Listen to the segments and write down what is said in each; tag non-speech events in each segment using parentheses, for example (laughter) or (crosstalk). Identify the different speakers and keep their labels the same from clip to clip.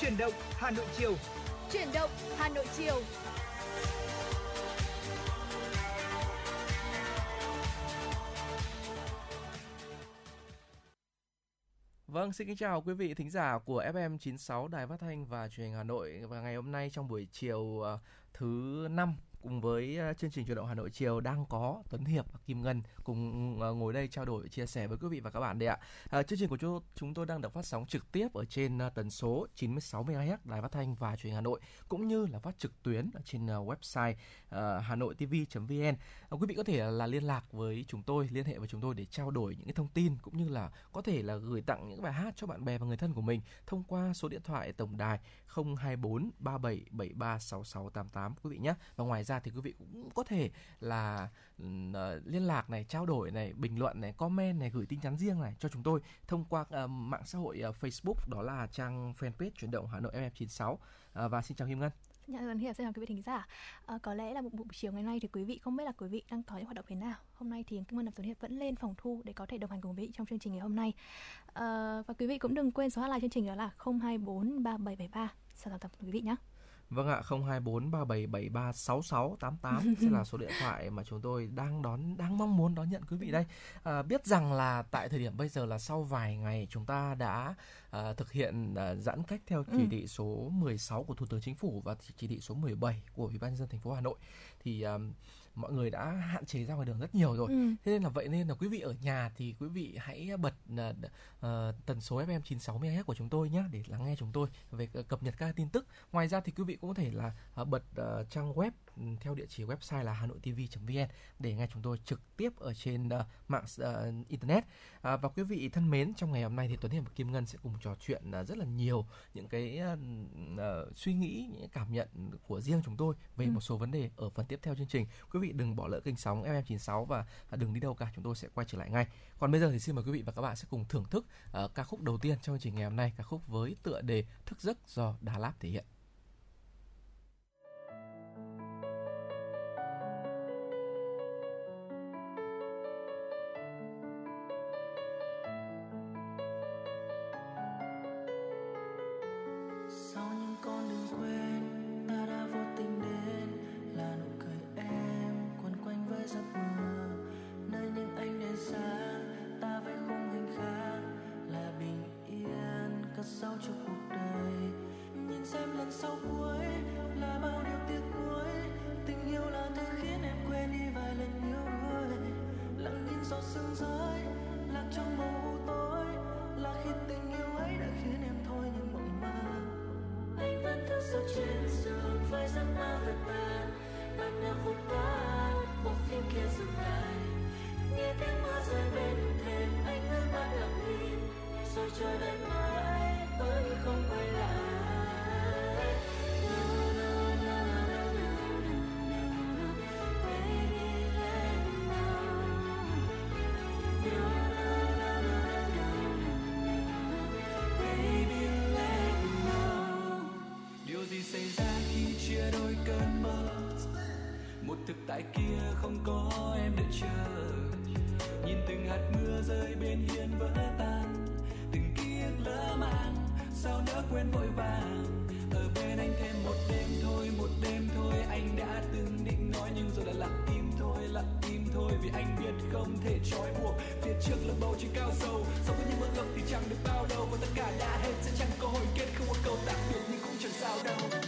Speaker 1: Chuyển động Hà Nội chiều.
Speaker 2: Chuyển động Hà Nội chiều.
Speaker 3: Vâng, xin kính chào quý vị thính giả của FM 96 Đài Phát thanh và Truyền hình Hà Nội và ngày hôm nay trong buổi chiều ờ, thứ năm cùng với à, chương trình chuyển động Hà Nội chiều đang có Tuấn Hiệp và Kim Ngân cùng à, ngồi đây trao đổi chia sẻ với quý vị và các bạn đây ạ. À, chương trình của chúng, tôi đang được phát sóng trực tiếp ở trên à, tần số 96 MHz Đài Phát thanh và Truyền hình Hà Nội cũng như là phát trực tuyến ở trên website uh, hanoitv.vn. À, quý vị có thể là liên lạc với chúng tôi, liên hệ với chúng tôi để trao đổi những cái thông tin cũng như là có thể là gửi tặng những bài hát cho bạn bè và người thân của mình thông qua số điện thoại tổng đài 024 3773 6688 quý vị nhé. Và ngoài ra thì quý vị cũng có thể là uh, liên lạc này, trao đổi này, bình luận này, comment này, gửi tin nhắn riêng này cho chúng tôi thông qua uh, mạng xã hội uh, Facebook đó là trang fanpage chuyển động Hà Nội FM96 uh, và xin chào Kim Ngân.
Speaker 4: Dạ, Tuấn Hiệp xin chào quý vị thính giả. À, có lẽ là một buổi chiều ngày nay thì quý vị không biết là quý vị đang có những hoạt động thế nào. Hôm nay thì Kim Ngân làm Tuấn Hiệp vẫn lên phòng thu để có thể đồng hành cùng quý vị trong chương trình ngày hôm nay. À, và quý vị cũng đừng quên số hotline chương trình đó là 024 3773 sao tập quý vị nhé.
Speaker 3: Vâng ạ, 024 3773 6688 sẽ là số điện thoại mà chúng tôi đang đón đang mong muốn đón nhận quý vị đây. À, biết rằng là tại thời điểm bây giờ là sau vài ngày chúng ta đã à, thực hiện à, giãn cách theo chỉ thị số 16 của Thủ tướng Chính phủ và chỉ thị số 17 của Ủy ban nhân dân thành phố Hà Nội thì à, mọi người đã hạn chế ra ngoài đường rất nhiều rồi.
Speaker 4: Ừ.
Speaker 3: Thế nên là vậy nên là quý vị ở nhà thì quý vị hãy bật à, tần số FM 96 MHz của chúng tôi nhé để lắng nghe chúng tôi về cập nhật các tin tức. Ngoài ra thì quý vị cũng có thể là à, bật à, trang web theo địa chỉ website là hanoitv.vn để nghe chúng tôi trực tiếp ở trên à, mạng à, internet. À, và quý vị thân mến, trong ngày hôm nay thì Tuấn Hiệp và Kim Ngân sẽ cùng trò chuyện à, rất là nhiều những cái à, à, suy nghĩ, những cảm nhận của riêng chúng tôi về
Speaker 4: Ừ.
Speaker 3: một số vấn đề ở phần tiếp theo chương trình. Quý vị đừng bỏ lỡ kênh sóng FM96 và đừng đi đâu cả, chúng tôi sẽ quay trở lại ngay. Còn bây giờ thì xin mời quý vị và các bạn sẽ cùng thưởng thức à, ca khúc đầu tiên trong chương trình ngày hôm nay, ca khúc với tựa đề Thức giấc do Đà Lạt thể hiện.
Speaker 5: Từng hạt mưa rơi bên hiên vỡ tan. Từng ký ức lỡ màng Sao nỡ quên vội vàng. Ở bên anh thêm một đêm thôi, Một đêm thôi. Anh đã từng định nói Nhưng rồi là lặng im thôi, Lặng im thôi. Vì anh biết không thể trói buộc. Phía trước là bầu trời cao sâu. Sau với những mơ ngộng thì chẳng được bao lâu. Và tất cả đã hết, sẽ chẳng có hồi kết. Không có câu tạm biệt nhưng cũng chẳng sao đâu.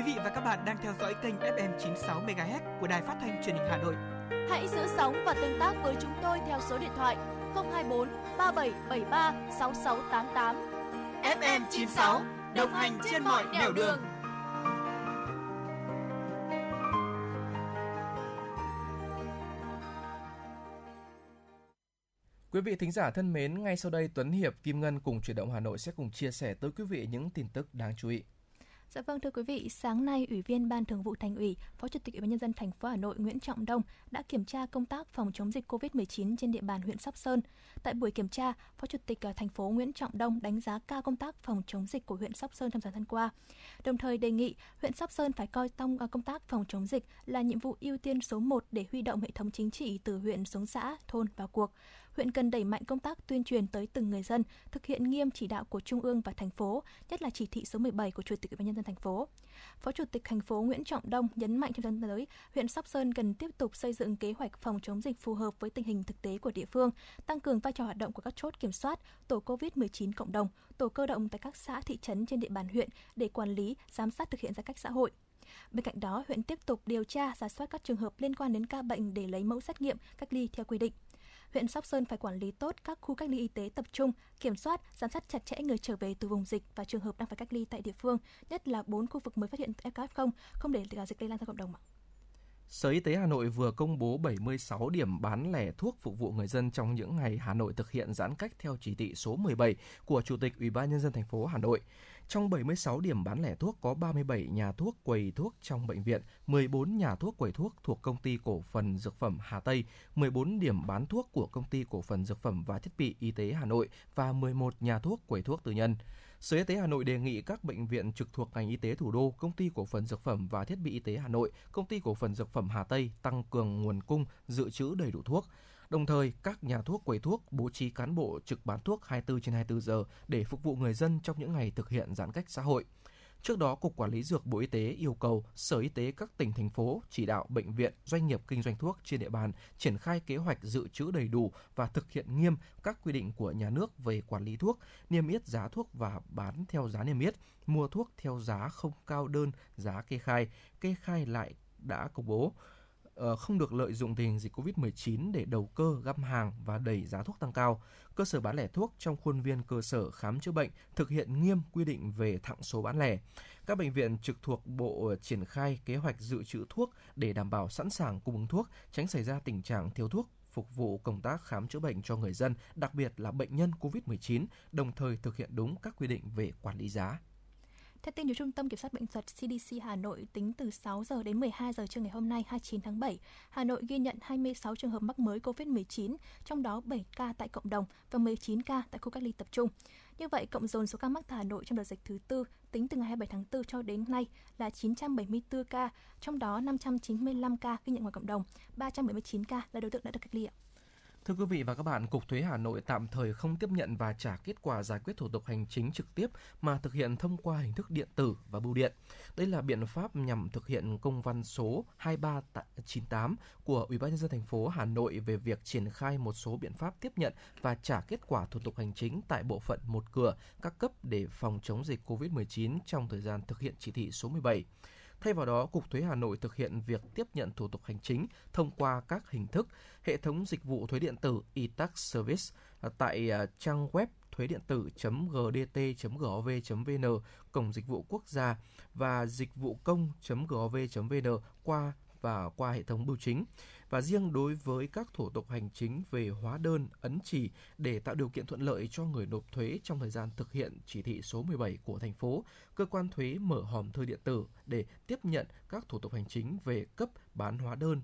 Speaker 6: Quý vị và các bạn đang theo dõi kênh FM 96 MHz của đài phát thanh truyền hình Hà Nội.
Speaker 2: Hãy giữ sóng và tương tác với chúng tôi theo số điện thoại 024 3773 6688.
Speaker 6: FM 96 đồng hành trên mọi nẻo đường.
Speaker 3: Quý vị thính giả thân mến, ngay sau đây Tuấn Hiệp, Kim Ngân cùng chuyển động Hà Nội sẽ cùng chia sẻ tới quý vị những tin tức đáng chú ý.
Speaker 4: Dạ vâng thưa quý vị, sáng nay Ủy viên Ban Thường vụ Thành ủy, Phó Chủ tịch Ủy ban nhân dân thành phố Hà Nội Nguyễn Trọng Đông đã kiểm tra công tác phòng chống dịch COVID-19 trên địa bàn huyện Sóc Sơn. Tại buổi kiểm tra, Phó Chủ tịch ờ, thành phố Nguyễn Trọng Đông đánh giá cao công tác phòng chống dịch của huyện Sóc Sơn trong thời gian qua. Đồng thời đề nghị huyện Sóc Sơn phải coi tông ờ, công tác phòng chống dịch là nhiệm vụ ưu tiên số 1 để huy động hệ thống chính trị từ huyện xuống xã, thôn vào cuộc huyện cần đẩy mạnh công tác tuyên truyền tới từng người dân, thực hiện nghiêm chỉ đạo của Trung ương và thành phố, nhất là chỉ thị số 17 của Chủ tịch Ủy ban nhân dân thành phố. Phó Chủ tịch thành phố Nguyễn Trọng Đông nhấn mạnh trong thời gian tới, huyện Sóc Sơn cần tiếp tục xây dựng kế hoạch phòng chống dịch phù hợp với tình hình thực tế của địa phương, tăng cường vai trò hoạt động của các chốt kiểm soát, tổ COVID-19 cộng đồng, tổ cơ động tại các xã thị trấn trên địa bàn huyện để quản lý, giám sát thực hiện giãn cách xã hội. Bên cạnh đó, huyện tiếp tục điều tra, giả soát các trường hợp liên quan đến ca bệnh để lấy mẫu xét nghiệm, cách ly theo quy định huyện Sóc Sơn phải quản lý tốt các khu cách ly y tế tập trung, kiểm soát, giám sát chặt chẽ người trở về từ vùng dịch và trường hợp đang phải cách ly tại địa phương, nhất là 4 khu vực mới phát hiện F0, không để dịch lây lan ra cộng đồng.
Speaker 3: Sở Y tế Hà Nội vừa công bố 76 điểm bán lẻ thuốc phục vụ người dân trong những ngày Hà Nội thực hiện giãn cách theo chỉ thị số 17 của Chủ tịch Ủy ban nhân dân thành phố Hà Nội. Trong 76 điểm bán lẻ thuốc có 37 nhà thuốc quầy thuốc trong bệnh viện, 14 nhà thuốc quầy thuốc thuộc công ty cổ phần dược phẩm Hà Tây, 14 điểm bán thuốc của công ty cổ phần dược phẩm và thiết bị y tế Hà Nội và 11 nhà thuốc quầy thuốc tư nhân. Sở Y tế Hà Nội đề nghị các bệnh viện trực thuộc ngành y tế thủ đô, công ty cổ phần dược phẩm và thiết bị y tế Hà Nội, công ty cổ phần dược phẩm Hà Tây tăng cường nguồn cung, dự trữ đầy đủ thuốc. Đồng thời, các nhà thuốc quầy thuốc bố trí cán bộ trực bán thuốc 24 trên 24 giờ để phục vụ người dân trong những ngày thực hiện giãn cách xã hội. Trước đó, Cục Quản lý Dược Bộ Y tế yêu cầu Sở Y tế các tỉnh, thành phố chỉ đạo bệnh viện, doanh nghiệp kinh doanh thuốc trên địa bàn triển khai kế hoạch dự trữ đầy đủ và thực hiện nghiêm các quy định của nhà nước về quản lý thuốc, niêm yết giá thuốc và bán theo giá niêm yết, mua thuốc theo giá không cao đơn giá kê khai, kê khai lại đã công bố Ờ, không được lợi dụng tình hình dịch Covid-19 để đầu cơ găm hàng và đẩy giá thuốc tăng cao. Cơ sở bán lẻ thuốc trong khuôn viên cơ sở khám chữa bệnh thực hiện nghiêm quy định về thặng số bán lẻ. Các bệnh viện trực thuộc Bộ triển khai kế hoạch dự trữ thuốc để đảm bảo sẵn sàng cung ứng thuốc, tránh xảy ra tình trạng thiếu thuốc phục vụ công tác khám chữa bệnh cho người dân, đặc biệt là bệnh nhân COVID-19, đồng thời thực hiện đúng các quy định về quản lý giá.
Speaker 4: Theo tin từ Trung tâm Kiểm soát Bệnh tật CDC Hà Nội, tính từ 6 giờ đến 12 giờ trưa ngày hôm nay 29 tháng 7, Hà Nội ghi nhận 26 trường hợp mắc mới COVID-19, trong đó 7 ca tại cộng đồng và 19 ca tại khu cách ly tập trung. Như vậy, cộng dồn số ca mắc tại Hà Nội trong đợt dịch thứ tư tính từ ngày 27 tháng 4 cho đến nay là 974 ca, trong đó 595 ca ghi nhận ngoài cộng đồng, 379 ca là đối tượng đã được cách ly.
Speaker 3: Thưa quý vị và các bạn, Cục Thuế Hà Nội tạm thời không tiếp nhận và trả kết quả giải quyết thủ tục hành chính trực tiếp mà thực hiện thông qua hình thức điện tử và bưu điện. Đây là biện pháp nhằm thực hiện công văn số 2398 của Ủy ban nhân dân thành phố Hà Nội về việc triển khai một số biện pháp tiếp nhận và trả kết quả thủ tục hành chính tại bộ phận một cửa các cấp để phòng chống dịch COVID-19 trong thời gian thực hiện chỉ thị số 17. Thay vào đó, Cục Thuế Hà Nội thực hiện việc tiếp nhận thủ tục hành chính thông qua các hình thức hệ thống dịch vụ thuế điện tử e-tax service à, tại à, trang web thuế điện tử gdt.gov.vn, cổng dịch vụ quốc gia và dịch vụ công.gov.vn qua và qua hệ thống bưu chính. Và riêng đối với các thủ tục hành chính về hóa đơn, ấn chỉ để tạo điều kiện thuận lợi cho người nộp thuế trong thời gian thực hiện chỉ thị số 17 của thành phố, cơ quan thuế mở hòm thư điện tử để tiếp nhận các thủ tục hành chính về cấp bán hóa đơn,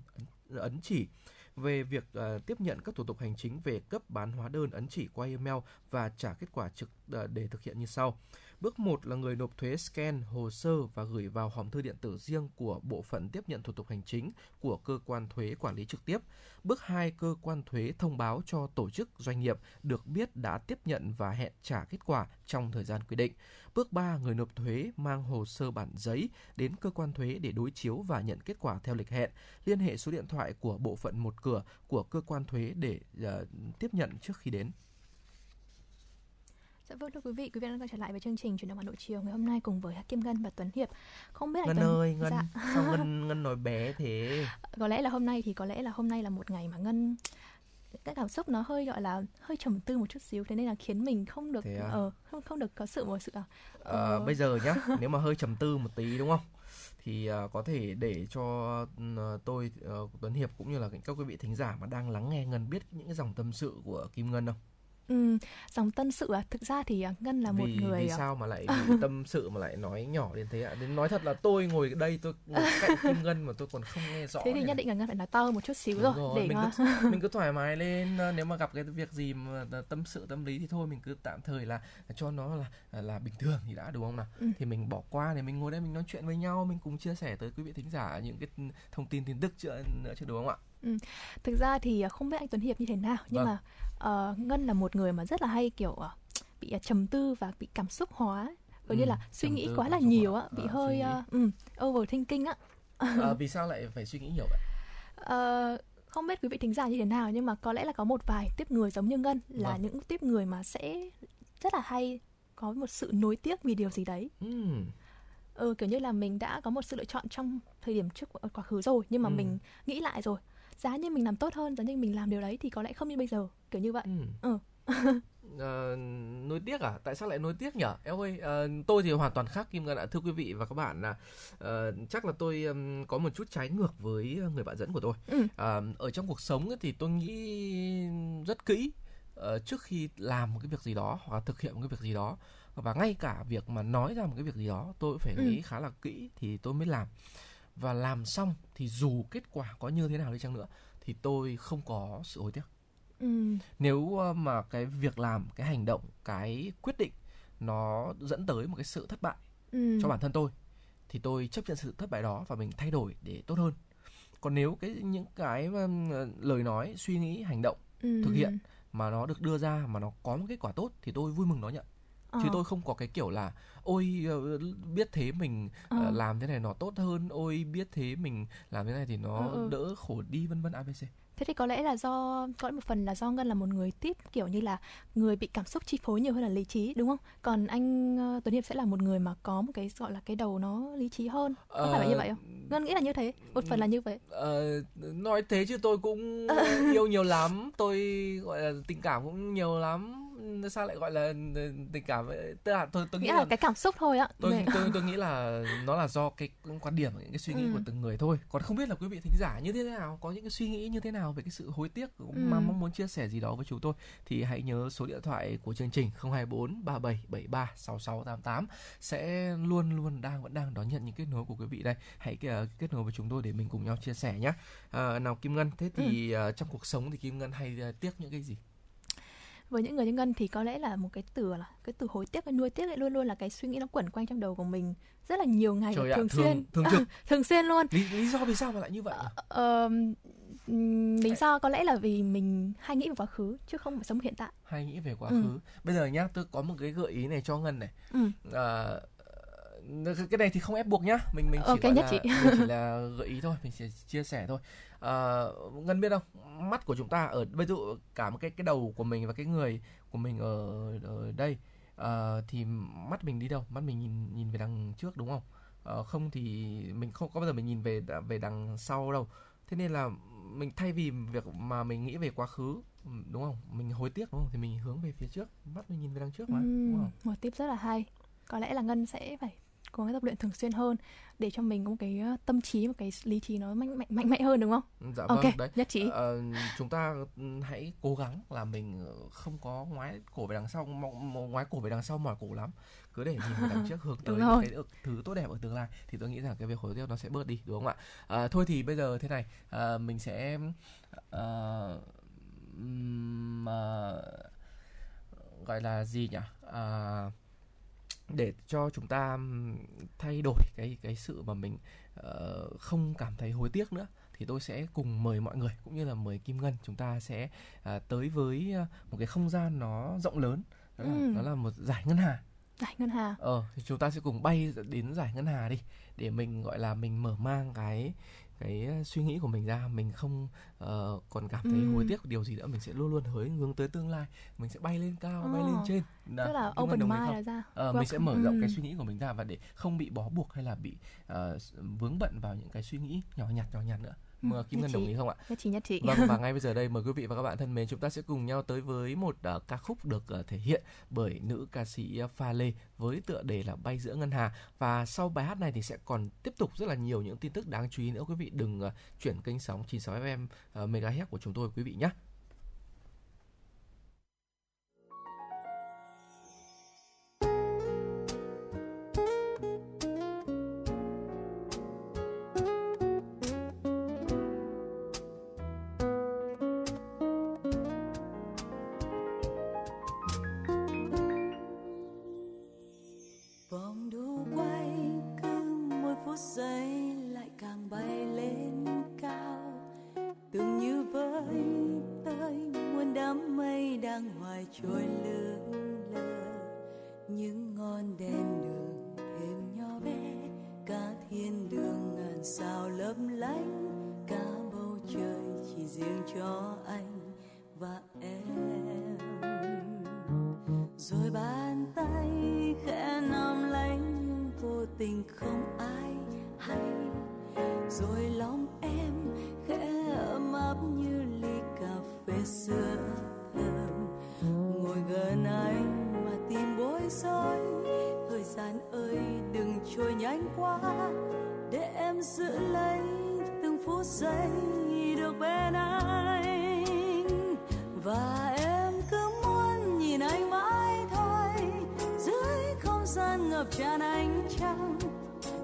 Speaker 3: ấn, chỉ về việc uh, tiếp nhận các thủ tục hành chính về cấp bán hóa đơn ấn chỉ qua email và trả kết quả trực uh, để thực hiện như sau. Bước 1 là người nộp thuế scan hồ sơ và gửi vào hòm thư điện tử riêng của bộ phận tiếp nhận thủ tục hành chính của cơ quan thuế quản lý trực tiếp. Bước 2, cơ quan thuế thông báo cho tổ chức doanh nghiệp được biết đã tiếp nhận và hẹn trả kết quả trong thời gian quy định. Bước 3, người nộp thuế mang hồ sơ bản giấy đến cơ quan thuế để đối chiếu và nhận kết quả theo lịch hẹn. Liên hệ số điện thoại của bộ phận một cửa của cơ quan thuế để uh, tiếp nhận trước khi đến.
Speaker 4: Dạ vâng thưa quý vị, quý vị đang quay trở lại với chương trình chuyển động Hà Nội chiều ngày hôm nay cùng với Kim Ngân và Tuấn Hiệp. Không biết là
Speaker 3: Ngân
Speaker 4: Tuấn...
Speaker 3: ơi, Ngân,
Speaker 4: Dạ.
Speaker 3: sao Ngân (laughs) Ngân nói bé thế?
Speaker 4: có lẽ là hôm nay thì có lẽ là hôm nay là một ngày mà Ngân cái cảm xúc nó hơi gọi là hơi trầm tư một chút xíu thế nên là khiến mình không được
Speaker 3: à?
Speaker 4: ờ không không được có sự một sự
Speaker 3: Ờ,
Speaker 4: Ờ.
Speaker 3: bây giờ nhá, nếu mà hơi trầm tư một tí đúng không? Thì ờ, có thể để cho ờ, tôi ờ, Tuấn Hiệp cũng như là các quý vị thính giả mà đang lắng nghe Ngân biết những cái dòng tâm sự của Kim Ngân không?
Speaker 4: Ừm, dòng tân sự à thực ra thì à, Ngân là một
Speaker 3: vì
Speaker 4: người
Speaker 3: vì
Speaker 4: à,
Speaker 3: sao mà lại (laughs) tâm sự mà lại nói nhỏ đến thế ạ? Đến nói thật là tôi ngồi đây tôi ngồi cạnh Kim Ngân mà tôi còn không nghe rõ.
Speaker 4: thế thì
Speaker 3: này.
Speaker 4: nhất định là Ngân phải nói to một chút xíu
Speaker 3: Đúng
Speaker 4: rồi, để
Speaker 3: mình cứ, (laughs) mình cứ thoải mái lên ờ, nếu mà gặp cái việc gì mà tâm sự tâm lý thì thôi mình cứ tạm thời là cho nó là là bình thường thì đã đúng không nào
Speaker 4: Ừ.
Speaker 3: thì mình bỏ qua để mình ngồi đây mình nói chuyện với nhau mình cùng chia sẻ tới quý vị thính giả những cái thông tin tin tức nữa nữa chứ đúng không ạ
Speaker 4: thực ra thì à, không biết anh Tuấn Hiệp như thế nào nhưng
Speaker 3: Vâng.
Speaker 4: mà ờ, Ngân là một người mà rất là hay kiểu à, bị à, trầm tư và bị cảm xúc hóa gần như
Speaker 3: Ừ,
Speaker 4: là suy nghĩ quá là nhiều á bị
Speaker 3: Ờ,
Speaker 4: hơi uh, um, overthinking á
Speaker 3: Ờ, (laughs) vì sao lại phải suy nghĩ nhiều vậy
Speaker 4: Ờ, không biết quý vị thính giả như thế nào nhưng mà có lẽ là có một vài tiếp người giống như Ngân là
Speaker 3: Vâng.
Speaker 4: những tiếp người mà sẽ rất là hay có một sự nối tiếc vì điều gì đấy.
Speaker 3: Ừm,
Speaker 4: Ừ kiểu như là mình đã có một sự lựa chọn trong thời điểm trước quá khứ rồi nhưng mà
Speaker 3: Ừ.
Speaker 4: mình nghĩ lại rồi. Giá như mình làm tốt hơn, giá như mình làm điều đấy thì có lẽ không như bây giờ, kiểu như vậy.
Speaker 3: ừm.
Speaker 4: Ừ. (laughs)
Speaker 3: Ờ, nối tiếc à? Tại sao lại nối tiếc nhở? Em ơi, ờ, tôi thì hoàn toàn khác Kim Ngân ạ. Thưa quý vị và các bạn là ờ, chắc là tôi ừm, có một chút trái ngược với người bạn dẫn của tôi.
Speaker 4: Ừ.
Speaker 3: Ờ, ở trong cuộc sống thì tôi nghĩ rất kỹ ờ, trước khi làm một cái việc gì đó hoặc là thực hiện một cái việc gì đó và ngay cả việc mà nói ra một cái việc gì đó tôi cũng phải
Speaker 4: Ừ.
Speaker 3: nghĩ khá là kỹ thì tôi mới làm và làm xong thì dù kết quả có như thế nào đi chăng nữa thì tôi không có sự hối tiếc
Speaker 4: Ừ.
Speaker 3: nếu ờ, mà cái việc làm cái hành động cái quyết định nó dẫn tới một cái sự thất bại
Speaker 4: Ừ.
Speaker 3: cho bản thân tôi thì tôi chấp nhận sự thất bại đó và mình thay đổi để tốt hơn còn nếu cái những cái ờ, lời nói suy nghĩ hành động
Speaker 4: Ừ.
Speaker 3: thực hiện. mà nó được đưa ra mà nó có một kết quả tốt thì tôi vui mừng đón nhận
Speaker 4: Ờ.
Speaker 3: chứ tôi không có cái kiểu là ôi ờ, biết thế mình ờ,
Speaker 4: Ờ.
Speaker 3: làm thế này nó tốt hơn ôi biết thế mình làm thế này thì nó
Speaker 4: Ừ, ừ.
Speaker 3: đỡ khổ đi vân vân abc
Speaker 4: Thế thì có lẽ là do có một phần là do Ngân là một người tiếp kiểu như là người bị cảm xúc chi phối nhiều hơn là lý trí đúng không? Còn anh ờ, Tuấn Hiệp sẽ là một người mà có một cái gọi là cái đầu nó lý trí hơn. Có phải là như vậy không? Ngân nghĩ là như thế. Một phần là như vậy.
Speaker 3: Ờ, nói thế chứ tôi cũng (laughs) yêu nhiều lắm tôi gọi là tình cảm cũng nhiều lắm sao lại gọi là ừ, tình cảm tức là tôi tôi nghĩ
Speaker 4: nghĩa
Speaker 3: là
Speaker 4: là cái cảm xúc thôi ạ
Speaker 3: tôi
Speaker 4: Về-
Speaker 3: tôi tôi (laughs) nghĩ là nó là do cái quan điểm những cái suy nghĩ
Speaker 4: Ừ.
Speaker 3: của từng người thôi. Còn không biết là quý vị thính giả như thế nào có những cái suy nghĩ như thế nào về cái sự hối tiếc
Speaker 4: Ừ.
Speaker 3: mà mong muốn chia sẻ gì đó với chúng tôi thì hãy nhớ số điện thoại của chương trình 024 3773 6688 sẽ luôn luôn đang vẫn đang đón nhận những kết nối của quý vị đây. Hãy ờ, kết nối với chúng tôi để mình cùng nhau chia sẻ nhé. À, nào Kim Ngân thế thì
Speaker 4: Ừ.
Speaker 3: ờ, trong cuộc sống thì Kim Ngân hay tiếc những cái gì
Speaker 4: với những người như ngân thì có lẽ là một cái từ là cái từ hối tiếc cái nuối tiếc ấy luôn luôn là cái suy nghĩ nó quẩn quanh trong đầu của mình rất là nhiều ngày
Speaker 3: Trời
Speaker 4: và
Speaker 3: ạ,
Speaker 4: thường
Speaker 3: thường-
Speaker 4: xuyên
Speaker 3: thường trực. (laughs)
Speaker 4: thường xuyên luôn
Speaker 3: lý, lý do vì sao mà lại như vậy?
Speaker 4: Ờ, ừm, lý do có lẽ là vì mình hay nghĩ về quá khứ chứ không phải sống hiện tại
Speaker 3: hay nghĩ về quá
Speaker 4: Ừ.
Speaker 3: khứ bây giờ nhá tôi có một cái gợi ý này cho ngân này
Speaker 4: ừ.
Speaker 3: à, cái này thì không ép buộc nhá. Mình mình chỉ
Speaker 4: Ok,
Speaker 3: gọi
Speaker 4: nhất
Speaker 3: là, (laughs) mình chỉ là gợi ý thôi mình chỉ chia sẻ thôi. À, ngân biết không? Mắt của chúng ta ở ví dụ cả một cái cái đầu của mình và cái người của mình ở ở đây à, thì mắt mình đi đâu? Mắt mình nhìn nhìn về đằng trước đúng không? Ờ, không thì mình không có bao giờ mình nhìn về về đằng sau đâu. Thế nên là mình thay vì việc mà mình nghĩ về quá khứ ừ, đúng không? Mình hối tiếc đúng không? Thì mình hướng về phía trước. Mắt mình nhìn về đằng trước mà đúng
Speaker 4: Ừm,
Speaker 3: không?
Speaker 4: một tip rất là hay. Có lẽ là ngân sẽ phải cố gắng tập luyện thường xuyên hơn để cho mình có một cái ờ, tâm trí một cái lý trí nó mạnh mạnh mạnh mẽ hơn đúng không?
Speaker 3: Dạ
Speaker 4: ok
Speaker 3: vâng đấy.
Speaker 4: nhất trí.
Speaker 3: Ờ, chúng ta ừ, hãy cố gắng là mình ờ, không có ngoái cổ về đằng sau ngoái cổ về đằng sau mỏi cổ lắm. Cứ để nhìn về đằng trước (laughs) hướng tới những cái thứ tốt đẹp ở tương lai thì tôi nghĩ rằng cái việc hối tiếc nó sẽ bớt đi đúng không ạ? À, thôi thì bây giờ thế này à, mình sẽ ừm, ờ, gọi là gì nhỉ? À, để cho chúng ta thay đổi cái cái sự mà mình ờ, không cảm thấy hối tiếc nữa thì tôi sẽ cùng mời mọi người cũng như là mời Kim Ngân chúng ta sẽ à, tới với à, một cái không gian nó rộng lớn đó là,
Speaker 4: Ừm.
Speaker 3: đó là một giải ngân hà
Speaker 4: giải ngân hà
Speaker 3: ờ thì chúng ta sẽ cùng bay đến giải ngân hà đi để mình gọi là mình mở mang cái cái suy nghĩ của mình ra mình không ờ, còn cảm thấy
Speaker 4: Ừm.
Speaker 3: hối tiếc điều gì nữa mình sẽ luôn luôn hướng hướng tới tương lai mình sẽ bay lên cao bay
Speaker 4: Ờ.
Speaker 3: lên trên
Speaker 4: tức là open mind là ra
Speaker 3: Ờ, mình sẽ mở rộng cái
Speaker 4: Ừm.
Speaker 3: suy nghĩ của mình ra và để không bị bó buộc hay là bị ờ, vướng bận vào những cái suy nghĩ nhỏ nhặt nhỏ nhặt nữa
Speaker 4: Ừ,
Speaker 3: mà Kim Ngân đồng ý không ạ?
Speaker 4: nhất trí nhất trí
Speaker 3: Vâng và (laughs) ngay bây giờ đây mời quý vị và các bạn thân mến chúng ta sẽ cùng nhau tới với một ờ, ca khúc được ờ, thể hiện bởi nữ ca sĩ ờ, Pha Lê với tựa đề là Bay giữa ngân hà và sau bài hát này thì sẽ còn tiếp tục rất là nhiều những tin tức đáng chú ý nữa quý vị đừng ờ, chuyển kênh sóng 96 FM uh, MHz của chúng tôi quý vị nhé.
Speaker 5: Chăng?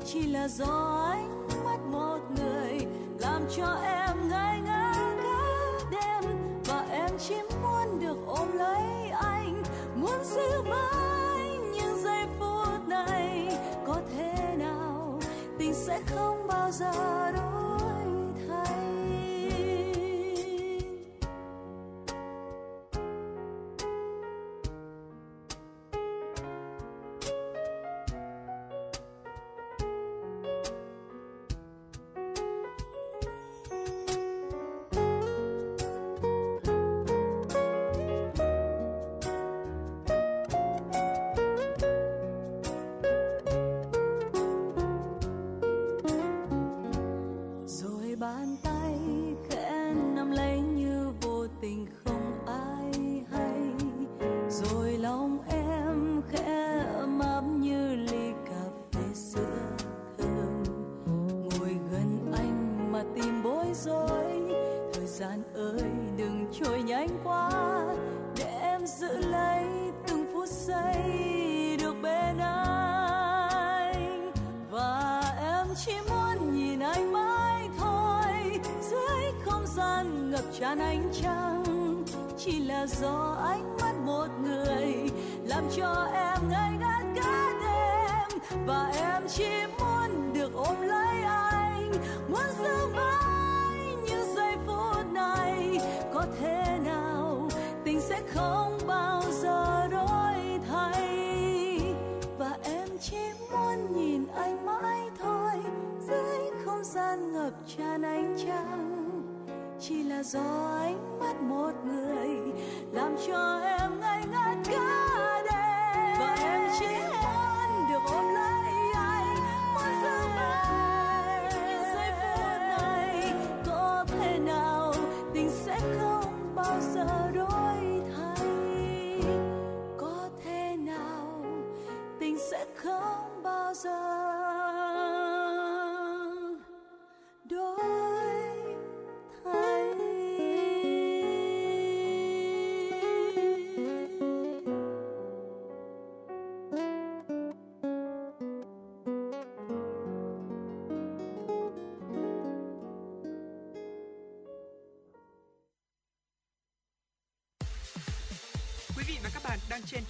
Speaker 5: Chỉ là do ánh mắt một người làm cho em ngây ngất cả đêm. Và em chỉ muốn được ôm lấy anh, muốn giữ mãi những giây phút này. Có thể nào tình sẽ không bao giờ đổi?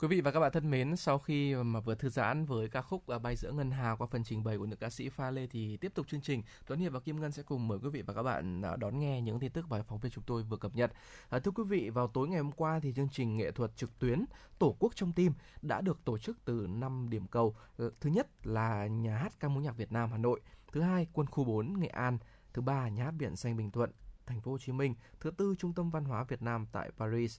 Speaker 3: Quý vị và các bạn thân mến, sau khi mà vừa thư giãn với ca khúc Bay giữa ngân hà qua phần trình bày của nữ ca sĩ Pha Lê thì tiếp tục chương trình, Tuấn Hiệp và Kim Ngân sẽ cùng mời quý vị và các bạn à, đón nghe những tin tức bài phóng viên chúng tôi vừa cập nhật. À, thưa quý vị, vào tối ngày hôm qua thì chương trình nghệ thuật trực tuyến Tổ quốc trong tim đã được tổ chức từ 5 điểm cầu. Ờ, thứ nhất là nhà hát ca mối nhạc Việt Nam Hà Nội, thứ hai quân khu 4 Nghệ An, thứ ba nhà hát Biển Xanh Bình Thuận, thành phố Hồ Chí Minh, thứ tư Trung tâm Văn hóa Việt Nam tại Paris.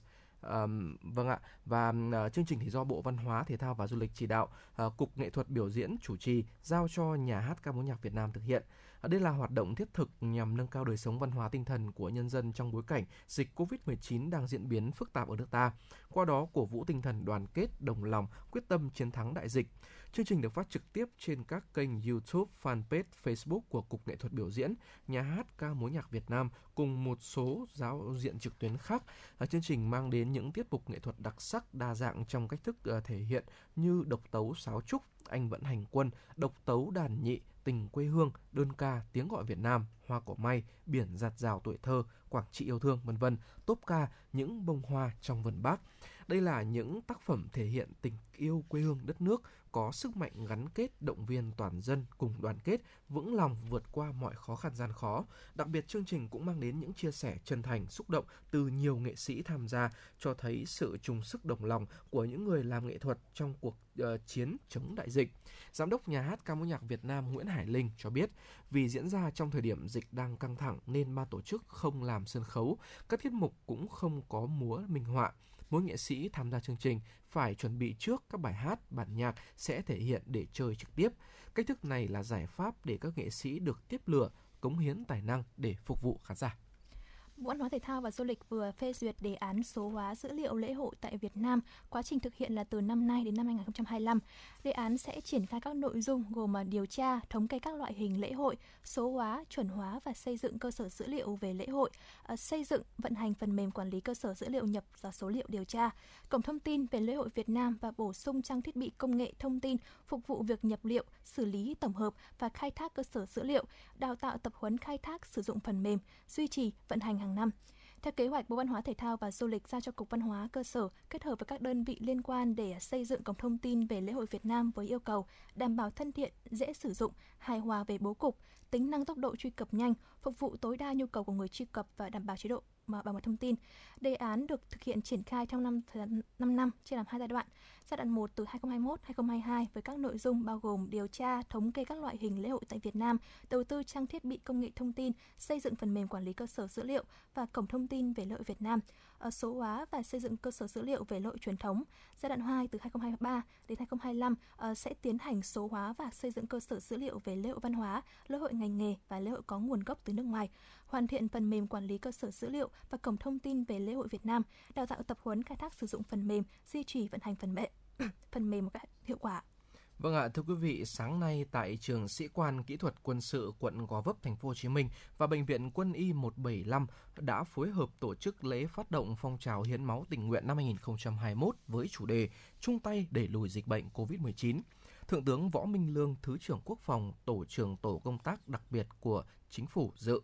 Speaker 3: Vâng ạ và ờ, chương trình thì do Bộ Văn hóa Thể thao và Du lịch chỉ đạo, ờ, Cục Nghệ thuật biểu diễn chủ trì, giao cho nhà hát ca mối nhạc Việt Nam thực hiện. Đây là hoạt động thiết thực nhằm nâng cao đời sống văn hóa tinh thần của nhân dân trong bối cảnh dịch Covid-19 đang diễn biến phức tạp ở nước ta. Qua đó cổ vũ tinh thần đoàn kết, đồng lòng, quyết tâm chiến thắng đại dịch. Chương trình được phát trực tiếp trên các kênh YouTube, fanpage, Facebook của Cục Nghệ thuật biểu diễn, Nhà hát ca mối nhạc Việt Nam cùng một số giáo diện trực tuyến khác. Chương trình mang đến những tiết mục nghệ thuật đặc sắc đa dạng trong cách thức ờ, thể hiện như độc tấu sáo trúc, anh vẫn hành quân, độc tấu đàn nhị, tình quê hương, đơn ca tiếng gọi Việt Nam, hoa cỏ may, biển giạt rào tuổi thơ, Quảng trị yêu thương, vân vân, tốp ca những bông hoa trong vườn Bác. Đây là những tác phẩm thể hiện tình yêu quê hương đất nước, có sức mạnh gắn kết, động viên toàn dân cùng đoàn kết, vững lòng vượt qua mọi khó khăn gian khó. Đặc biệt chương trình cũng mang đến những chia sẻ chân thành, xúc động từ nhiều nghệ sĩ tham gia, cho thấy sự chung sức đồng lòng của những người làm nghệ thuật trong cuộc uh, chiến chống đại dịch. Giám đốc nhà hát ca mối nhạc Việt Nam Nguyễn Hải Linh cho biết, vì diễn ra trong thời điểm dịch đang căng thẳng nên ban tổ chức không làm sân khấu, các tiết mục cũng không có múa minh họa. Mỗi nghệ sĩ tham gia chương trình phải chuẩn bị trước các bài hát, bản nhạc sẽ thể hiện để chơi trực tiếp. Cách thức này là giải pháp để các nghệ sĩ được tiếp lửa, cống hiến tài năng để phục vụ khán giả.
Speaker 4: Bộ Văn hóa Thể thao và Du lịch vừa phê duyệt đề án số hóa dữ liệu lễ hội tại Việt Nam. Quá trình thực hiện là từ năm nay đến năm 2025. Đề án sẽ triển khai các nội dung gồm à, điều tra, thống kê các loại hình lễ hội, số hóa, chuẩn hóa và xây dựng cơ sở dữ liệu về lễ hội, à, xây dựng, vận hành phần mềm quản lý cơ sở dữ liệu nhập và số liệu điều tra, cổng thông tin về lễ hội Việt Nam và bổ sung trang thiết bị công nghệ thông tin phục vụ việc nhập liệu, xử lý tổng hợp và khai thác cơ sở dữ liệu, đào tạo tập huấn khai thác sử dụng phần mềm, duy trì, vận hành hàng năm. Theo kế hoạch, Bộ Văn hóa Thể thao và Du lịch giao cho Cục Văn hóa cơ sở kết hợp với các đơn vị liên quan để xây dựng cổng thông tin về lễ hội Việt Nam với yêu cầu đảm bảo thân thiện, dễ sử dụng, hài hòa về bố cục, tính năng tốc độ truy cập nhanh, phục vụ tối đa nhu cầu của người truy cập và đảm bảo chế độ mà bảo mật thông tin. Đề án được thực hiện triển khai trong năm 5 năm chia làm hai giai đoạn. Giai đoạn 1 từ 2021-2022 với các nội dung bao gồm điều tra, thống kê các loại hình lễ hội tại Việt Nam, đầu tư trang thiết bị công nghệ thông tin, xây dựng phần mềm quản lý cơ sở dữ liệu và cổng thông tin về lễ hội Việt Nam. số hóa và xây dựng cơ sở dữ liệu về lễ hội truyền thống. Giai đoạn 2 từ 2023 đến 2025 ờ, sẽ tiến hành số hóa và xây dựng cơ sở dữ liệu về lễ hội văn hóa, lễ hội ngành nghề và lễ hội có nguồn gốc từ nước ngoài, hoàn thiện phần mềm quản lý cơ sở dữ liệu và cổng thông tin về lễ hội Việt Nam, đào tạo tập huấn khai thác sử dụng phần mềm, duy trì vận hành phần mềm phần mềm một cách hiệu quả.
Speaker 3: Vâng ạ, thưa quý vị, sáng nay tại trường Sĩ quan Kỹ thuật Quân sự quận Gò Vấp, thành phố Hồ Chí Minh và bệnh viện Quân y 175 đã phối hợp tổ chức lễ phát động phong trào hiến máu tình nguyện năm 2021 với chủ đề chung tay đẩy lùi dịch bệnh COVID-19. Thượng tướng Võ Minh Lương, Thứ trưởng Quốc phòng, Tổ trưởng Tổ công tác đặc biệt của Chính phủ dự.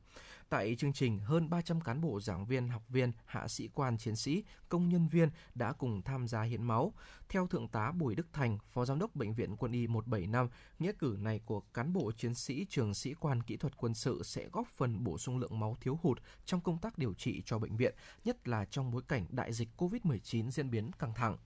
Speaker 3: Tại chương trình, hơn 300 cán bộ giảng viên, học viên, hạ sĩ quan, chiến sĩ, công nhân viên đã cùng tham gia hiến máu. Theo Thượng tá Bùi Đức Thành, Phó Giám đốc Bệnh viện Quân y 175, nghĩa cử này của cán bộ chiến sĩ trường sĩ quan kỹ thuật quân sự sẽ góp phần bổ sung lượng máu thiếu hụt trong công tác điều trị cho bệnh viện, nhất là trong bối cảnh đại dịch COVID-19 diễn biến căng thẳng.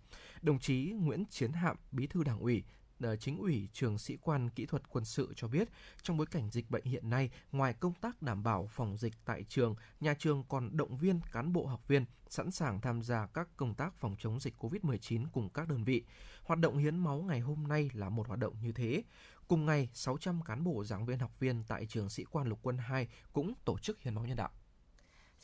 Speaker 3: Đồng chí Nguyễn Chiến Hạm, Bí thư Đảng ủy, Ờ, chính ủy trường sĩ quan kỹ thuật quân sự cho biết, trong bối cảnh dịch bệnh hiện nay, ngoài công tác đảm bảo phòng dịch tại trường, nhà trường còn động viên cán bộ học viên sẵn sàng tham gia các công tác phòng chống dịch COVID-19 cùng các đơn vị. Hoạt động hiến máu ngày hôm nay là một hoạt động như thế. Cùng ngày, 600 cán bộ giảng viên học viên tại trường sĩ quan lục quân 2 cũng tổ chức hiến máu nhân đạo.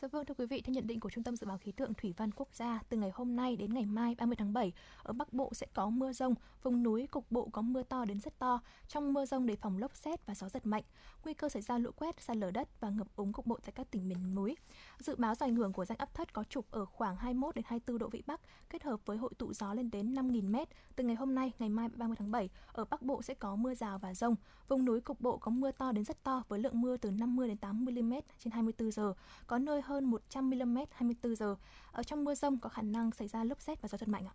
Speaker 4: Dạ vâng thưa quý vị, theo nhận định của Trung tâm Dự báo Khí tượng Thủy văn Quốc gia, từ ngày hôm nay đến ngày mai 30 tháng 7, ở Bắc Bộ sẽ có mưa rông, vùng núi cục bộ có mưa to đến rất to. Trong mưa rông đề phòng lốc xét và gió giật mạnh, nguy cơ xảy ra lũ quét, sạt lở đất và ngập úng cục bộ tại các tỉnh miền núi. Dự báo do ảnh hưởng của rãnh áp thấp có trục ở khoảng 21 đến 24 độ vĩ Bắc, kết hợp với hội tụ gió lên đến 5.000 m. Từ ngày hôm nay, ngày mai 30 tháng 7, ở Bắc Bộ sẽ có mưa rào và rông. Vùng núi cục bộ có mưa to đến rất to với lượng mưa từ 50 đến 80 mm trên 24 giờ, có nơi hơn 100 mm 24 giờ. Ở trong mưa rông có khả năng xảy ra lốc xét và gió giật mạnh ạ.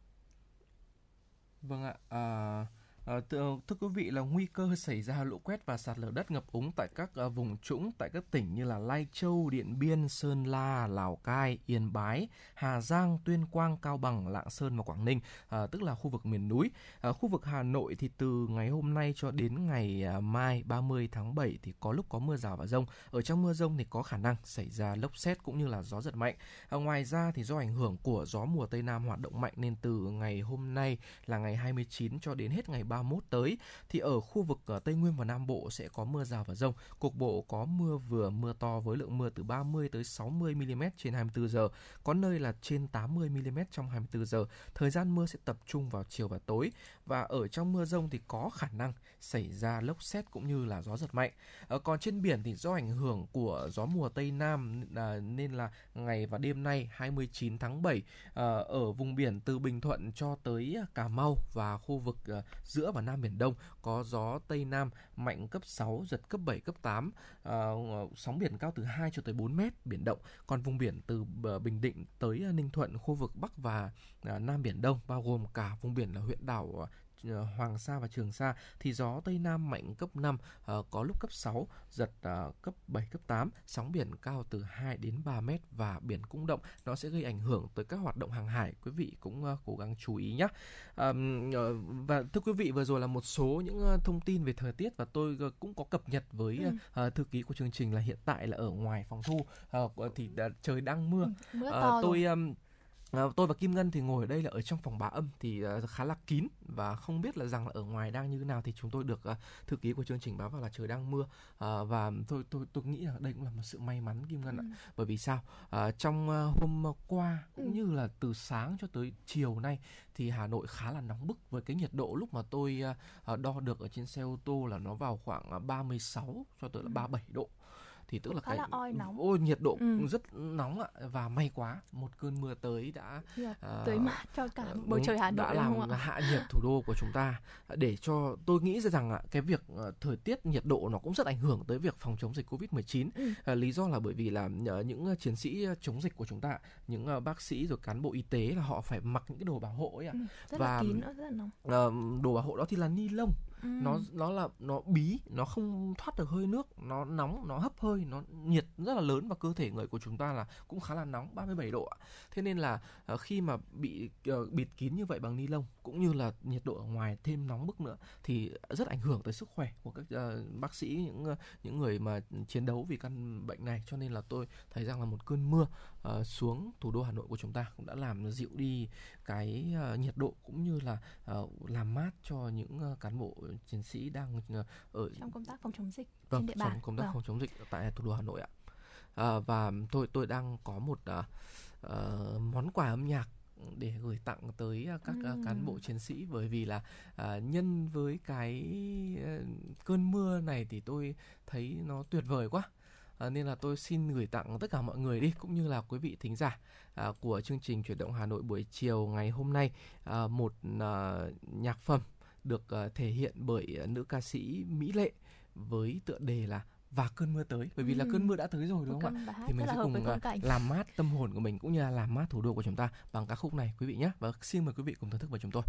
Speaker 3: Vâng ạ, à, Ờ, à, thưa, thưa quý vị là nguy cơ xảy ra lũ quét và sạt lở đất ngập úng tại các ờ, vùng trũng tại các tỉnh như là Lai Châu, Điện Biên, Sơn La, Lào Cai, Yên Bái, Hà Giang, Tuyên Quang, Cao Bằng, Lạng Sơn và Quảng Ninh, à, tức là khu vực miền núi. À, khu vực Hà Nội thì từ ngày hôm nay cho đến ngày à, mai 30 tháng 7 thì có lúc có mưa rào và rông. Ở trong mưa rông thì có khả năng xảy ra lốc xét cũng như là gió giật mạnh. À, ngoài ra thì do ảnh hưởng của gió mùa Tây Nam hoạt động mạnh nên từ ngày hôm nay là ngày 29 cho đến hết ngày 31 tới thì ở khu vực ờ, Tây Nguyên và Nam Bộ sẽ có mưa rào và rông. Cục bộ có mưa vừa mưa to với lượng mưa từ 30 tới 60 mm trên 24 giờ, có nơi là trên 80 mm trong 24 giờ. Thời gian mưa sẽ tập trung vào chiều và tối và ở trong mưa rông thì có khả năng xảy ra lốc xét cũng như là gió giật mạnh. Ờ, còn trên biển thì do ảnh hưởng của gió mùa Tây Nam à, nên là ngày và đêm nay 29 tháng 7 ờ, ở vùng biển từ Bình Thuận cho tới Cà Mau và khu vực ờ, giữa và Nam Biển Đông có gió Tây Nam mạnh cấp 6, giật cấp 7, cấp 8, sóng biển cao từ 2 cho tới 4 mét, biển động. Còn vùng biển từ Bình Định tới Ninh Thuận, khu vực Bắc và à, Nam Biển Đông bao gồm cả vùng biển là huyện đảo Hoàng Sa và Trường Sa thì gió Tây Nam mạnh cấp 5, ờ, có lúc cấp 6, giật ờ, cấp 7, cấp 8, sóng biển cao từ 2 đến 3 mét và biển cũng động. Nó sẽ gây ảnh hưởng tới các hoạt động hàng hải. Quý vị cũng ờ, cố gắng chú ý nhé. Ờ, và thưa quý vị vừa rồi là một số những ờ, thông tin về thời tiết và tôi ờ, cũng có cập nhật với
Speaker 4: Ừ.
Speaker 3: ờ, thư ký của chương trình là hiện tại là ở ngoài phòng thu ờ, thì trời đang mưa.
Speaker 4: Ừ, mưa
Speaker 3: Ờ,
Speaker 4: to
Speaker 3: tôi
Speaker 4: rồi.
Speaker 3: Ờ, tôi và Kim Ngân thì ngồi ở đây là ở trong phòng bá âm thì ờ, khá là kín và không biết là rằng là ở ngoài đang như thế nào thì chúng tôi được ờ, thư ký của chương trình báo vào là trời đang mưa và tôi tôi tôi nghĩ là đây cũng là một sự may mắn Kim Ngân ạ.
Speaker 4: Ừ.
Speaker 3: Bởi vì sao? Trong hôm qua cũng
Speaker 4: Ừ.
Speaker 3: như là từ sáng cho tới chiều nay thì Hà Nội khá là nóng bức với cái nhiệt độ lúc mà tôi đo được ở trên xe ô tô là nó vào khoảng ờ, 36 cho tới là
Speaker 4: Ừ.
Speaker 3: 37 độ thì tức là
Speaker 4: khá là oi nóng.
Speaker 3: ôi nhiệt độ
Speaker 4: Ừ.
Speaker 3: rất nóng ạ và may quá một cơn mưa tới đã ờ,
Speaker 4: tưới mát cho cả
Speaker 3: ờ,
Speaker 4: bầu trời Hà Nội
Speaker 3: đã làm hạ nhiệt thủ đô của chúng ta để cho tôi nghĩ rằng ạ cái việc ờ, thời tiết nhiệt độ nó cũng rất ảnh hưởng tới việc phòng chống dịch Covid-19
Speaker 4: Ừ.
Speaker 3: Ờ, lý do là bởi vì là những chiến sĩ chống dịch của chúng ta những bác sĩ rồi cán bộ y tế là họ phải mặc những cái đồ bảo hộ ấy ạ
Speaker 4: Ừ, rất
Speaker 3: và-
Speaker 4: là kín nữa, rất là nóng.
Speaker 3: Đồ bảo hộ đó thì là ni lông
Speaker 1: Nó nó là nó bí nó không thoát được hơi nước nó nóng nó hấp hơi nó nhiệt rất là lớn và cơ thể người của chúng ta là cũng khá là nóng 37 độ ạ. Thế nên là ờ, khi mà bị ờ, bịt kín như vậy bằng ni lông cũng như là nhiệt độ ở ngoài thêm nóng bức nữa thì rất ảnh hưởng tới sức khỏe của các ờ, bác sĩ những ờ, những người mà chiến đấu vì căn bệnh này cho nên là tôi thấy rằng là một cơn mưa ờ, xuống thủ đô Hà Nội của chúng ta cũng đã làm dịu đi cái ờ, nhiệt độ cũng như là ờ, làm mát cho những ờ, cán bộ chiến sĩ đang ờ, ở
Speaker 4: trong công tác phòng chống dịch
Speaker 1: vâng,
Speaker 4: trên địa bàn
Speaker 1: trong công tác
Speaker 4: Vâng.
Speaker 1: phòng chống dịch tại thủ đô Hà Nội ạ. À, và tôi tôi đang có một à, ờ, món quà âm nhạc để gửi tặng tới à, các à, cán bộ chiến sĩ. Bởi vì là à, nhân với cái ờ, cơn mưa này thì tôi thấy nó tuyệt vời quá. À, nên là tôi xin gửi tặng tất cả mọi người đi cũng như là quý vị thính giả à, của chương trình chuyển động Hà Nội buổi chiều ngày hôm nay. À, một à, nhạc phẩm được à, thể hiện bởi à, nữ ca sĩ Mỹ Lệ với tựa đề là và cơn mưa tới. Bởi vì là
Speaker 4: Ừm.
Speaker 1: cơn mưa đã tới rồi đúng
Speaker 4: một
Speaker 1: không ạ thì mình
Speaker 4: là
Speaker 1: sẽ cùng à, làm mát tâm hồn của mình cũng như là làm mát thủ đô của chúng ta bằng ca khúc này quý vị nhé. Và xin mời quý vị cùng thưởng thức với chúng tôi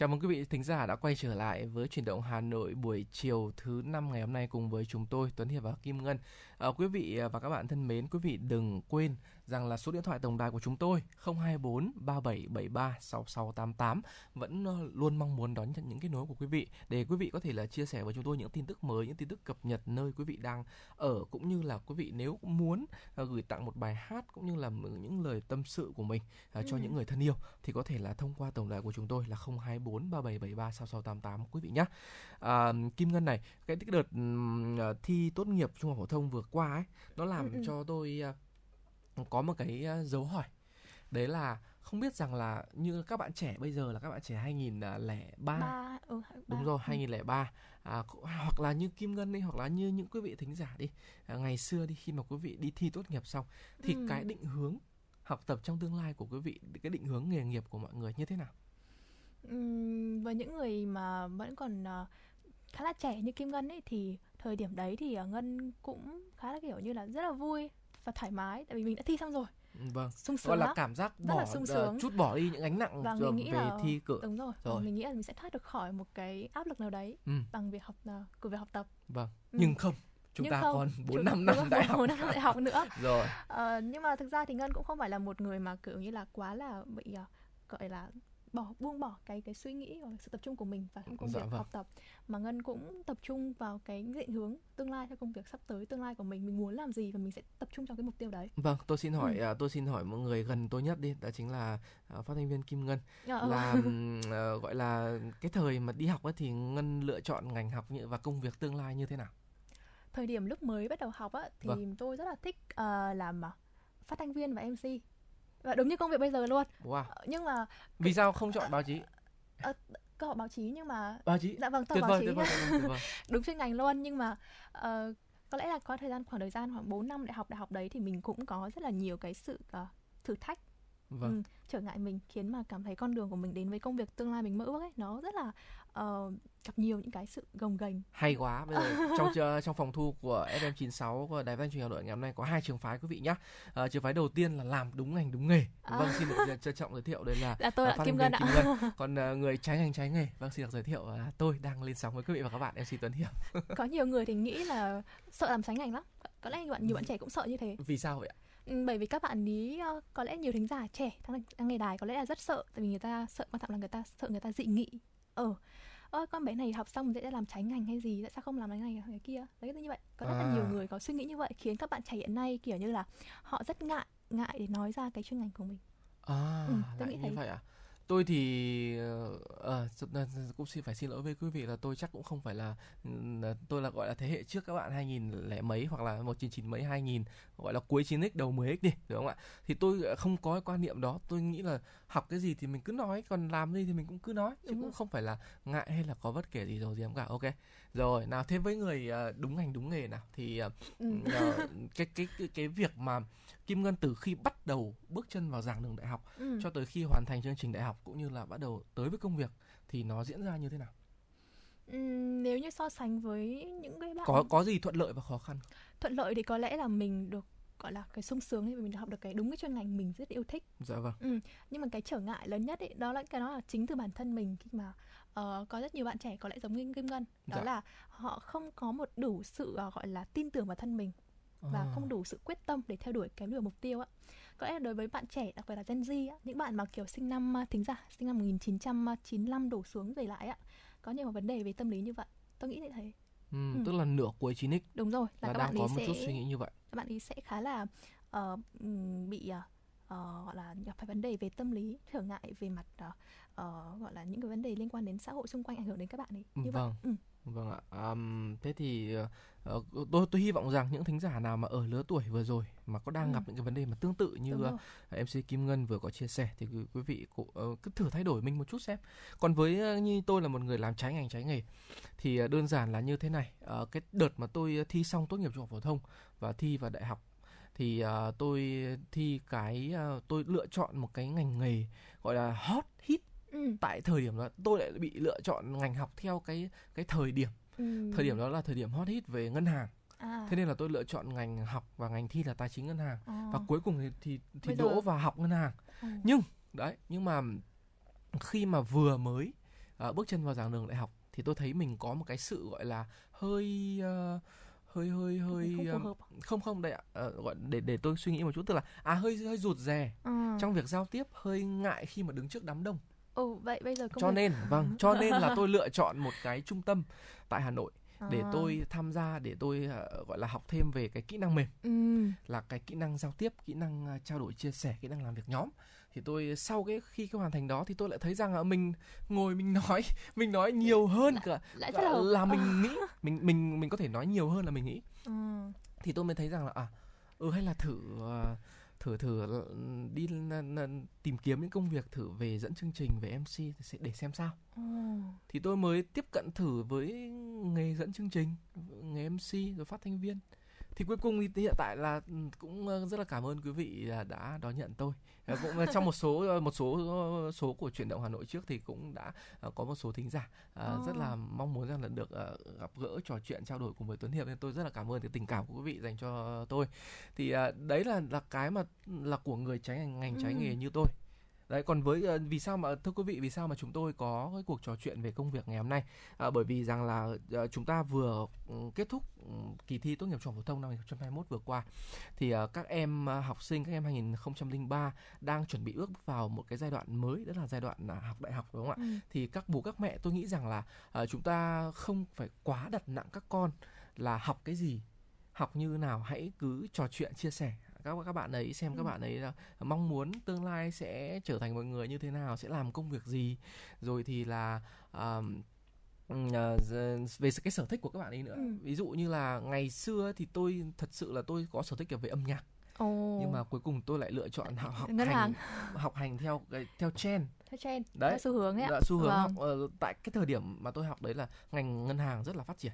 Speaker 3: Chào mừng quý vị thính giả đã quay trở lại với chuyển động Hà Nội buổi chiều thứ năm ngày hôm nay cùng với chúng tôi, Tuấn Hiệp và Kim Ngân. À, quý vị và các bạn thân mến, quý vị đừng quên rằng là số điện thoại tổng đài của chúng tôi 024 3773 6688 vẫn ờ, luôn mong muốn đón nhận những kết nối của quý vị để quý vị có thể là chia sẻ với chúng tôi những tin tức mới, những tin tức cập nhật nơi quý vị đang ở cũng như là quý vị nếu muốn ờ, gửi tặng một bài hát cũng như là những lời tâm sự của mình ờ, cho
Speaker 4: Ừ.
Speaker 3: những người thân yêu thì có thể là thông qua tổng đài của chúng tôi là 024 3773 6688 quý vị nhé. À, Kim Ngân này, cái cái đợt ờ, thi tốt nghiệp trung học phổ thông vừa qua ấy, nó làm
Speaker 4: Ừ, ừ.
Speaker 3: cho tôi ờ, có một cái ờ, dấu hỏi. Đấy là không biết rằng là như các bạn trẻ bây giờ là các bạn trẻ 2003
Speaker 4: ba ừ,
Speaker 3: Đúng
Speaker 4: ba.
Speaker 3: rồi,
Speaker 4: Ừ.
Speaker 3: 2003 à, hoặc là như Kim Ngân đi hoặc là như những quý vị thính giả đi à, ngày xưa đi khi mà quý vị đi thi tốt nghiệp xong thì
Speaker 4: Ừ.
Speaker 3: cái định hướng học tập trong tương lai của quý vị cái định hướng nghề nghiệp của mọi người như thế nào?
Speaker 4: Ừm, với những người mà vẫn còn ờ, khá là trẻ như Kim Ngân ấy thì thời điểm đấy thì ờ, Ngân cũng khá là kiểu như là rất là vui và thoải mái tại vì mình đã thi xong rồi
Speaker 3: Ừ, Vâng,
Speaker 4: sung
Speaker 3: gọi
Speaker 4: sướng
Speaker 3: là
Speaker 4: lắm
Speaker 3: cảm giác
Speaker 4: Rất là
Speaker 3: bỏ
Speaker 4: sung
Speaker 3: ờ,
Speaker 4: sướng.
Speaker 3: chút bỏ đi những gánh nặng
Speaker 4: Và mình nghĩ
Speaker 3: về
Speaker 4: là-
Speaker 3: thi cử.
Speaker 4: đúng rồi,
Speaker 3: Rồi.
Speaker 4: mình nghĩ là mình sẽ thoát được khỏi một cái áp lực nào đấy
Speaker 3: Ừ,
Speaker 4: bằng việc học ờ, của việc học tập
Speaker 3: vâng.
Speaker 4: Ừ.
Speaker 3: Nhưng không, chúng
Speaker 4: Nhưng
Speaker 3: ta
Speaker 4: không,
Speaker 3: còn 4
Speaker 4: Chúng- (laughs)
Speaker 3: năm năm đại học.
Speaker 4: bốn năm đại học nữa (laughs)
Speaker 3: Rồi,
Speaker 4: Ờ, nhưng mà thực ra thì Ngân cũng không phải là một người mà kiểu như là quá là bị gọi là bỏ buông bỏ cái cái suy nghĩ là sự tập trung của mình vào trong công
Speaker 3: Dạ
Speaker 4: việc
Speaker 3: vâng.
Speaker 4: học tập mà Ngân cũng tập trung vào cái định hướng tương lai cho công việc sắp tới tương lai của mình mình muốn làm gì và mình sẽ tập trung cho cái mục tiêu đấy
Speaker 3: vâng, tôi xin hỏi
Speaker 4: Ừ.
Speaker 3: à, tôi xin hỏi một người gần tôi nhất đi, đó chính là à, phát thanh viên Kim Ngân.
Speaker 4: Ờ,
Speaker 3: là ờ, gọi là cái thời mà đi học ấy thì ngân lựa chọn ngành học như và công việc tương lai như thế nào
Speaker 4: thời điểm lúc mới bắt đầu học á thì
Speaker 3: Vâng.
Speaker 4: tôi rất là thích ờ, làm ờ, phát thanh viên và MC và đúng như công việc bây giờ luôn.
Speaker 3: Wow.
Speaker 4: Ờ, nhưng mà
Speaker 3: vì sao không chọn báo chí?
Speaker 4: Cơ hội báo chí nhưng mà
Speaker 3: báo chí?
Speaker 4: Dạ vâng tôi báo
Speaker 3: vời
Speaker 4: chí
Speaker 3: tuyệt vời tuyệt vời, (laughs)
Speaker 4: đúng chuyên ngành luôn nhưng mà ờ, có lẽ là có thời gian khoảng thời gian khoảng 4 năm đại học đại học đấy thì mình cũng có rất là nhiều cái sự ờ, thử thách.
Speaker 3: Vâng.
Speaker 4: Ừ, trở ngại mình khiến mà cảm thấy con đường của mình đến với công việc tương lai mình mơ ước ấy nó rất là ờ, gặp nhiều những cái sự gồng ghềnh
Speaker 3: hay quá. Bây giờ (laughs) trong chờ- trong phòng thu của FM96 của Đài Phát Truyền Hà Nội ngày hôm nay có hai trường phái quý vị nhé à, trường phái đầu tiên là làm đúng ngành đúng nghề.
Speaker 4: À.
Speaker 3: vâng xin được trân trọng giới thiệu. Đây là
Speaker 4: là tôi
Speaker 3: à,
Speaker 4: là
Speaker 3: phát
Speaker 4: Kim
Speaker 3: thanh
Speaker 4: Ngân
Speaker 3: Kim Ngân. (laughs) Còn à, người trái ngành trái nghề. Vâng xin được giới thiệu là tôi đang lên sóng với quý vị và các bạn MC Tuấn Hiệp. (laughs)
Speaker 4: Có nhiều người thì nghĩ là sợ làm trái ngành lắm. Có lẽ nhiều bạn nhiều bạn trẻ cũng sợ như thế.
Speaker 3: Vì sao vậy ạ?
Speaker 4: Ừ, bởi vì các bạn ý ờ, có lẽ nhiều thính giả trẻ đang, đang nghe đài có lẽ là rất sợ. Tại vì người ta sợ quan trọng là người ta sợ người ta dị nghị ờ ơ con bé này học xong sẽ làm trái ngành hay gì tại sao không làm cái này cái kia đấy như vậy có rất là
Speaker 3: À.
Speaker 4: nhiều người có suy nghĩ như vậy khiến các bạn trẻ hiện nay kiểu như là họ rất ngại ngại để nói ra cái chuyên ngành của mình
Speaker 3: À,
Speaker 4: Ừ, tôi nghĩ
Speaker 3: như
Speaker 4: thế.
Speaker 3: vậy à? Tôi thì là- cũng xin phải xin lỗi với quý vị là tôi chắc cũng không phải là ừ, là tôi là gọi là thế hệ trước các bạn 2000 lẻ mấy hoặc là 199 mấy 2000 gọi là cuối 9x đầu 10x đi đúng không ạ? Thì tôi ờ, không có cái quan niệm đó. Tôi nghĩ là học cái gì thì mình cứ nói, còn làm gì thì mình cũng cứ nói chứ
Speaker 4: Đúng
Speaker 3: cũng không phải là ngại hay là có bất kể gì rồi gì cả. Ok. Rồi, nào thế với người ờ, đúng ngành đúng nghề nào thì ờ,
Speaker 4: ừ.
Speaker 3: ờ, cái cái cái cái việc mà Kim Ngân từ khi bắt đầu bước chân vào giảng đường đại học
Speaker 4: Ừ.
Speaker 3: cho tới khi hoàn thành chương trình đại học cũng như là bắt đầu tới với công việc thì nó diễn ra như thế nào?
Speaker 4: Nếu như so sánh với những cái bạn
Speaker 3: Có có gì thuận lợi và khó khăn?
Speaker 4: thuận lợi thì có lẽ là mình được gọi là cái sung sướng thì mình học được cái đúng cái chuyên ngành mình rất yêu thích
Speaker 3: Dạ vâng.
Speaker 4: nhưng mà cái trở ngại lớn nhất ấy đó là cái đó là chính từ bản thân mình khi mà ờ, có rất nhiều bạn trẻ có lẽ giống như Kim Ngân đó
Speaker 3: Dạ.
Speaker 4: là họ không có một đủ sự ờ, gọi là tin tưởng vào thân mình và
Speaker 3: À.
Speaker 4: không đủ sự quyết tâm để theo đuổi cái đuổi mục tiêu á có lẽ đối với bạn trẻ đặc biệt là Gen Z á, những bạn mà kiểu sinh năm ờ, thính giả sinh năm 1995 đổ xuống về lại á có nhiều vấn đề về tâm lý như vậy tôi nghĩ như thế
Speaker 3: Ừ,
Speaker 4: Ừ.
Speaker 3: tức là nửa cuối 9x
Speaker 4: đúng rồi là,
Speaker 3: là
Speaker 4: các
Speaker 3: đang
Speaker 4: bạn
Speaker 3: có một
Speaker 4: sẽ
Speaker 3: chút suy nghĩ như vậy.
Speaker 4: các bạn ấy sẽ khá là ừm, bị ờ, gọi là gặp phải vấn đề về tâm lý trở ngại về mặt ờ, gọi là những cái vấn đề liên quan đến xã hội xung quanh ảnh hưởng đến các bạn ấy như
Speaker 3: Vâng.
Speaker 4: vậy ừ.
Speaker 3: Vâng ạ. Àm, thế thì ờ, tôi tôi hy vọng rằng những thính giả nào mà ở lứa tuổi vừa rồi mà có đang
Speaker 4: Ừ.
Speaker 3: gặp những cái vấn đề mà tương tự như
Speaker 4: Đúng
Speaker 3: ờ. MC Kim Ngân vừa có chia sẻ thì quý, quý vị cũng ờ, cứ thử thay đổi mình một chút xem. Còn với ờ, như tôi là một người làm trái ngành trái nghề thì ờ, đơn giản là như thế này. Ờ, cái đợt mà tôi thi xong tốt nghiệp trung học phổ thông và thi vào đại học thì ờ, tôi thi cái ờ, tôi lựa chọn một cái ngành nghề gọi là hot hit
Speaker 4: Ừ.
Speaker 3: tại thời điểm đó tôi lại bị lựa chọn ngành học theo cái cái thời điểm
Speaker 4: Ừ.
Speaker 3: thời điểm đó là thời điểm hot hit về ngân hàng
Speaker 4: à.
Speaker 3: thế nên là tôi lựa chọn ngành học và ngành thi là tài chính ngân hàng
Speaker 4: à.
Speaker 3: và cuối cùng thì thì, thì
Speaker 4: Bây
Speaker 3: đỗ
Speaker 4: giờ-
Speaker 3: vào học ngân hàng
Speaker 4: Ừ.
Speaker 3: nhưng đấy nhưng mà khi mà vừa mới ờ, bước chân vào giảng đường đại học thì tôi thấy mình có một cái sự gọi là hơi ờ, hơi hơi hơi
Speaker 4: không hợp
Speaker 3: không không đây ạ ờ, gọi để để tôi suy nghĩ một chút tức là à hơi hơi rụt rè
Speaker 4: ừ.
Speaker 3: trong việc giao tiếp hơi ngại khi mà đứng trước đám đông
Speaker 4: ừ vậy bây giờ công
Speaker 3: cho nên (laughs) vâng cho nên là tôi lựa chọn một cái trung tâm tại Hà Nội để
Speaker 4: À.
Speaker 3: tôi tham gia để tôi ờ, gọi là học thêm về cái kỹ năng mềm
Speaker 4: ừ.
Speaker 3: là cái kỹ năng giao tiếp kỹ năng ờ, trao đổi chia sẻ kỹ năng làm việc nhóm thì tôi sau cái khi cái hoàn thành đó thì tôi lại thấy rằng là mình ngồi mình (laughs) nói mình nói nhiều hơn cả
Speaker 4: lại rất là
Speaker 3: là mình (laughs) nghĩ mình mình mình có thể nói nhiều hơn là mình nghĩ
Speaker 4: ừ.
Speaker 3: thì tôi mới thấy rằng là à ừ hay là thử ờ, thử thử ờ, đi tìm kiếm những công việc thử về dẫn chương trình về MC sẽ để xem sao
Speaker 4: Ồ.
Speaker 3: thì tôi mới tiếp cận thử với nghề dẫn chương trình nghề MC rồi phát thanh viên thì cuối cùng thì hiện tại là ừ, cũng ờ, rất là cảm ơn quý vị đã đón nhận tôi. Ờ, cũng là trong một số ờ, một số ờ, số của chuyển động Hà Nội trước thì cũng đã ờ, có một số thính giả ờ, rất là mong muốn rằng là được ờ, gặp gỡ trò chuyện trao đổi cùng với Tuấn Hiệp. Nên tôi rất là cảm ơn cái tình cảm của quý vị dành cho tôi. Thì ờ, đấy là là cái mà là của người trái ngành ngành trái
Speaker 4: Ừ.
Speaker 3: nghề như tôi Đấy còn với ờ, vì sao mà thưa quý vị vì sao mà chúng tôi có cái cuộc trò chuyện về công việc ngày hôm nay? À, bởi vì rằng là ờ, chúng ta vừa ừ, kết thúc ừ, kỳ thi tốt nghiệp trung học phổ thông năm 2021 vừa qua thì ờ, các em học sinh các em 2003 đang chuẩn bị bước vào một cái giai đoạn mới đó là giai đoạn là học đại học đúng không ạ?
Speaker 4: Ừ.
Speaker 3: Thì các bố các mẹ tôi nghĩ rằng là chúng ta không phải quá đặt nặng các con là học cái gì học như nào hãy cứ trò chuyện chia sẻ các các bạn ấy xem các
Speaker 4: Ừ.
Speaker 3: bạn ấy là mong muốn tương lai sẽ trở thành một người như thế nào sẽ làm công việc gì rồi thì là giờ- về cái sở thích của các bạn ấy nữa
Speaker 4: Ừ.
Speaker 3: ví dụ như là ngày xưa thì tôi thật sự là tôi có sở thích về âm nhạc
Speaker 4: Ồ.
Speaker 3: nhưng mà cuối cùng tôi lại lựa chọn học học
Speaker 4: Ngân
Speaker 3: hành học hành theo theo trend
Speaker 4: theo trend
Speaker 3: Đấy.
Speaker 4: theo xu hướng ấy ạ
Speaker 3: Dạ, xu hướng
Speaker 4: Vâng.
Speaker 3: học ờ, tại cái thời điểm mà tôi học đấy là ngành ngân hàng rất là phát triển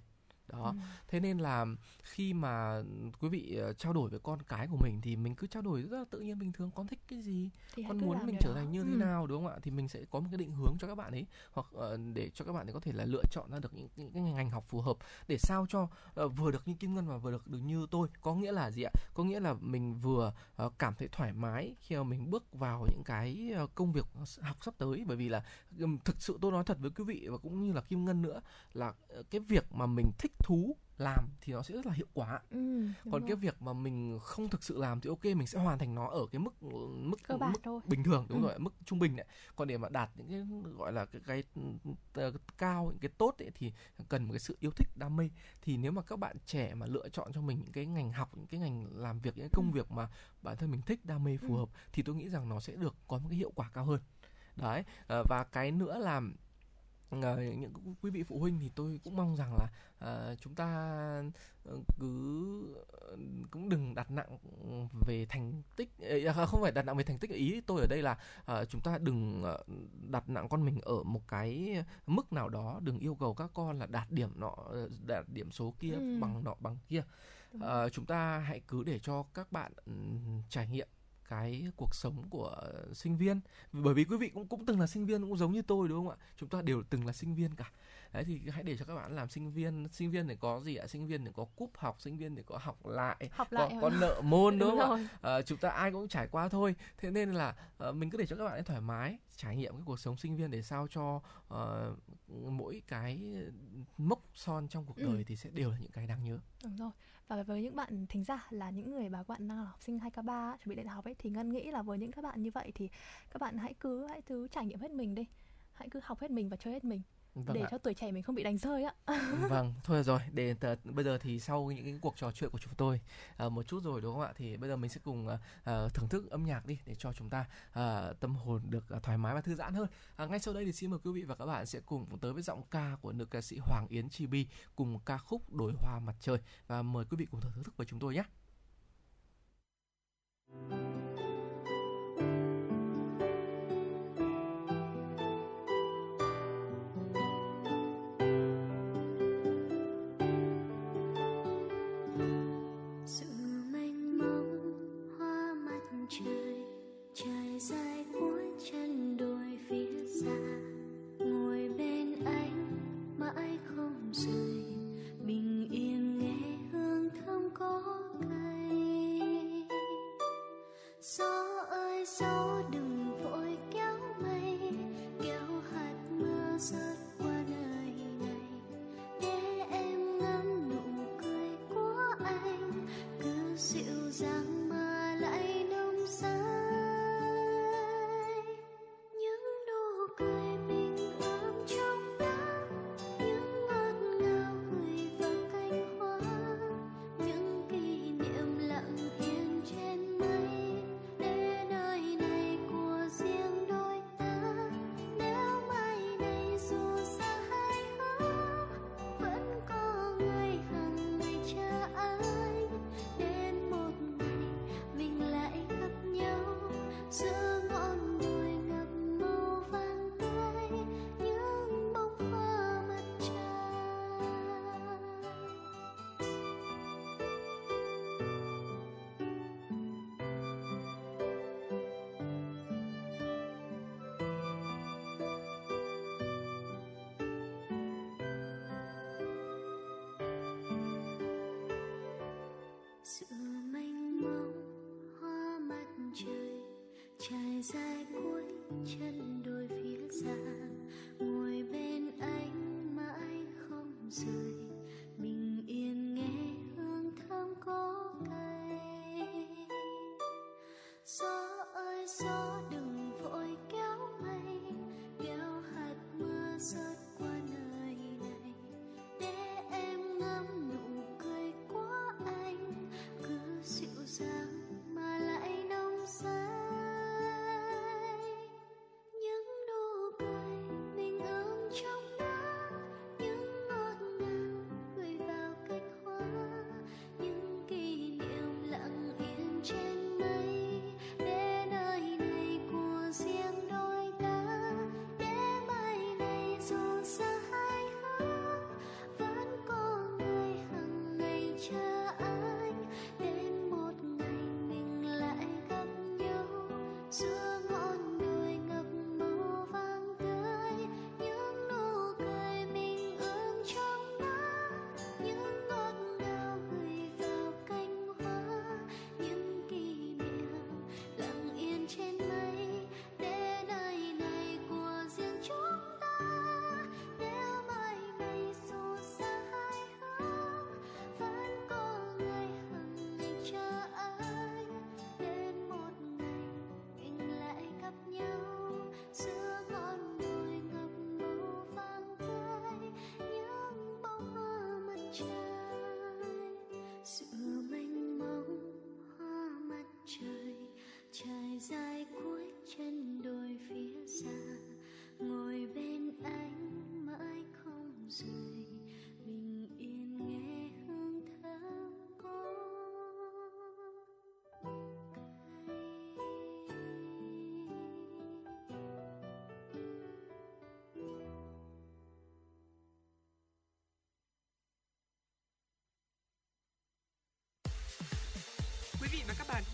Speaker 3: đó
Speaker 4: Ừ.
Speaker 3: thế nên là khi mà quý vị ờ, trao đổi với con cái của mình thì mình cứ trao đổi rất là tự nhiên bình thường con thích cái gì
Speaker 4: Thì
Speaker 3: con muốn mình trở
Speaker 4: đó.
Speaker 3: thành như thế
Speaker 4: Ừ.
Speaker 3: nào đúng không ạ thì mình sẽ có một cái định hướng cho các bạn ấy hoặc ờ, để cho các bạn ấy có thể là lựa chọn ra được những, những cái ngành học phù hợp để sao cho ờ, vừa được như kim ngân và vừa được được như tôi có nghĩa là gì ạ có nghĩa là mình vừa ờ, cảm thấy thoải mái khi mà mình bước vào những cái ờ, công việc học sắp tới bởi vì là ừm, thực sự tôi nói thật với quý vị và cũng như là kim ngân nữa là ờ, cái việc mà mình thích thú làm thì nó sẽ rất là hiệu quả
Speaker 4: Ừ,
Speaker 3: còn
Speaker 4: rồi.
Speaker 3: cái việc mà mình không thực sự làm thì ok mình sẽ hoàn thành nó ở cái mức mức
Speaker 4: cơ bản
Speaker 3: mức
Speaker 4: thôi
Speaker 3: bình thường đúng
Speaker 4: Ừ.
Speaker 3: rồi mức trung bình đấy còn để mà đạt những cái gọi là cái, cái ờ, cao những cái tốt ấy, thì cần một cái sự yêu thích đam mê thì nếu mà các bạn trẻ mà lựa chọn cho mình những cái ngành học những cái ngành làm việc những cái công
Speaker 4: Ừ.
Speaker 3: việc mà bản thân mình thích đam mê phù
Speaker 4: Ừ.
Speaker 3: hợp thì tôi nghĩ rằng nó sẽ được có một cái hiệu quả cao hơn đấy ờ, và cái nữa là những quý vị phụ huynh thì tôi cũng mong rằng là ờ, chúng ta ờ, cứ ờ, cũng đừng đặt nặng về thành tích ờ, không phải đặt nặng về thành tích. Ý tôi ở đây là ờ, chúng ta đừng đặt nặng con mình ở một cái mức nào đó đừng yêu cầu các con là đạt điểm nọ đạt điểm số kia
Speaker 4: Ừ.
Speaker 3: bằng nọ bằng kia. Ờ, chúng ta hãy cứ để cho các bạn ừm, trải nghiệm cái cuộc sống của sinh viên. Bởi vì quý vị cũng cũng từng là sinh viên, cũng giống như tôi, đúng không ạ? Chúng ta đều từng là sinh viên cả đấy thì hãy để cho các bạn làm sinh viên sinh viên thì có gì ạ? Sinh viên thì có cúp học sinh viên thì có học lại
Speaker 4: học
Speaker 3: có,
Speaker 4: lại
Speaker 3: có nợ môn (laughs) đúng
Speaker 4: đúng
Speaker 3: không ạ? Ờ, chúng ta ai cũng trải qua thôi. Thế nên là ờ, mình cứ để cho các bạn ấy thoải mái trải nghiệm cái cuộc sống sinh viên để sao cho ờ, mỗi cái mốc son trong cuộc
Speaker 4: Ừ.
Speaker 3: đời thì sẽ đều là những cái đáng nhớ.
Speaker 4: Đúng rồi. Và với những bạn thính giả là những người bà các bạn đang là học sinh 2K3 á, chuẩn bị đại học ấy thì Ngân nghĩ là với những các bạn như vậy thì các bạn hãy cứ hãy cứ trải nghiệm hết mình đi. Hãy cứ học hết mình và chơi hết mình
Speaker 3: vâng
Speaker 4: để
Speaker 3: ạ.
Speaker 4: cho tuổi trẻ mình không bị đánh rơi á. (laughs)
Speaker 3: vâng thôi rồi để tờ, bây giờ thì sau những cái cuộc trò chuyện của chúng tôi à, một chút rồi đúng không ạ thì bây giờ mình sẽ cùng à, thưởng thức âm nhạc đi để cho chúng ta à, tâm hồn được à, thoải mái và thư giãn hơn à, ngay sau đây thì xin mời quý vị và các bạn sẽ cùng tới với giọng ca của nữ ca sĩ Hoàng Yến Chibi cùng ca khúc đồi hoa mặt trời và mời quý vị cùng thưởng thức với chúng tôi nhé
Speaker 5: sự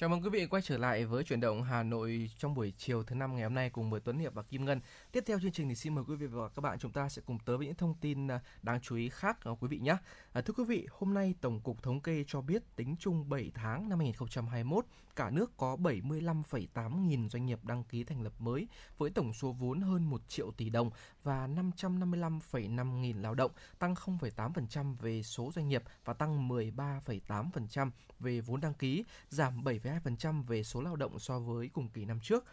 Speaker 3: Chào mừng quý vị quay trở lại với chuyển động Hà Nội trong buổi chiều thứ năm ngày hôm nay cùng với Tuấn Hiệp và Kim Ngân. Tiếp theo chương trình thì xin mời quý vị và các bạn chúng ta sẽ cùng tới với những thông tin à, đáng chú ý khác của quý vị nhé. À, thưa quý vị, hôm nay Tổng cục Thống kê cho biết tính chung 7 tháng năm 2021, cả nước có 75,8 nghìn doanh nghiệp đăng ký thành lập mới với tổng số vốn hơn 1 triệu tỷ đồng và 555,5 nghìn lao động, tăng 0,8% về số doanh nghiệp và tăng 13,8% về vốn đăng ký, giảm 7 7,2% về số lao động so với cùng kỳ năm trước.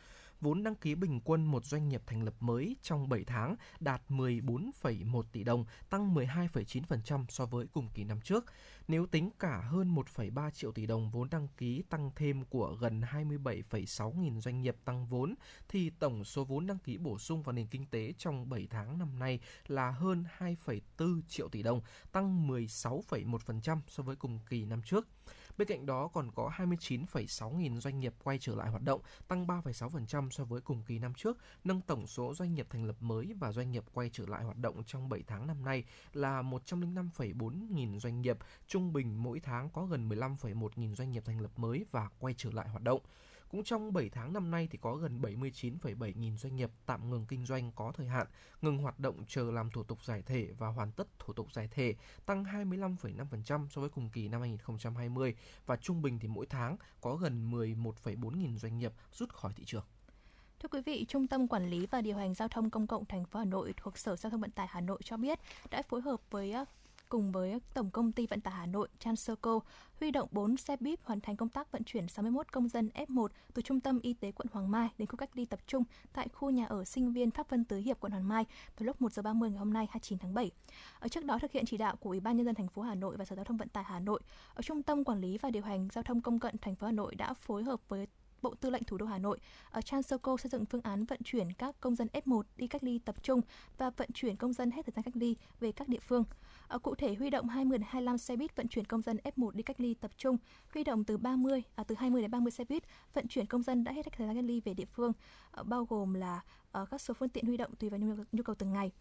Speaker 3: Vốn đăng ký bình quân một doanh nghiệp thành lập mới trong 7 tháng đạt 14,1 tỷ đồng, tăng 12,9% so với cùng kỳ năm trước. Nếu tính cả hơn 1,3 triệu tỷ đồng vốn đăng ký tăng thêm của gần 27,6 nghìn doanh nghiệp tăng vốn, thì tổng số vốn đăng ký bổ sung vào nền kinh tế trong 7 tháng năm nay là hơn 2,4 triệu tỷ đồng, tăng 16,1% so với cùng kỳ năm trước. Bên cạnh đó còn có 29,6 nghìn doanh nghiệp quay trở lại hoạt động, tăng 3,6% so với cùng kỳ năm trước, nâng tổng số doanh nghiệp thành lập mới và doanh nghiệp quay trở lại hoạt động trong 7 tháng năm nay là 105,4 nghìn doanh nghiệp, trung bình mỗi tháng có gần 15,1 nghìn doanh nghiệp thành lập mới và quay trở lại hoạt động. Cũng trong 7 tháng năm nay thì có gần 79,7 nghìn doanh nghiệp tạm ngừng kinh doanh có thời hạn, ngừng hoạt động chờ làm thủ tục giải thể và hoàn tất thủ tục giải thể, tăng 25,5% so với cùng kỳ năm 2020 và trung bình thì mỗi tháng có gần 11,4 nghìn doanh nghiệp rút khỏi thị trường.
Speaker 4: Thưa quý vị, Trung tâm Quản lý và Điều hành Giao thông Công cộng thành phố Hà Nội thuộc Sở Giao thông Vận tải Hà Nội cho biết đã phối hợp với cùng với Tổng công ty Vận tải Hà Nội Transoco huy động 4 xe buýt hoàn thành công tác vận chuyển 61 công dân F1 từ Trung tâm Y tế quận Hoàng Mai đến khu cách ly tập trung tại khu nhà ở sinh viên Pháp Vân Tứ Hiệp quận Hoàng Mai vào lúc 1 giờ 30 ngày hôm nay 29 tháng 7. Ở trước đó thực hiện chỉ đạo của Ủy ban nhân dân thành phố Hà Nội và Sở Giao thông Vận tải Hà Nội, ở Trung tâm Quản lý và Điều hành Giao thông Công cộng thành phố Hà Nội đã phối hợp với Bộ Tư lệnh Thủ đô Hà Nội, ở Transoco xây dựng phương án vận chuyển các công dân F1 đi cách ly tập trung và vận chuyển công dân hết thời gian cách ly về các địa phương. À, cụ thể huy động 20 đến 25 xe buýt vận chuyển công dân F1 đi cách ly tập trung, huy động từ 30 à, từ 20 đến 30 xe buýt vận chuyển công dân đã hết thời gian cách ly về địa phương, à, bao gồm là à, các số phương tiện huy động tùy vào nhu, nhu cầu từng ngày.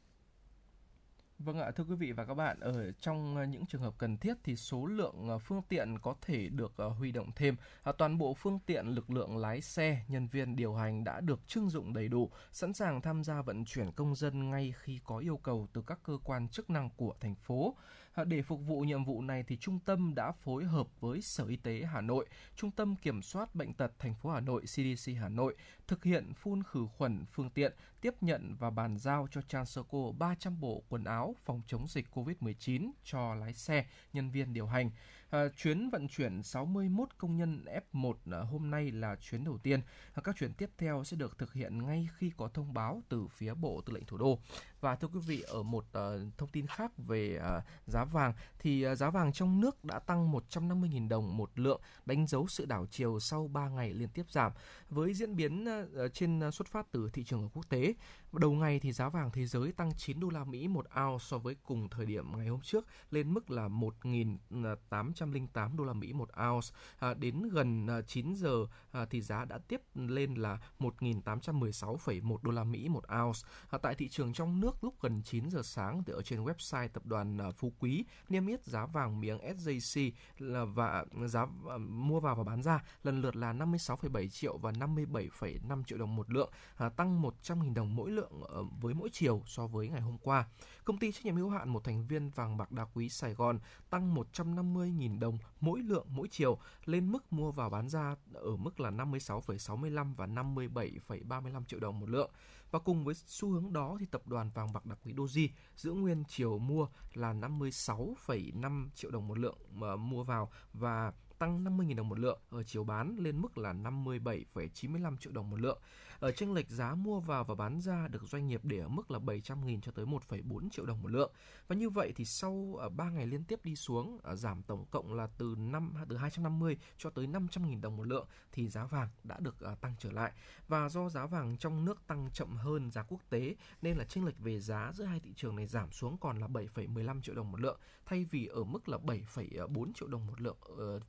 Speaker 3: Vâng ạ, thưa quý vị và các bạn, ở trong ờ, những trường hợp cần thiết thì số lượng ờ, phương tiện có thể được ờ, huy động thêm. À, toàn bộ phương tiện, lực lượng lái xe, nhân viên điều hành đã được trưng dụng đầy đủ, sẵn sàng tham gia vận chuyển công dân ngay khi có yêu cầu từ các cơ quan chức năng của thành phố. Ờ, để phục vụ nhiệm vụ này thì trung tâm đã phối hợp với Sở Y tế Hà Nội, Trung tâm Kiểm soát bệnh tật thành phố Hà Nội CDC Hà Nội thực hiện phun khử khuẩn phương tiện, tiếp nhận và bàn giao cho Transoco 300 bộ quần áo phòng chống dịch COVID-19 cho lái xe, nhân viên điều hành. À, chuyến vận chuyển 61 công nhân F1 à, ờ, hôm nay là chuyến đầu tiên. À, các chuyến tiếp theo sẽ được thực hiện ngay khi có thông báo từ phía Bộ Tư lệnh Thủ đô. Và thưa quý vị, ở một uh, thông tin khác về uh, giá vàng thì uh, giá vàng trong nước đã tăng 150.000 đồng một lượng, đánh dấu sự đảo chiều sau 3 ngày liên tiếp giảm. Với diễn biến uh, trên uh, xuất phát từ thị trường ở quốc tế, đầu ngày thì giá vàng thế giới tăng 9 đô la Mỹ một ounce so với cùng thời điểm ngày hôm trước lên mức là 1.808 đô la Mỹ một ounce. À, đến gần à, 9 giờ à, thì giá đã tiếp lên là 1.816,1 đô la Mỹ một ounce. À, tại thị trường trong nước lúc gần 9 giờ sáng thì ở trên website tập đoàn à, Phú Quý niêm yết giá vàng miếng SJC là và à, giá à, mua vào và bán ra lần lượt là 56,7 triệu và 57,5 triệu đồng một lượng, à, tăng 100.000 đồng mỗi lượng ờ, với mỗi chiều so với ngày hôm qua. Công ty trách nhiệm hữu hạn một thành viên vàng bạc đá quý Sài Gòn tăng 150.000 đồng mỗi lượng mỗi chiều lên mức mua vào bán ra ở mức là 56,65 và 57,35 triệu đồng một lượng. Và cùng với xu hướng đó thì tập đoàn vàng bạc đá quý Doji giữ nguyên chiều mua là 56,5 triệu đồng một lượng mà mua vào và tăng 50.000 đồng một lượng ở chiều bán lên mức là 57,95 triệu đồng một lượng. Ở chênh lệch giá mua vào và bán ra được doanh nghiệp để ở mức là 700.000 cho tới 1,4 triệu đồng một lượng. Và như vậy thì sau ờ, 3 ngày liên tiếp đi xuống ờ, giảm tổng cộng là từ năm từ 250 cho tới 500.000 đồng một lượng thì giá vàng đã được tăng trở lại. Và do giá vàng trong nước tăng chậm hơn giá quốc tế nên là chênh lệch về giá giữa hai thị trường này giảm xuống còn là 7,15 triệu đồng một lượng thay vì ở mức là 7,4 triệu đồng một lượng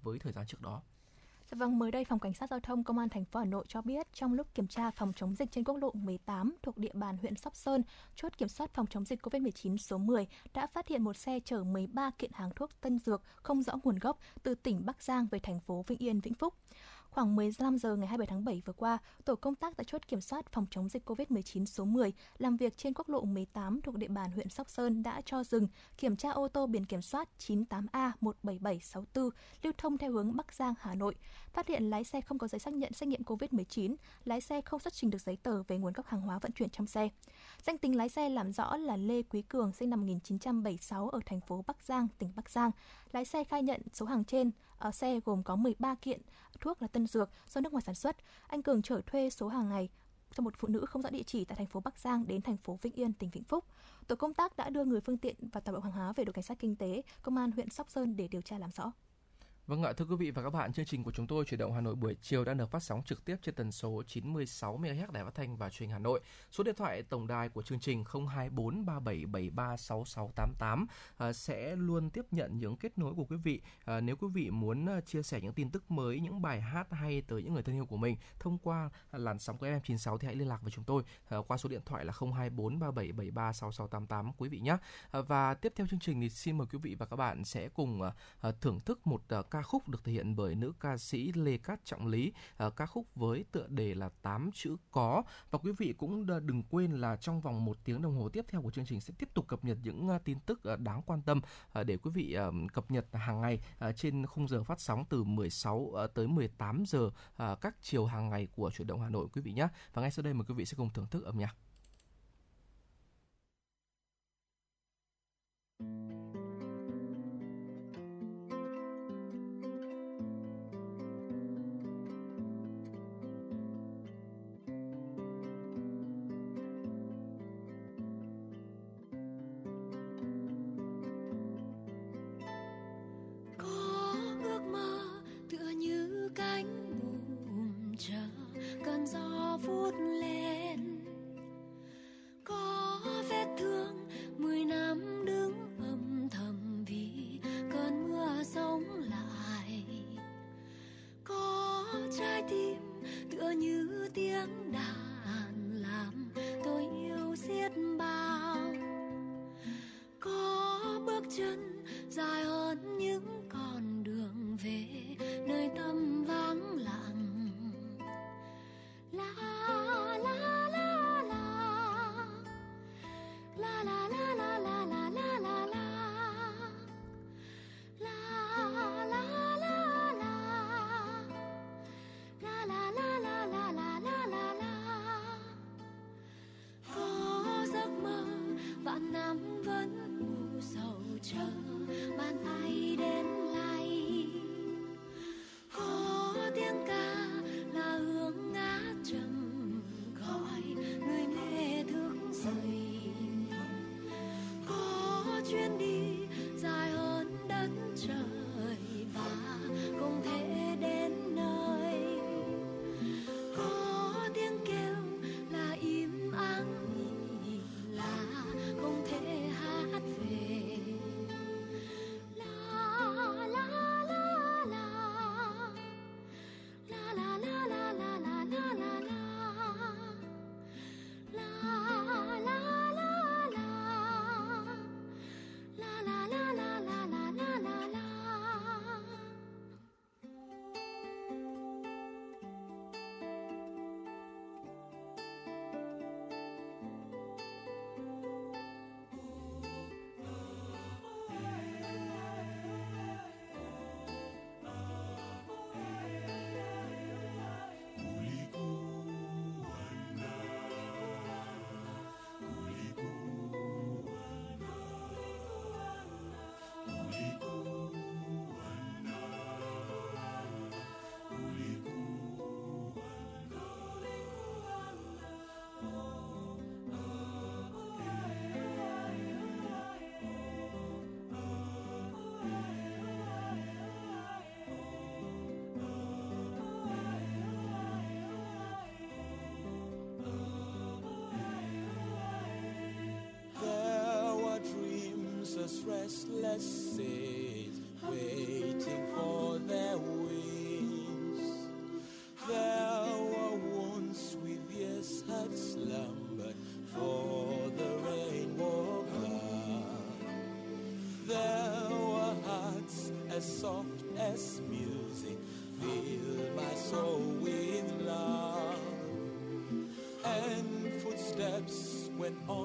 Speaker 3: với thời gian trước đó.
Speaker 4: Vâng, mới đây phòng cảnh sát giao thông công an thành phố Hà Nội cho biết trong lúc kiểm tra phòng chống dịch trên quốc lộ 18 thuộc địa bàn huyện Sóc Sơn, chốt kiểm soát phòng chống dịch COVID-19 số 10 đã phát hiện một xe chở 13 kiện hàng thuốc tân dược không rõ nguồn gốc từ tỉnh Bắc Giang về thành phố Vĩnh Yên, Vĩnh Phúc. Khoảng 15 giờ ngày 27 tháng 7 vừa qua, tổ công tác tại chốt kiểm soát phòng chống dịch COVID-19 số 10 làm việc trên quốc lộ 18 thuộc địa bàn huyện Sóc Sơn đã cho dừng kiểm tra ô tô biển kiểm soát 98A17764 lưu thông theo hướng Bắc Giang, Hà Nội. Phát hiện lái xe không có giấy xác nhận xét nghiệm COVID-19, lái xe không xuất trình được giấy tờ về nguồn gốc hàng hóa vận chuyển trong xe. Danh tính lái xe làm rõ là Lê Quý Cường sinh năm 1976 ở thành phố Bắc Giang, tỉnh Bắc Giang. Lái xe khai nhận số hàng trên ở xe gồm có 13 kiện thuốc là tân dược do nước ngoài sản xuất. Anh Cường chở thuê số hàng này cho một phụ nữ không rõ địa chỉ tại thành phố Bắc Giang đến thành phố Vĩnh Yên, tỉnh Vĩnh Phúc. Tổ công tác đã đưa người phương tiện và toàn bộ hàng hóa về đội cảnh sát kinh tế, công an huyện Sóc Sơn để điều tra làm rõ.
Speaker 3: Vâng ạ, thưa quý vị và các bạn, chương trình của chúng tôi chuyển động Hà Nội buổi chiều đã được phát sóng trực tiếp trên tần số 96 MHz Đài Phát thanh và Truyền hình Hà Nội. Số điện thoại tổng đài của chương trình 02437736688 à, sẽ luôn tiếp nhận những kết nối của quý vị. À, nếu quý vị muốn à, chia sẻ những tin tức mới, những bài hát hay tới những người thân yêu của mình thông qua làn sóng của FM96 thì hãy liên lạc với chúng tôi à, qua số điện thoại là 024 3773 6688 quý vị nhé. À, và tiếp theo chương trình thì xin mời quý vị và các bạn sẽ cùng à, thưởng thức một ca khúc được thể hiện bởi nữ ca sĩ Lê Cát Trọng Lý, à, ca khúc với tựa đề là tám chữ có và quý vị cũng đừng quên là trong vòng một tiếng đồng hồ tiếp theo của chương trình sẽ tiếp tục cập nhật những ờ, tin tức ờ, đáng quan tâm để quý vị cập nhật hàng ngày trên khung giờ phát sóng từ 16 tới 18 giờ các chiều hàng ngày của chuyển động Hà Nội quý vị nhé. Và ngay sau đây mời quý vị sẽ cùng thưởng thức âm nhạc.
Speaker 1: Restless sails, waiting for their wings. There were once with years had slumbered for the rainbow path. There were hearts as soft as music, filled my soul with love. And footsteps went on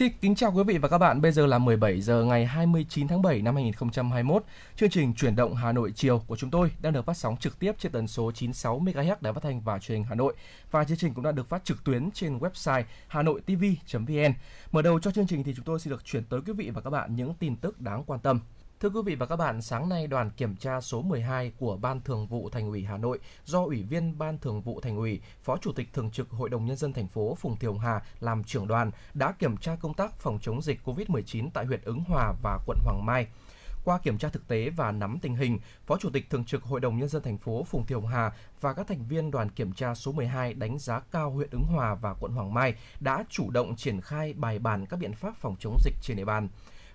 Speaker 3: Xin kính chào quý vị và các bạn. Bây giờ là 17 giờ ngày 29 tháng 7 năm 2021. Chương trình chuyển động Hà Nội chiều của chúng tôi đang được phát sóng trực tiếp trên tần số 96 MHz Đài Phát thanh và Truyền hình Hà Nội và chương trình cũng đã được phát trực tuyến trên website hanoitv.vn. Mở đầu cho chương trình thì chúng tôi xin được chuyển tới quý vị và các bạn những tin tức đáng quan tâm. Thưa quý vị và các bạn, sáng nay đoàn kiểm tra số 12 của Ban Thường vụ Thành ủy Hà Nội do Ủy viên Ban Thường vụ Thành ủy, Phó Chủ tịch Thường trực Hội đồng Nhân dân thành phố Phùng Thiều Hà làm trưởng đoàn đã kiểm tra công tác phòng chống dịch COVID-19 tại huyện Ứng Hòa và quận Hoàng Mai. Qua kiểm tra thực tế và nắm tình hình, Phó Chủ tịch Thường trực Hội đồng Nhân dân thành phố Phùng Thiều Hà và các thành viên đoàn kiểm tra số 12 đánh giá cao huyện Ứng Hòa và quận Hoàng Mai đã chủ động triển khai bài bản các biện pháp phòng chống dịch trên địa bàn.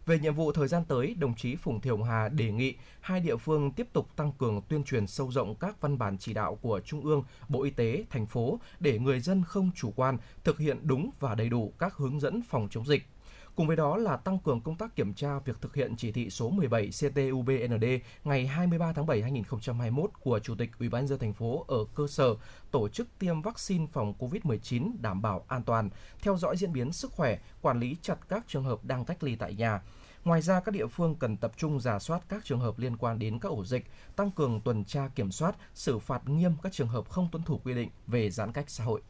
Speaker 3: Về nhiệm vụ thời gian tới, đồng chí Phùng Thiều Hà đề nghị hai địa phương tiếp tục tăng cường tuyên truyền sâu rộng các văn bản chỉ đạo của Trung ương, Bộ Y tế, thành phố để người dân không chủ quan, thực hiện đúng và đầy đủ các hướng dẫn phòng chống dịch. Cùng với đó là tăng cường công tác kiểm tra việc thực hiện chỉ thị số 17 CTUBND ngày 23 tháng 7 2021 của Chủ tịch Ủy ban nhân dân thành phố ở cơ sở tổ chức tiêm vaccine phòng COVID-19 đảm bảo an toàn, theo dõi diễn biến sức khỏe, quản lý chặt các trường hợp đang cách ly tại nhà. Ngoài ra, các địa phương cần tập trung giả soát các trường hợp liên quan đến các ổ dịch, tăng cường tuần tra kiểm soát, xử phạt nghiêm các trường hợp không tuân thủ quy định về giãn cách xã hội.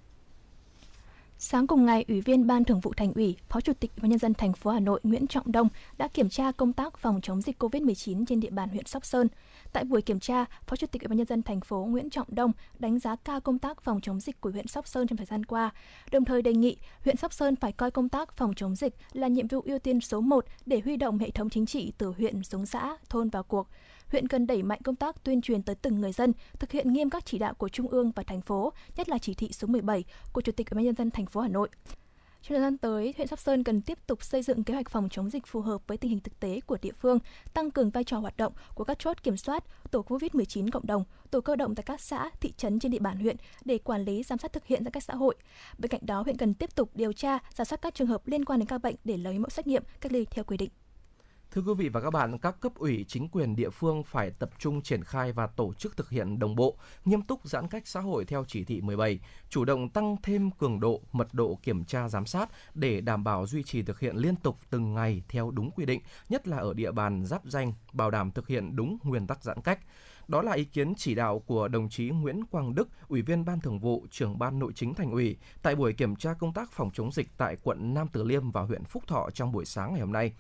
Speaker 4: Sáng cùng ngày, Ủy viên Ban Thường vụ Thành ủy, Phó Chủ tịch Ủy ban nhân dân thành phố Hà Nội Nguyễn Trọng Đông đã kiểm tra công tác phòng chống dịch COVID-19 trên địa bàn huyện Sóc Sơn. Tại buổi kiểm tra, Phó Chủ tịch Ủy ban nhân dân thành phố Nguyễn Trọng Đông đánh giá cao công tác phòng chống dịch của huyện Sóc Sơn trong thời gian qua, đồng thời đề nghị huyện Sóc Sơn phải coi công tác phòng chống dịch là nhiệm vụ ưu tiên số 1 để huy động hệ thống chính trị từ huyện xuống xã, thôn vào cuộc huyện cần đẩy mạnh công tác tuyên truyền tới từng người dân, thực hiện nghiêm các chỉ đạo của Trung ương và thành phố, nhất là chỉ thị số 17 của Chủ tịch Ủy ban nhân dân thành phố Hà Nội. Trong thời gian tới, huyện Sóc Sơn cần tiếp tục xây dựng kế hoạch phòng chống dịch phù hợp với tình hình thực tế của địa phương, tăng cường vai trò hoạt động của các chốt kiểm soát, tổ COVID-19 cộng đồng, tổ cơ động tại các xã, thị trấn trên địa bàn huyện để quản lý giám sát thực hiện giãn cách xã hội. Bên cạnh đó, huyện cần tiếp tục điều tra, giả soát các trường hợp liên quan đến các bệnh để lấy mẫu xét nghiệm, cách ly theo quy định.
Speaker 3: Thưa quý vị và các bạn, các cấp ủy chính quyền địa phương phải tập trung triển khai và tổ chức thực hiện đồng bộ, nghiêm túc giãn cách xã hội theo chỉ thị 17, chủ động tăng thêm cường độ, mật độ kiểm tra giám sát để đảm bảo duy trì thực hiện liên tục từng ngày theo đúng quy định, nhất là ở địa bàn giáp danh, bảo đảm thực hiện đúng nguyên tắc giãn cách. Đó là ý kiến chỉ đạo của đồng chí Nguyễn Quang Đức, Ủy viên Ban Thường vụ, trưởng Ban Nội chính Thành ủy tại buổi kiểm tra công tác phòng chống dịch tại quận Nam Từ Liêm và huyện Phúc Thọ trong buổi sáng ngày hôm nay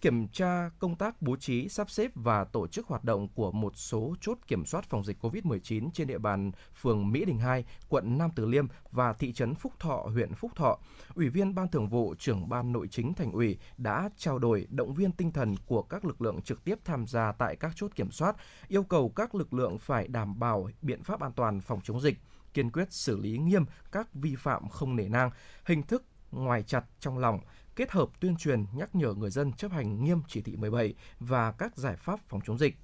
Speaker 3: kiểm tra công tác bố trí, sắp xếp và tổ chức hoạt động của một số chốt kiểm soát phòng dịch COVID-19 trên địa bàn phường Mỹ Đình 2, quận Nam Từ Liêm và thị trấn Phúc Thọ, huyện Phúc Thọ. Ủy viên Ban Thường vụ, trưởng Ban Nội chính Thành ủy đã trao đổi động viên tinh thần của các lực lượng trực tiếp tham gia tại các chốt kiểm soát, yêu cầu các lực lượng phải đảm bảo biện pháp an toàn phòng chống dịch, kiên quyết xử lý nghiêm các vi phạm không nể nang, hình thức ngoài chặt trong lòng, kết hợp tuyên truyền nhắc nhở người dân chấp hành nghiêm chỉ thị 17 và các giải pháp phòng chống dịch.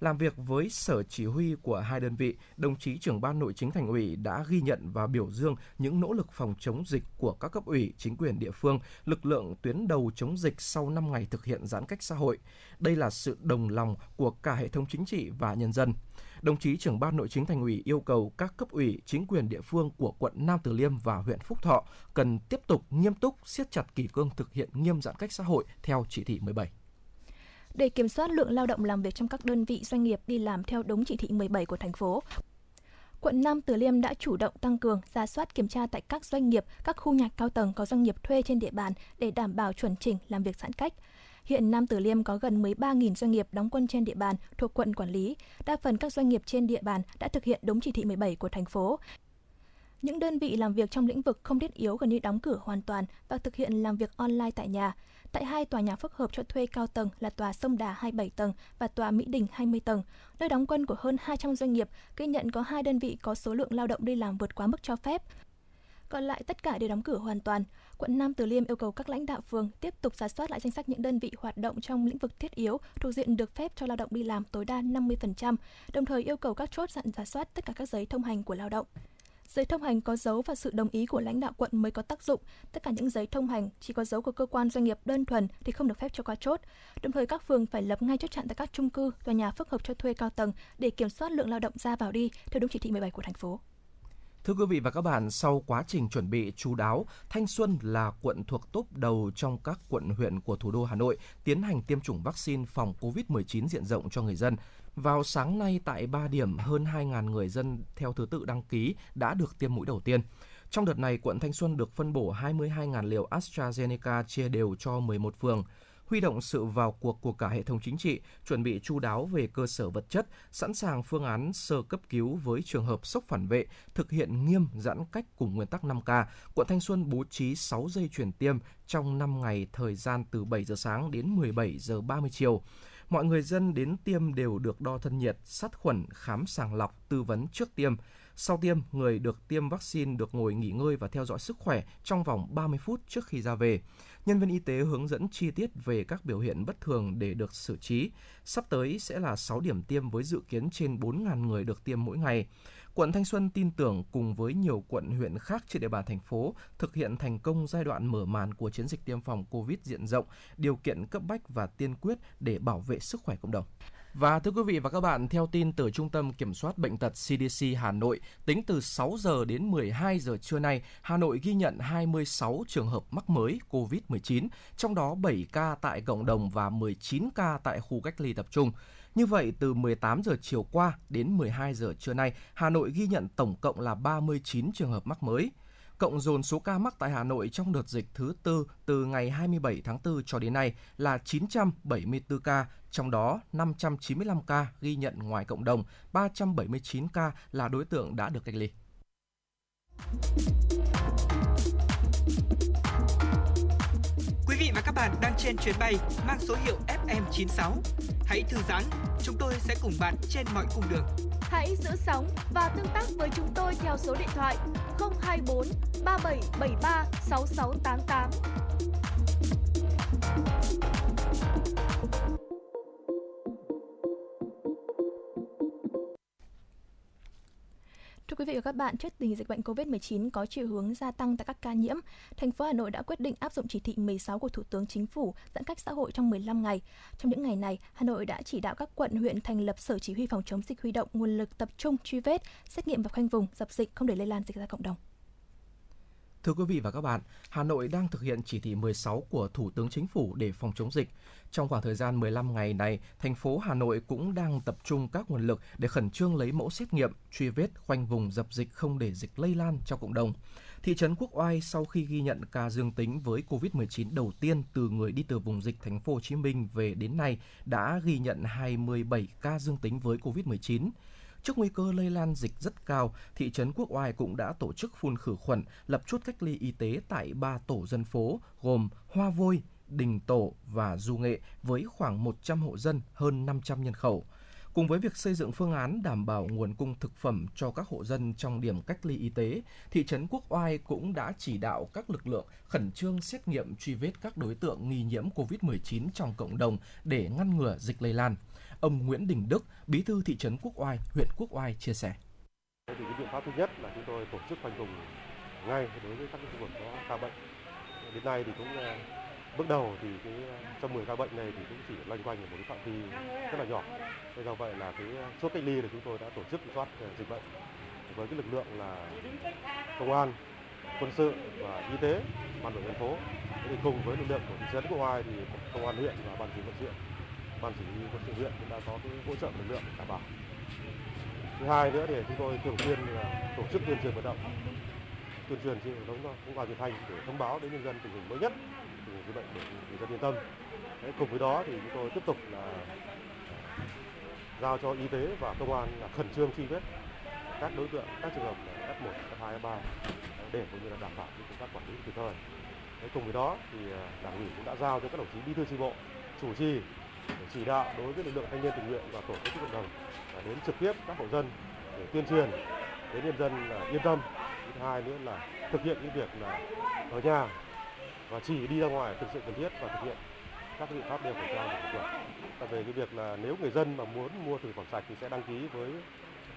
Speaker 3: Làm việc với sở chỉ huy của hai đơn vị, đồng chí trưởng ban nội chính thành ủy đã ghi nhận và biểu dương những nỗ lực phòng chống dịch của các cấp ủy, chính quyền địa phương, lực lượng tuyến đầu chống dịch sau 5 ngày thực hiện giãn cách xã hội. Đây là sự đồng lòng của cả hệ thống chính trị và nhân dân đồng chí trưởng ban nội chính thành ủy yêu cầu các cấp ủy chính quyền địa phương của quận Nam Từ Liêm và huyện Phúc Thọ cần tiếp tục nghiêm túc siết chặt kỷ cương thực hiện nghiêm giãn cách xã hội theo chỉ thị 17.
Speaker 4: Để kiểm soát lượng lao động làm việc trong các đơn vị doanh nghiệp đi làm theo đúng chỉ thị 17 của thành phố, quận Nam Từ Liêm đã chủ động tăng cường ra soát kiểm tra tại các doanh nghiệp, các khu nhà cao tầng có doanh nghiệp thuê trên địa bàn để đảm bảo chuẩn chỉnh làm việc giãn cách. Hiện Nam Tử Liêm có gần 13.000 doanh nghiệp đóng quân trên địa bàn thuộc quận quản lý. Đa phần các doanh nghiệp trên địa bàn đã thực hiện đúng chỉ thị 17 của thành phố. Những đơn vị làm việc trong lĩnh vực không thiết yếu gần như đóng cửa hoàn toàn và thực hiện làm việc online tại nhà. Tại hai tòa nhà phức hợp cho thuê cao tầng là tòa Sông Đà 27 tầng và tòa Mỹ Đình 20 tầng, nơi đóng quân của hơn 200 doanh nghiệp, ghi nhận có hai đơn vị có số lượng lao động đi làm vượt quá mức cho phép. Còn lại tất cả đều đóng cửa hoàn toàn. Quận Nam Từ Liêm yêu cầu các lãnh đạo phường tiếp tục giả soát lại danh sách những đơn vị hoạt động trong lĩnh vực thiết yếu thuộc diện được phép cho lao động đi làm tối đa 50%, đồng thời yêu cầu các chốt dặn giả soát tất cả các giấy thông hành của lao động. Giấy thông hành có dấu và sự đồng ý của lãnh đạo quận mới có tác dụng. Tất cả những giấy thông hành chỉ có dấu của cơ quan doanh nghiệp đơn thuần thì không được phép cho qua chốt. Đồng thời các phường phải lập ngay chốt chặn tại các chung cư, tòa nhà phức hợp cho thuê cao tầng để kiểm soát lượng lao động ra vào đi theo đúng chỉ thị 17 của thành phố.
Speaker 3: Thưa quý vị và các bạn, sau quá trình chuẩn bị chú đáo, Thanh Xuân là quận thuộc top đầu trong các quận huyện của thủ đô Hà Nội tiến hành tiêm chủng vaccine phòng COVID-19 diện rộng cho người dân. Vào sáng nay tại 3 điểm hơn 2.000 người dân theo thứ tự đăng ký đã được tiêm mũi đầu tiên. Trong đợt này, quận Thanh Xuân được phân bổ 22.000 liều AstraZeneca chia đều cho 11 phường huy động sự vào cuộc của cả hệ thống chính trị, chuẩn bị chu đáo về cơ sở vật chất, sẵn sàng phương án sơ cấp cứu với trường hợp sốc phản vệ, thực hiện nghiêm giãn cách cùng nguyên tắc 5K. Quận Thanh Xuân bố trí 6 dây chuyển tiêm trong 5 ngày thời gian từ 7 giờ sáng đến 17 giờ 30 chiều. Mọi người dân đến tiêm đều được đo thân nhiệt, sát khuẩn, khám sàng lọc, tư vấn trước tiêm. Sau tiêm, người được tiêm vaccine được ngồi nghỉ ngơi và theo dõi sức khỏe trong vòng 30 phút trước khi ra về. Nhân viên y tế hướng dẫn chi tiết về các biểu hiện bất thường để được xử trí. Sắp tới sẽ là 6 điểm tiêm với dự kiến trên 4.000 người được tiêm mỗi ngày. Quận Thanh Xuân tin tưởng cùng với nhiều quận huyện khác trên địa bàn thành phố thực hiện thành công giai đoạn mở màn của chiến dịch tiêm phòng COVID diện rộng, điều kiện cấp bách và tiên quyết để bảo vệ sức khỏe cộng đồng. Và thưa quý vị và các bạn, theo tin từ Trung tâm Kiểm soát Bệnh tật CDC Hà Nội, tính từ 6 giờ đến 12 giờ trưa nay, Hà Nội ghi nhận 26 trường hợp mắc mới COVID-19, trong đó 7 ca tại cộng đồng và 19 ca tại khu cách ly tập trung. Như vậy, từ 18 giờ chiều qua đến 12 giờ trưa nay, Hà Nội ghi nhận tổng cộng là 39 trường hợp mắc mới. Cộng dồn số ca mắc tại Hà Nội trong đợt dịch thứ tư từ ngày 27 tháng 4 cho đến nay là 974 ca, trong đó 595 ca ghi nhận ngoài cộng đồng, 379 ca là đối tượng đã được cách ly.
Speaker 6: Quý vị và các bạn đang trên chuyến bay mang số hiệu FM96. Hãy thư giãn, chúng tôi sẽ cùng bạn trên mọi cung đường.
Speaker 2: Hãy giữ sóng và tương tác với chúng tôi theo số điện thoại 024 3773 6688.
Speaker 4: Thưa quý vị và các bạn, trước tình dịch bệnh COVID-19 có chiều hướng gia tăng tại các ca nhiễm, thành phố Hà Nội đã quyết định áp dụng chỉ thị 16 của Thủ tướng Chính phủ giãn cách xã hội trong 15 ngày. Trong những ngày này, Hà Nội đã chỉ đạo các quận huyện thành lập sở chỉ huy phòng chống dịch huy động nguồn lực tập trung truy vết, xét nghiệm và khoanh vùng, dập dịch không để lây lan dịch ra cộng đồng.
Speaker 3: Thưa quý vị và các bạn, Hà Nội đang thực hiện chỉ thị 16 của Thủ tướng Chính phủ để phòng chống dịch. Trong khoảng thời gian 15 ngày này, thành phố Hà Nội cũng đang tập trung các nguồn lực để khẩn trương lấy mẫu xét nghiệm, truy vết, khoanh vùng dập dịch không để dịch lây lan trong cộng đồng. Thị trấn Quốc Oai sau khi ghi nhận ca dương tính với COVID-19 đầu tiên từ người đi từ vùng dịch thành phố Hồ Chí Minh về đến nay đã ghi nhận 27 ca dương tính với COVID-19. Trước nguy cơ lây lan dịch rất cao, thị trấn Quốc Oai cũng đã tổ chức phun khử khuẩn, lập chốt cách ly y tế tại ba tổ dân phố gồm Hoa Vôi, Đình Tổ và Du Nghệ với khoảng 100 hộ dân, hơn 500 nhân khẩu. Cùng với việc xây dựng phương án đảm bảo nguồn cung thực phẩm cho các hộ dân trong điểm cách ly y tế, thị trấn Quốc Oai cũng đã chỉ đạo các lực lượng khẩn trương xét nghiệm truy vết các đối tượng nghi nhiễm COVID-19 trong cộng đồng để ngăn ngừa dịch lây lan. Ông Nguyễn Đình Đức, bí thư thị trấn Quốc Oai, huyện Quốc Oai chia sẻ.
Speaker 7: Thế thì cái biện pháp thứ nhất là chúng tôi tổ chức khoanh vùng ngay đối với các cái khu vực có ca bệnh. Đến nay thì cũng ờ, bước đầu thì cái ờ, trong 10 ca bệnh này thì cũng chỉ loanh quanh ở một cái phạm vi rất là nhỏ. Thế do vậy là cái ờ, chốt cách ly thì chúng tôi đã tổ chức kiểm soát dịch bệnh với cái lực lượng là công an, quân sự và y tế, ban đội thành phố. Thế thì cùng với lực lượng của thị trấn Quốc Oai thì công an huyện và ban chỉ huy quân ban chỉ huy quân sự huyện cũng đã có cái hỗ trợ lực lượng đảm bảo. Thứ hai nữa thì chúng tôi thường xuyên là tổ chức tuyên truyền vận động. Tuyên truyền trên hệ thống cũng vào truyền thanh để thông báo đến nhân dân tình hình mới nhất tình hình dịch bệnh để người dân yên tâm. Đấy, cùng với đó thì chúng tôi tiếp tục là giao cho y tế và công an là khẩn trương truy vết các đối tượng các trường hợp là F1, F2, F3 để cũng như là đảm bảo công tác quản lý kịp thời. Đấy, cùng với đó thì à, đảng ủy cũng đã giao cho các đồng chí bí thư chi bộ chủ trì để chỉ đạo đối với lực lượng thanh niên tình nguyện và tổ chức cộng đồng là đến trực tiếp các hộ dân để tuyên truyền, đến nhân dân là yên tâm. Thứ hai nữa là thực hiện cái việc là ở nhà và chỉ đi ra ngoài thực sự cần thiết và thực hiện các biện pháp đeo khẩu trang của. Và về cái việc là nếu người dân mà muốn mua thực phẩm sạch thì sẽ đăng ký với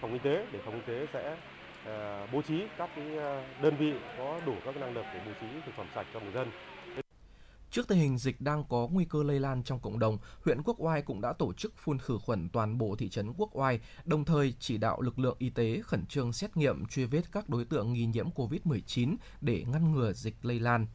Speaker 7: phòng y tế để phòng y tế sẽ à, bố trí các cái à, đơn vị có đủ các năng lực để bố trí thực phẩm sạch cho người dân.
Speaker 3: Trước tình hình dịch đang có nguy cơ lây lan trong cộng đồng, huyện Quốc Oai cũng đã tổ chức phun khử khuẩn toàn bộ thị trấn Quốc Oai, đồng thời chỉ đạo lực lượng y tế khẩn trương xét nghiệm truy vết các đối tượng nghi nhiễm COVID-19 để ngăn ngừa dịch lây lan.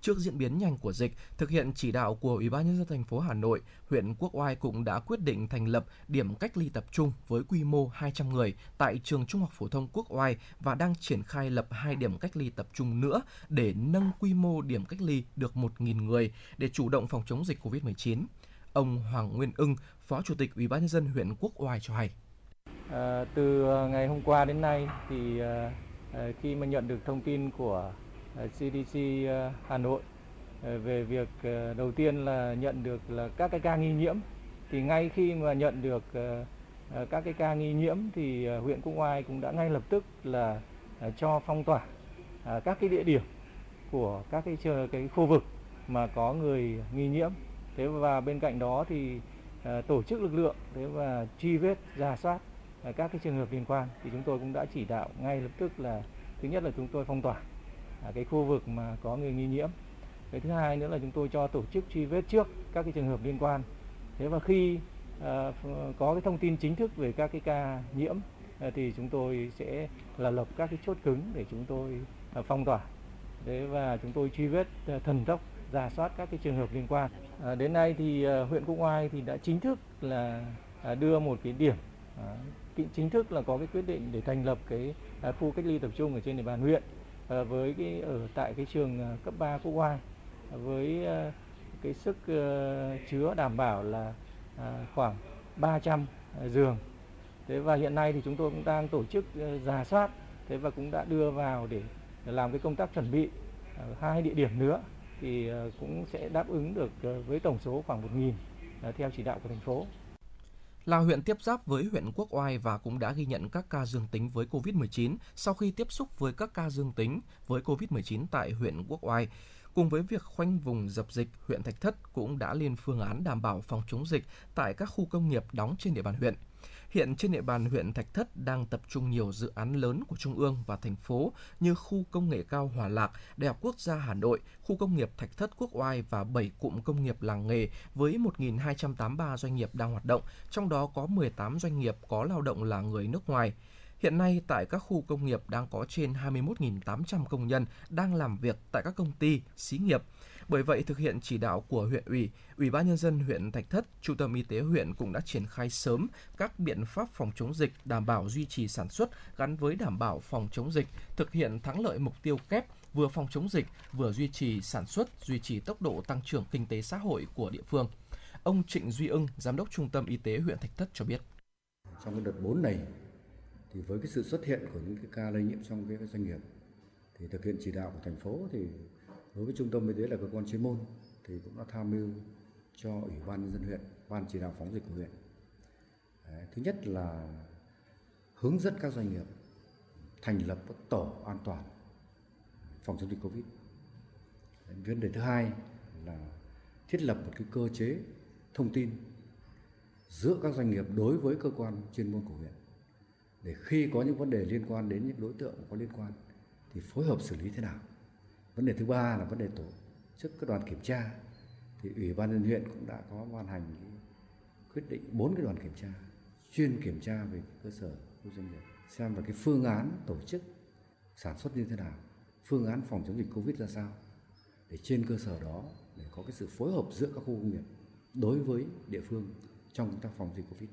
Speaker 3: Trước diễn biến nhanh của dịch, thực hiện chỉ đạo của Ủy ban nhân dân thành phố Hà Nội, huyện Quốc Oai cũng đã quyết định thành lập điểm cách ly tập trung với quy mô 200 người tại trường Trung học phổ thông Quốc Oai và đang triển khai lập hai điểm cách ly tập trung nữa để nâng quy mô điểm cách ly được 1.000 người để chủ động phòng chống dịch COVID-19. Ông Hoàng Nguyên Ưng, Phó Chủ tịch Ủy ban nhân dân huyện Quốc Oai cho hay.
Speaker 8: À, từ ờ, ngày hôm qua đến nay thì à, khi mà nhận được thông tin của Ờ, CDC ờ, Hà Nội. Ờ, về việc đầu tiên là nhận được là các cái ca nghi nhiễm. Thì ngay khi mà nhận được các cái ca nghi nhiễm thì huyện Quốc Oai cũng đã ngay lập tức là cho phong tỏa à, các cái địa điểm của các cái cái khu vực mà có người nghi nhiễm. Thế và bên cạnh đó thì tổ chức lực lượng, thế và truy vết giả soát các cái trường hợp liên quan. Thì chúng tôi cũng đã chỉ đạo ngay lập tức là, thứ nhất là chúng tôi phong tỏa à, cái khu vực mà có người nghi nhiễm. Cái thứ hai nữa là chúng tôi cho tổ chức truy vết trước các cái trường hợp liên quan. Thế và khi à, có cái thông tin chính thức về các cái ca nhiễm à, thì chúng tôi sẽ là lập các cái chốt cứng để chúng tôi à, phong tỏa. Thế và chúng tôi truy vết à, thần tốc giả soát các cái trường hợp liên quan. À, đến nay thì à, huyện Quốc Oai thì đã chính thức là à, đưa một cái điểm à, chính thức là có cái quyết định để thành lập cái à, khu cách ly tập trung ở trên địa bàn huyện. Ờ, với cái, ở tại cái trường ờ, cấp 3 Quốc Oai với ờ, cái sức chứa đảm bảo là khoảng 300 giường. Thế và hiện nay thì chúng tôi cũng đang tổ chức giả soát, thế và cũng đã đưa vào để làm cái công tác chuẩn bị hai địa điểm nữa thì cũng sẽ đáp ứng được với tổng số khoảng 1.000 theo chỉ đạo của thành phố
Speaker 3: là huyện tiếp giáp với huyện Quốc Oai và cũng đã ghi nhận các ca dương tính với COVID-19 sau khi tiếp xúc với các ca dương tính với COVID-19 tại huyện Quốc Oai. Cùng với việc khoanh vùng dập dịch, huyện Thạch Thất cũng đã lên phương án đảm bảo phòng chống dịch tại các khu công nghiệp đóng trên địa bàn huyện. Hiện trên địa bàn huyện Thạch Thất đang tập trung nhiều dự án lớn của Trung ương và thành phố như khu công nghệ cao Hòa Lạc, Đại học Quốc gia Hà Nội, khu công nghiệp Thạch Thất Quốc Oai và 7 cụm công nghiệp làng nghề với 1.283 doanh nghiệp đang hoạt động, trong đó có 18 doanh nghiệp có lao động là người nước ngoài. Hiện nay tại các khu công nghiệp đang có trên 21.800 công nhân đang làm việc tại các công ty, xí nghiệp. Bởi vậy, thực hiện chỉ đạo của huyện ủy, Ủy ban nhân dân huyện Thạch Thất, Trung tâm Y tế huyện cũng đã triển khai sớm các biện pháp phòng chống dịch, đảm bảo duy trì sản xuất gắn với đảm bảo phòng chống dịch, thực hiện thắng lợi mục tiêu kép vừa phòng chống dịch, vừa duy trì sản xuất, duy trì tốc độ tăng trưởng kinh tế xã hội của địa phương. Ông Trịnh Duy Ưng, Giám đốc Trung tâm Y tế huyện Thạch Thất cho biết.
Speaker 9: Trong cái đợt 4 này thì với cái sự xuất hiện của những cái ca lây nhiễm trong cái doanh nghiệp thì thực hiện chỉ đạo của thành phố thì đối với trung tâm y tế là cơ quan chuyên môn thì cũng đã tham mưu cho ủy ban nhân dân huyện ban chỉ đạo phòng dịch của huyện Đấy, thứ nhất là hướng dẫn các doanh nghiệp thành lập các tổ an toàn phòng chống dịch covid Đấy, vấn đề thứ hai là thiết lập một cái cơ chế thông tin giữa các doanh nghiệp đối với cơ quan chuyên môn của huyện để khi có những vấn đề liên quan đến những đối tượng có liên quan thì phối hợp xử lý thế nào. Vấn đề thứ ba là vấn đề tổ chức các đoàn kiểm tra thì ủy ban nhân huyện cũng đã có ban hành quyết định bốn cái đoàn kiểm tra chuyên kiểm tra về cơ sở khu doanh nghiệp xem là cái phương án tổ chức sản xuất như thế nào, phương án phòng chống dịch covid ra sao để trên cơ sở đó để có cái sự phối hợp giữa các khu công nghiệp đối với địa phương trong công tác phòng dịch covid.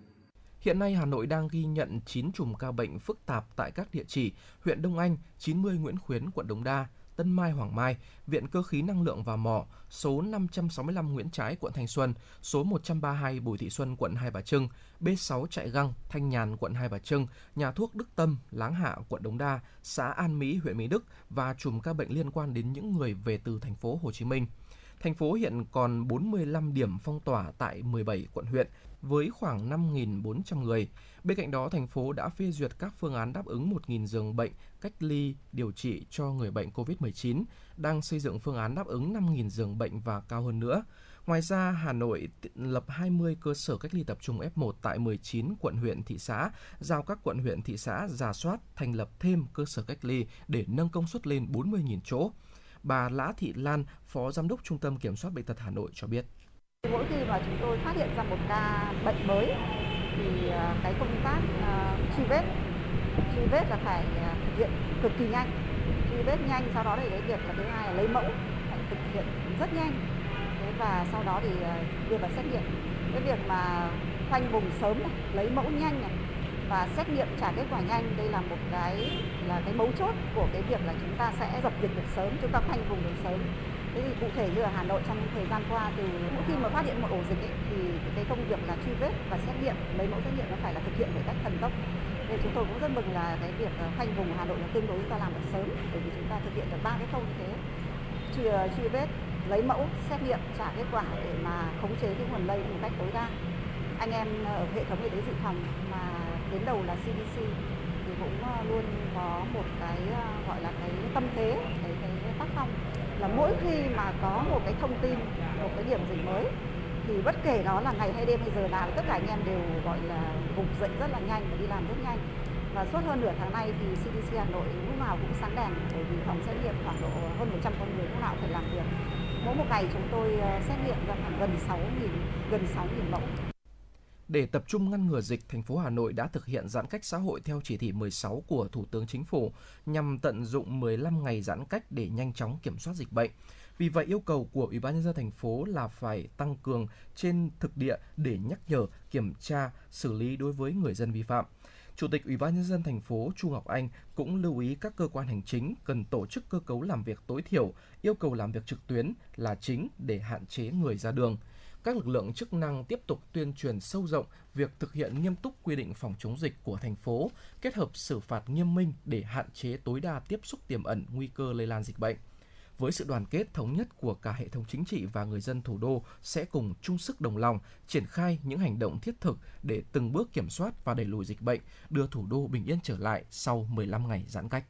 Speaker 3: Hiện nay Hà Nội đang ghi nhận 9 chùm ca bệnh phức tạp tại các địa chỉ huyện Đông Anh, 90 Nguyễn Khuyến, quận Đống Đa, Tân Mai Hoàng Mai, Viện Cơ khí Năng lượng và Mỏ, số 565 Nguyễn Trãi, quận Thanh Xuân, số 132 Bùi Thị Xuân, quận Hai Bà Trưng, B6 Trại Găng, Thanh Nhàn, quận Hai Bà Trưng, nhà thuốc Đức Tâm, Láng Hạ, quận Đống Đa, xã An Mỹ, huyện Mỹ Đức và chùm ca bệnh liên quan đến những người về từ thành phố Hồ Chí Minh. Thành phố hiện còn 45 điểm phong tỏa tại 17 quận huyện với khoảng 5.400 người. Bên cạnh đó, thành phố đã phê duyệt các phương án đáp ứng 1.000 giường bệnh cách ly điều trị cho người bệnh COVID-19, đang xây dựng phương án đáp ứng 5.000 giường bệnh và cao hơn nữa. Ngoài ra, Hà Nội lập 20 cơ sở cách ly tập trung F1 tại 19 quận huyện thị xã, giao các quận huyện thị xã giả soát thành lập thêm cơ sở cách ly để nâng công suất lên 40.000 chỗ. Bà Lã Thị Lan, Phó Giám đốc Trung tâm Kiểm soát Bệnh tật Hà Nội cho biết.
Speaker 10: Mỗi khi mà chúng tôi phát hiện ra một ca bệnh mới thì ờ, cái công tác ờ, truy vết truy vết là phải ờ, thực hiện cực kỳ nhanh. Truy vết nhanh sau đó thì cái việc là thứ hai là lấy mẫu phải thực hiện rất nhanh. Thế và sau đó thì đưa vào xét nghiệm. Cái việc mà khoanh vùng sớm này, lấy mẫu nhanh này và xét nghiệm trả kết quả nhanh đây là một cái là cái mấu chốt của cái việc là chúng ta sẽ dập dịch được sớm chúng ta khoanh vùng được sớm thế thì cụ thể như ở Hà Nội trong thời gian qua từ mỗi khi mà phát hiện một ổ dịch ấy, thì cái công việc là truy vết và xét nghiệm lấy mẫu xét nghiệm nó phải là thực hiện một cách thần tốc. Nên chúng tôi cũng rất mừng là cái việc ờ, khoanh vùng Hà Nội là tương đối chúng ta làm được sớm bởi vì chúng ta thực hiện được ba cái khâu như thế. Truy, ờ, truy vết lấy mẫu xét nghiệm trả kết quả để mà khống chế cái nguồn lây một cách tối đa. Anh em ờ, ở hệ thống y tế dự phòng mà đến đầu là CDC thì cũng luôn có một cái gọi là cái tâm thế cái cái tác phong là mỗi khi mà có một cái thông tin, một cái điểm dịch mới, thì bất kể đó là ngày hay đêm hay giờ nào tất cả anh em đều, gọi là gục dậy rất là nhanh và đi làm rất nhanh. Và suốt hơn nửa tháng nay thì CDC Hà Nội lúc nào cũng sáng đèn, bởi vì phòng xét nghiệm khoảng độ hơn 100 con người lúc nào phải làm việc. Mỗi một ngày chúng tôi ờ, xét nghiệm ra khoảng gần 6.000 gần 6.000 mẫu.
Speaker 3: Để tập trung ngăn ngừa dịch, thành phố Hà Nội đã thực hiện giãn cách xã hội theo chỉ thị 16 của Thủ tướng Chính phủ nhằm tận dụng 15 ngày giãn cách để nhanh chóng kiểm soát dịch bệnh. Vì vậy, yêu cầu của Ủy ban nhân dân thành phố là phải tăng cường trên thực địa để nhắc nhở, kiểm tra, xử lý đối với người dân vi phạm. Chủ tịch Ủy ban nhân dân thành phố Chu Ngọc Anh cũng lưu ý các cơ quan hành chính cần tổ chức cơ cấu làm việc tối thiểu, yêu cầu làm việc trực tuyến là chính để hạn chế người ra đường. Các lực lượng chức năng tiếp tục tuyên truyền sâu rộng việc thực hiện nghiêm túc quy định phòng chống dịch của thành phố, kết hợp xử phạt nghiêm minh để hạn chế tối đa tiếp xúc tiềm ẩn nguy cơ lây lan dịch bệnh.
Speaker 11: với sự đoàn kết thống nhất của cả hệ thống chính trị và người dân thủ đô sẽ cùng chung sức đồng lòng triển khai những hành động thiết thực để từng bước kiểm soát và đẩy lùi dịch bệnh, đưa thủ đô bình yên trở lại sau 15 ngày giãn cách.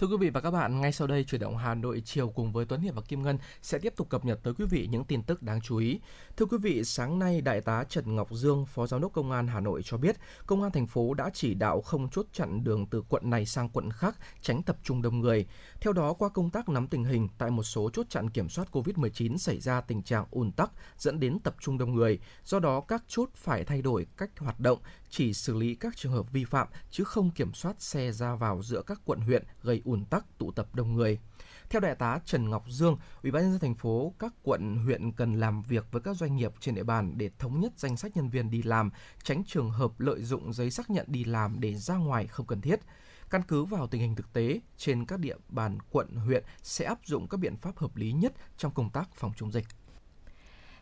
Speaker 11: Thưa quý vị và các bạn, ngay sau đây chuyển động Hà Nội chiều cùng với Tuấn Hiệp và Kim Ngân sẽ tiếp tục cập nhật tới quý vị những tin tức đáng chú ý. Thưa quý vị, sáng nay Đại tá Trần Ngọc Dương, Phó Giám đốc Công an Hà Nội cho biết, Công an thành phố đã chỉ đạo không chốt chặn đường từ quận này sang quận khác, tránh tập trung đông người. Theo đó, qua công tác nắm tình hình, tại một số chốt chặn kiểm soát COVID-19 xảy ra tình trạng ùn tắc dẫn đến tập trung đông người. Do đó, các chốt phải thay đổi cách hoạt động, chỉ xử lý các trường hợp vi phạm chứ không kiểm soát xe ra vào giữa các quận huyện gây ùn tắc tụ tập đông người. Theo đại tá Trần Ngọc Dương, Ủy ban nhân dân thành phố, các quận huyện cần làm việc với các doanh nghiệp trên địa bàn để thống nhất danh sách nhân viên đi làm, tránh trường hợp lợi dụng giấy xác nhận đi làm để ra ngoài không cần thiết.
Speaker 3: Căn cứ vào tình hình thực tế trên các địa bàn quận, huyện sẽ áp dụng các biện pháp hợp lý nhất trong công tác phòng chống dịch.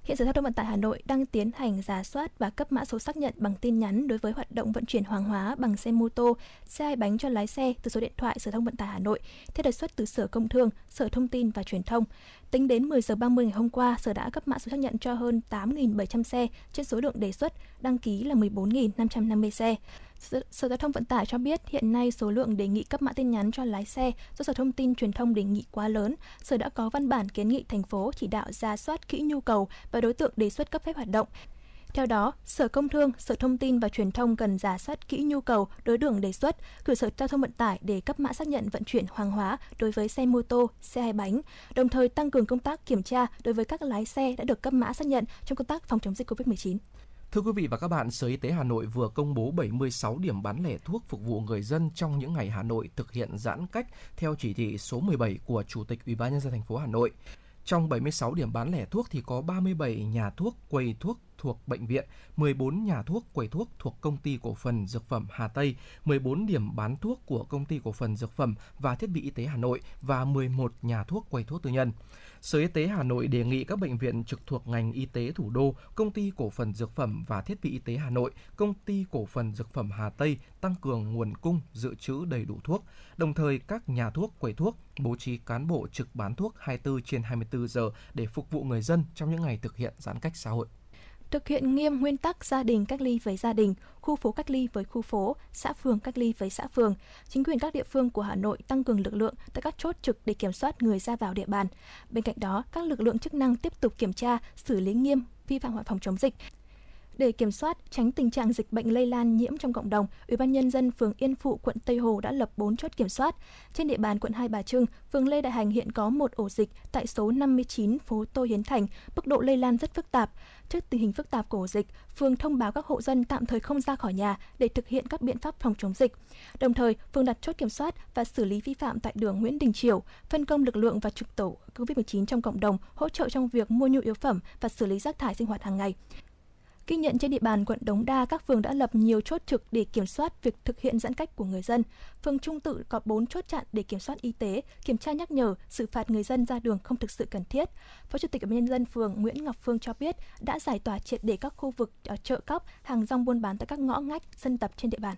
Speaker 4: Hiện Sở Giao thông Vận tải Hà Nội đang tiến hành giả soát và cấp mã số xác nhận bằng tin nhắn đối với hoạt động vận chuyển hàng hóa bằng xe mô tô, xe hai bánh cho lái xe từ số điện thoại Sở Thông Vận tải Hà Nội theo đề xuất từ Sở Công Thương, Sở Thông tin và Truyền thông. Tính đến 10 giờ 30 ngày hôm qua, Sở đã cấp mã số xác nhận cho hơn 8.700 xe trên số lượng đề xuất, đăng ký là 14.550 xe. Sở, Giao thông Vận tải cho biết hiện nay số lượng đề nghị cấp mã tin nhắn cho lái xe do Sở Thông tin Truyền thông đề nghị quá lớn. Sở đã có văn bản kiến nghị thành phố chỉ đạo ra soát kỹ nhu cầu và đối tượng đề xuất cấp phép hoạt động. Theo đó, Sở Công Thương, Sở Thông tin và Truyền thông cần giả soát kỹ nhu cầu, đối tượng đề xuất, gửi Sở Giao thông Vận tải để cấp mã xác nhận vận chuyển hàng hóa đối với xe mô tô, xe hai bánh, đồng thời tăng cường công tác kiểm tra đối với các lái xe đã được cấp mã xác nhận trong công tác phòng chống dịch COVID-19.
Speaker 3: Thưa quý vị và các bạn, Sở Y tế Hà Nội vừa công bố 76 điểm bán lẻ thuốc phục vụ người dân trong những ngày Hà Nội thực hiện giãn cách theo chỉ thị số 17 của Chủ tịch Ủy ban nhân dân thành phố Hà Nội. Trong 76 điểm bán lẻ thuốc thì có 37 nhà thuốc, quầy thuốc thuộc bệnh viện, 14 nhà thuốc, quầy thuốc thuộc công ty cổ phần dược phẩm Hà Tây, 14 điểm bán thuốc của công ty cổ phần dược phẩm và thiết bị y tế Hà Nội và 11 nhà thuốc, quầy thuốc tư nhân. Sở Y tế Hà Nội đề nghị các bệnh viện trực thuộc ngành y tế thủ đô, công ty cổ phần dược phẩm và thiết bị y tế Hà Nội, công ty cổ phần dược phẩm Hà Tây tăng cường nguồn cung, dự trữ đầy đủ thuốc. Đồng thời các nhà thuốc, quầy thuốc bố trí cán bộ trực bán thuốc 24 trên 24 giờ để phục vụ người dân trong những ngày thực hiện giãn cách xã hội
Speaker 4: thực hiện nghiêm nguyên tắc gia đình cách ly với gia đình, khu phố cách ly với khu phố, xã phường cách ly với xã phường. Chính quyền các địa phương của Hà Nội tăng cường lực lượng tại các chốt trực để kiểm soát người ra vào địa bàn. Bên cạnh đó, các lực lượng chức năng tiếp tục kiểm tra, xử lý nghiêm vi phạm phòng chống dịch. Để kiểm soát tránh tình trạng dịch bệnh lây lan nhiễm trong cộng đồng, Ủy ban nhân dân phường Yên Phụ, quận Tây Hồ đã lập 4 chốt kiểm soát. Trên địa bàn quận Hai Bà Trưng, phường Lê Đại Hành hiện có một ổ dịch tại số 59 phố Tô Hiến Thành, mức độ lây lan rất phức tạp. Trước tình hình phức tạp của ổ dịch, phường thông báo các hộ dân tạm thời không ra khỏi nhà để thực hiện các biện pháp phòng chống dịch. Đồng thời, phường đặt chốt kiểm soát và xử lý vi phạm tại đường Nguyễn Đình Chiểu, phân công lực lượng và trực tổ COVID-19 trong cộng đồng hỗ trợ trong việc mua nhu yếu phẩm và xử lý rác thải sinh hoạt hàng ngày. Ghi nhận trên địa bàn quận Đống Đa, các phường đã lập nhiều chốt trực để kiểm soát việc thực hiện giãn cách của người dân. Phường Trung Tự có 4 chốt chặn để kiểm soát y tế, kiểm tra nhắc nhở, xử phạt người dân ra đường không thực sự cần thiết. Phó Chủ tịch Ủy ban nhân dân phường Nguyễn Ngọc Phương cho biết đã giải tỏa triệt để các khu vực ở chợ cóc, hàng rong buôn bán tại các ngõ ngách, sân tập trên địa bàn.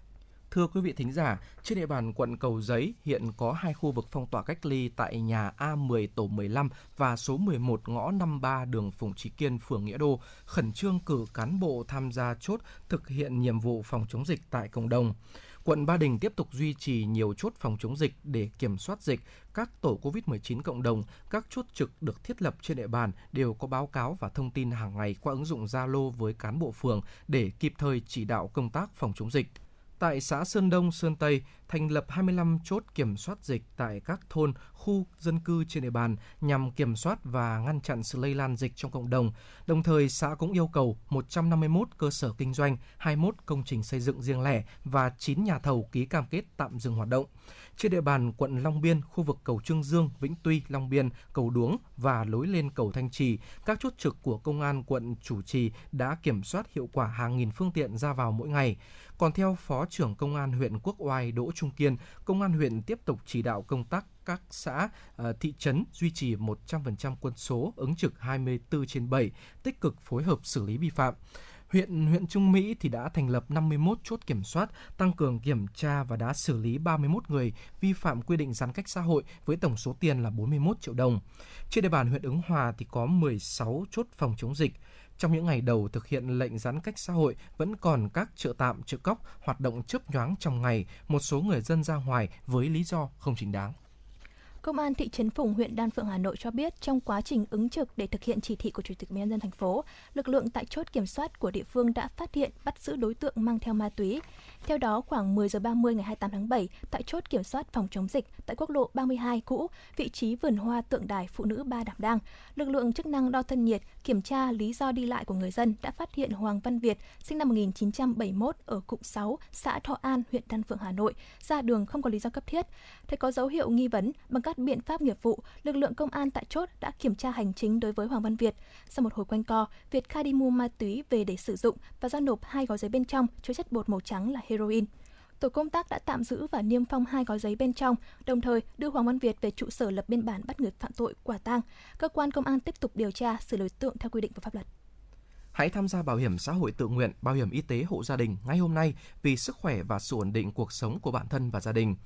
Speaker 3: Thưa quý vị thính giả, trên địa bàn quận Cầu Giấy hiện có hai khu vực phong tỏa cách ly tại nhà A10 tổ 15 và số 11 ngõ 53 đường Phùng Trí Kiên, phường Nghĩa Đô, khẩn trương cử cán bộ tham gia chốt thực hiện nhiệm vụ phòng chống dịch tại cộng đồng. Quận Ba Đình tiếp tục duy trì nhiều chốt phòng chống dịch để kiểm soát dịch. Các tổ COVID-19 cộng đồng, các chốt trực được thiết lập trên địa bàn đều có báo cáo và thông tin hàng ngày qua ứng dụng Zalo với cán bộ phường để kịp thời chỉ đạo công tác phòng chống dịch tại xã Sơn Đông, Sơn Tây thành lập 25 chốt kiểm soát dịch tại các thôn, khu dân cư trên địa bàn nhằm kiểm soát và ngăn chặn sự lây lan dịch trong cộng đồng. Đồng thời, xã cũng yêu cầu 151 cơ sở kinh doanh, 21 công trình xây dựng riêng lẻ và 9 nhà thầu ký cam kết tạm dừng hoạt động. Trên địa bàn quận Long Biên, khu vực cầu Trương Dương, Vĩnh Tuy, Long Biên, cầu Đuống và lối lên cầu Thanh Trì, các chốt trực của công an quận chủ trì đã kiểm soát hiệu quả hàng nghìn phương tiện ra vào mỗi ngày. Còn theo Phó trưởng Công an huyện Quốc Oai Đỗ Trung Kiên, Công an huyện tiếp tục chỉ đạo công tác các xã, ờ, thị trấn duy trì 100% quân số ứng trực 24 trên 7, tích cực phối hợp xử lý vi phạm. Huyện huyện Trung Mỹ thì đã thành lập 51 chốt kiểm soát, tăng cường kiểm tra và đã xử lý 31 người vi phạm quy định giãn cách xã hội với tổng số tiền là 41 triệu đồng. Trên địa bàn huyện Ứng Hòa thì có 16 chốt phòng chống dịch. Trong những ngày đầu thực hiện lệnh giãn cách xã hội, vẫn còn các chợ tạm, chợ cóc hoạt động chớp nhoáng trong ngày, một số người dân ra ngoài với lý do không chính đáng.
Speaker 4: Công an thị trấn Phùng, huyện Đan Phượng, Hà Nội cho biết trong quá trình ứng trực để thực hiện chỉ thị của Chủ tịch Ủy dân thành phố, lực lượng tại chốt kiểm soát của địa phương đã phát hiện bắt giữ đối tượng mang theo ma túy. Theo đó, khoảng 10 giờ 30 ngày 28 tháng 7, tại chốt kiểm soát phòng chống dịch tại quốc lộ 32 cũ, vị trí vườn hoa tượng đài phụ nữ Ba Đảm Đang, lực lượng chức năng đo thân nhiệt, kiểm tra lý do đi lại của người dân đã phát hiện Hoàng Văn Việt, sinh năm 1971 ở cụm 6, xã Thọ An, huyện Đan Phượng, Hà Nội, ra đường không có lý do cấp thiết. Thấy có dấu hiệu nghi vấn, bằng các biện pháp nghiệp vụ, lực lượng công an tại chốt đã kiểm tra hành chính đối với Hoàng Văn Việt. Sau một hồi quanh co, Việt khai đi mua ma túy về để sử dụng và giao nộp hai gói giấy bên trong chứa chất bột màu trắng là heroin. tổ công tác đã tạm giữ và niêm phong hai gói giấy bên trong, đồng thời đưa Hoàng Văn Việt về trụ sở lập biên bản bắt người phạm tội quả tang. Cơ quan công an tiếp tục điều tra xử lý đối tượng theo quy định của pháp luật.
Speaker 3: Hãy tham gia bảo hiểm xã hội tự nguyện, bảo hiểm y tế hộ gia đình ngay hôm nay vì sức khỏe và sự ổn định cuộc sống của bản thân và gia đình.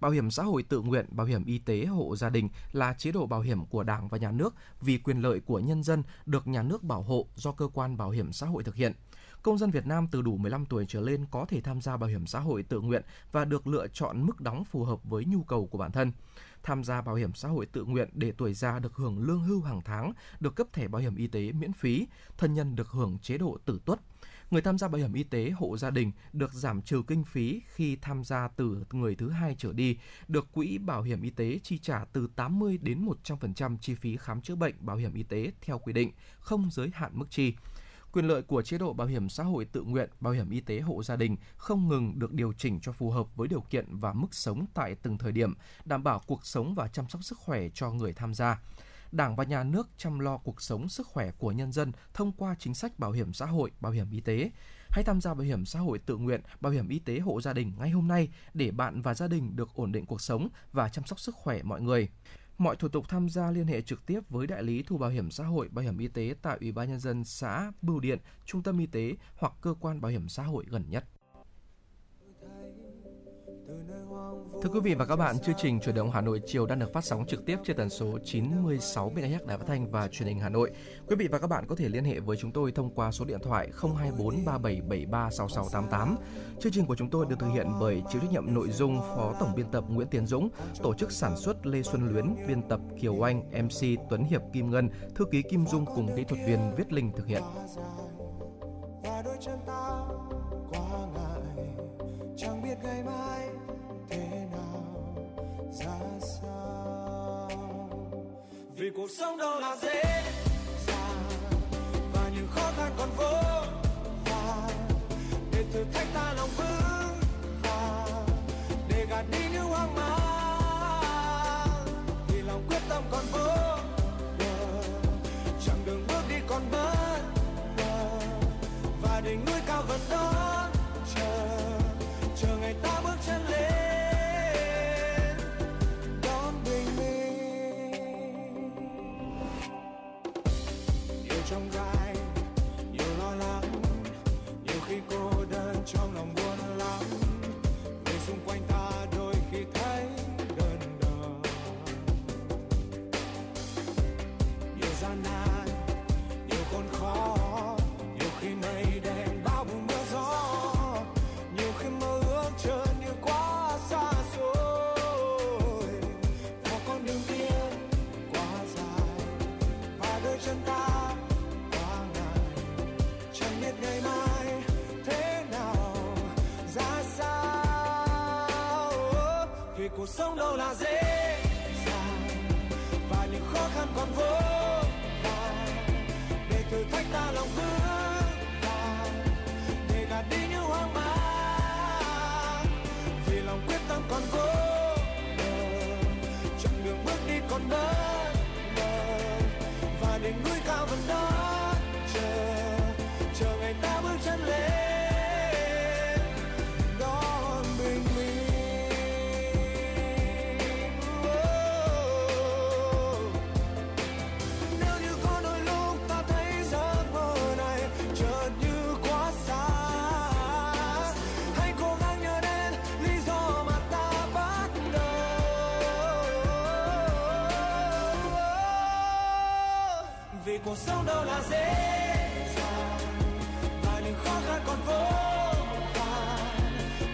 Speaker 3: Bảo hiểm xã hội tự nguyện, bảo hiểm y tế hộ gia đình là chế độ bảo hiểm của Đảng và Nhà nước vì quyền lợi của nhân dân được nhà nước bảo hộ do cơ quan bảo hiểm xã hội thực hiện. Công dân Việt Nam từ đủ 15 tuổi trở lên có thể tham gia bảo hiểm xã hội tự nguyện và được lựa chọn mức đóng phù hợp với nhu cầu của bản thân. Tham gia bảo hiểm xã hội tự nguyện để tuổi già được hưởng lương hưu hàng tháng, được cấp thẻ bảo hiểm y tế miễn phí, thân nhân được hưởng chế độ tử tuất. Người tham gia bảo hiểm y tế hộ gia đình được giảm trừ kinh phí khi tham gia từ người thứ hai trở đi, được quỹ bảo hiểm y tế chi trả từ 80 đến 100% chi phí khám chữa bệnh bảo hiểm y tế theo quy định, không giới hạn mức chi. Quyền lợi của chế độ bảo hiểm xã hội tự nguyện, bảo hiểm y tế hộ gia đình không ngừng được điều chỉnh cho phù hợp với điều kiện và mức sống tại từng thời điểm, đảm bảo cuộc sống và chăm sóc sức khỏe cho người tham gia. Đảng và nhà nước chăm lo cuộc sống sức khỏe của nhân dân thông qua chính sách bảo hiểm xã hội, bảo hiểm y tế. Hãy tham gia bảo hiểm xã hội tự nguyện, bảo hiểm y tế hộ gia đình ngay hôm nay để bạn và gia đình được ổn định cuộc sống và chăm sóc sức khỏe mọi người. Mọi thủ tục tham gia liên hệ trực tiếp với đại lý thu bảo hiểm xã hội, bảo hiểm y tế tại Ủy ban nhân dân xã, bưu điện, trung tâm y tế hoặc cơ quan bảo hiểm xã hội gần nhất. Thưa quý vị và các bạn, chương trình Chuyển động Hà Nội chiều đang được phát sóng trực tiếp trên tần số 96 MHz Đài Phát thanh và Truyền hình Hà Nội. Quý vị và các bạn có thể liên hệ với chúng tôi thông qua số điện thoại 024 3773 6688. Chương trình của chúng tôi được thực hiện bởi chịu trách nhiệm nội dung Phó Tổng biên tập Nguyễn Tiến Dũng, tổ chức sản xuất Lê Xuân Luyến, biên tập Kiều Anh, MC Tuấn Hiệp Kim Ngân, thư ký Kim Dung cùng kỹ thuật viên Viết Linh thực hiện.
Speaker 12: và đôi chân ta quá ngại chẳng biết ngày mai ra sao? Vì cuộc sống đâu là dễ dàng và những khó khăn còn vô vàn. Để thử thách ta lòng vững vàng, để gạt đi những hoang mang. Vì lòng quyết tâm còn vô bờ, chặng đường bước đi còn bất ngờ. Và đỉnh núi cao vẫn đón chờ chờ ngày ta bước chân lên. Cuộc sống đâu là dễ dàng. Và những khó khăn còn vô vàn để thử thách ta lòng vững vàng. Để gạt đi những hoang mang. Vì lòng quyết tâm còn vô bờ. Chặng đường bước đi còn bất ngờ. Và đỉnh núi cao vẫn đó. Cuộc sống đâu là dễ dàng. Và những khó khăn còn vô vàn.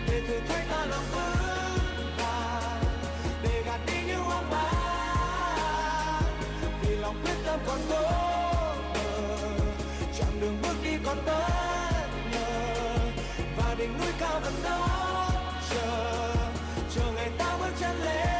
Speaker 12: Để thử thách ta lòng vững vàng. Để gạt đi những hoang mang. Vì lòng quyết tâm còn cố bờ. Chặng đường bước đi còn bất ngờ. Và đỉnh núi cao vẫn đó chờ. Chờ ngày ta bước chân lên.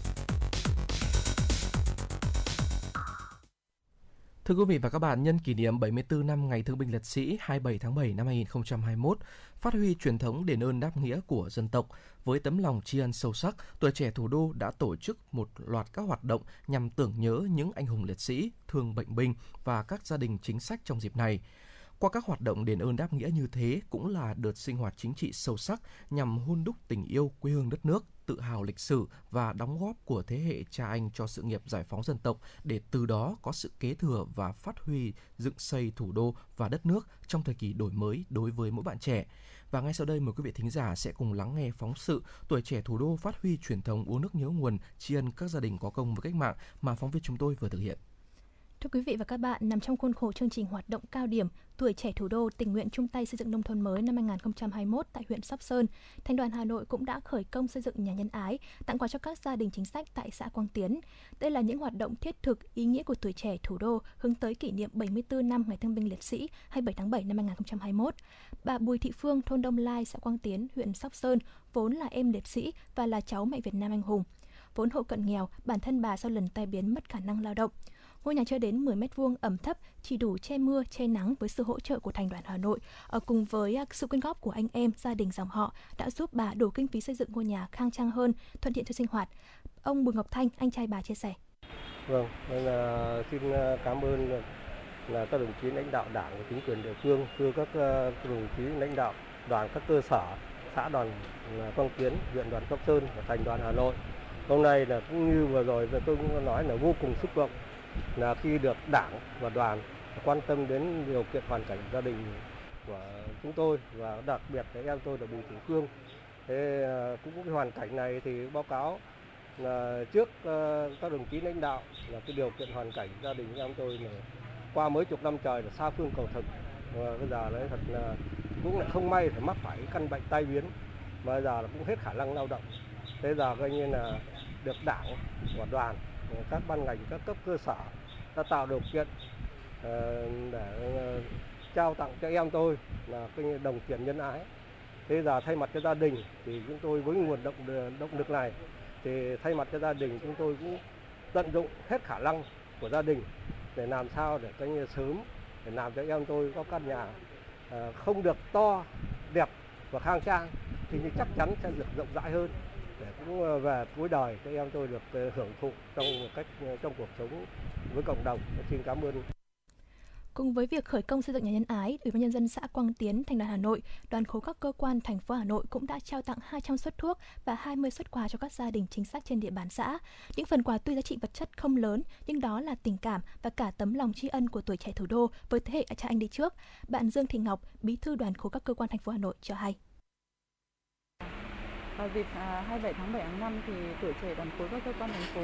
Speaker 3: Thưa quý vị và các bạn, nhân kỷ niệm 74 năm Ngày Thương binh Liệt sĩ 27 tháng 7 năm 2021, phát huy truyền thống đền ơn đáp nghĩa của dân tộc, với tấm lòng tri ân sâu sắc, tuổi trẻ thủ đô đã tổ chức một loạt các hoạt động nhằm tưởng nhớ những anh hùng liệt sĩ, thương bệnh binh và các gia đình chính sách trong dịp này. Qua các hoạt động đền ơn đáp nghĩa như thế cũng là đợt sinh hoạt chính trị sâu sắc nhằm hôn đúc tình yêu quê hương đất nước, tự hào lịch sử và đóng góp của thế hệ cha anh cho sự nghiệp giải phóng dân tộc để từ đó có sự kế thừa và phát huy dựng xây thủ đô và đất nước trong thời kỳ đổi mới đối với mỗi bạn trẻ. Và ngay sau đây mời quý vị thính giả sẽ cùng lắng nghe phóng sự Tuổi trẻ thủ đô phát huy truyền thống uống nước nhớ nguồn, tri ân các gia đình có công với cách mạng mà phóng viên chúng tôi vừa thực hiện.
Speaker 4: Thưa quý vị và các bạn, nằm trong khuôn khổ chương trình hoạt động cao điểm Tuổi trẻ thủ đô tình nguyện chung tay xây dựng nông thôn mới năm 2021 tại huyện Sóc Sơn, Thành đoàn Hà Nội cũng đã khởi công xây dựng nhà nhân ái, tặng quà cho các gia đình chính sách tại xã Quang Tiến. Đây là những hoạt động thiết thực, ý nghĩa của tuổi trẻ thủ đô hướng tới kỷ niệm 74 năm Ngày Thương binh Liệt sĩ 27 tháng 7 năm 2021. Bà Bùi Thị Phương, thôn Đông Lai, xã Quang Tiến, huyện Sóc Sơn, vốn là em liệt sĩ và là cháu mẹ Việt Nam anh hùng. Vốn hộ cận nghèo, bản thân bà sau lần tai biến mất khả năng lao động. Ngôi nhà chưa đến 10 mét vuông ẩm thấp, chỉ đủ che mưa, che nắng với sự hỗ trợ của thành đoàn Hà Nội ở cùng với à, sự quyên góp của anh em, gia đình dòng họ đã giúp bà đủ kinh phí xây dựng ngôi nhà khang trang hơn, thuận tiện cho sinh hoạt. Ông Bùi Ngọc Thanh, anh trai bà chia sẻ.
Speaker 13: Vâng, nên là xin à, cảm ơn à, là- các đồng chí lãnh đạo đảng và chính quyền địa phương, thưa các đồng chí lãnh đạo đoàn các cơ sở, xã đoàn là Quang Tiến, huyện đoàn Sóc Sơn và thành đoàn Hà Nội. Hôm nay là cũng như vừa rồi tôi cũng nói là vô cùng xúc động là khi được đảng và đoàn quan tâm đến điều kiện hoàn cảnh gia đình của chúng tôi và đặc biệt là em tôi là Bùi Thị Cương Thế à, cũng cái hoàn cảnh này thì báo cáo là trước à, các đồng chí lãnh đạo là cái điều kiện hoàn cảnh gia đình em tôi là qua mấy chục năm trời là xa phương cầu thực. Và bây giờ đấy thật là cũng lại không may phải mắc phải căn bệnh tai biến, mà bây giờ là cũng hết khả năng lao động. Thế giờ coi như là được đảng và đoàn các ban ngành, các cấp cơ sở đã tạo điều kiện ờ, để ờ, trao tặng cho em tôi là cái đồng tiền nhân ái. Thế giờ thay mặt cho gia đình thì chúng tôi với nguồn động ờ, động lực này thì thay mặt cho gia đình chúng tôi cũng tận dụng hết khả năng của gia đình để làm sao để cái sớm để làm cho em tôi có căn nhà không được to, đẹp và khang trang thì chắc chắn sẽ được rộng rãi hơn cũng ờ, về cuối đời các em tôi được ờ, hưởng thụ trong cách ờ, trong cuộc sống với cộng đồng xin cảm ơn
Speaker 4: Cùng với việc khởi công xây dựng nhà nhân ái, Ủy ban nhân dân xã Quang Tiến, Thành đoàn Hà Nội, đoàn khối các cơ quan thành phố Hà Nội cũng đã trao tặng 200 suất thuốc và 20 suất quà cho các gia đình chính sách trên địa bàn xã. Những phần quà tuy giá trị vật chất không lớn, nhưng đó là tình cảm và cả tấm lòng tri ân của tuổi trẻ thủ đô với thế hệ cha anh đi trước. Bạn Dương Thị Ngọc, bí thư đoàn khối các cơ quan thành phố Hà Nội cho hay.
Speaker 14: À, dịp à, 27 tháng 7 tháng 5 thì tuổi trẻ đoàn khối các cơ quan thành phố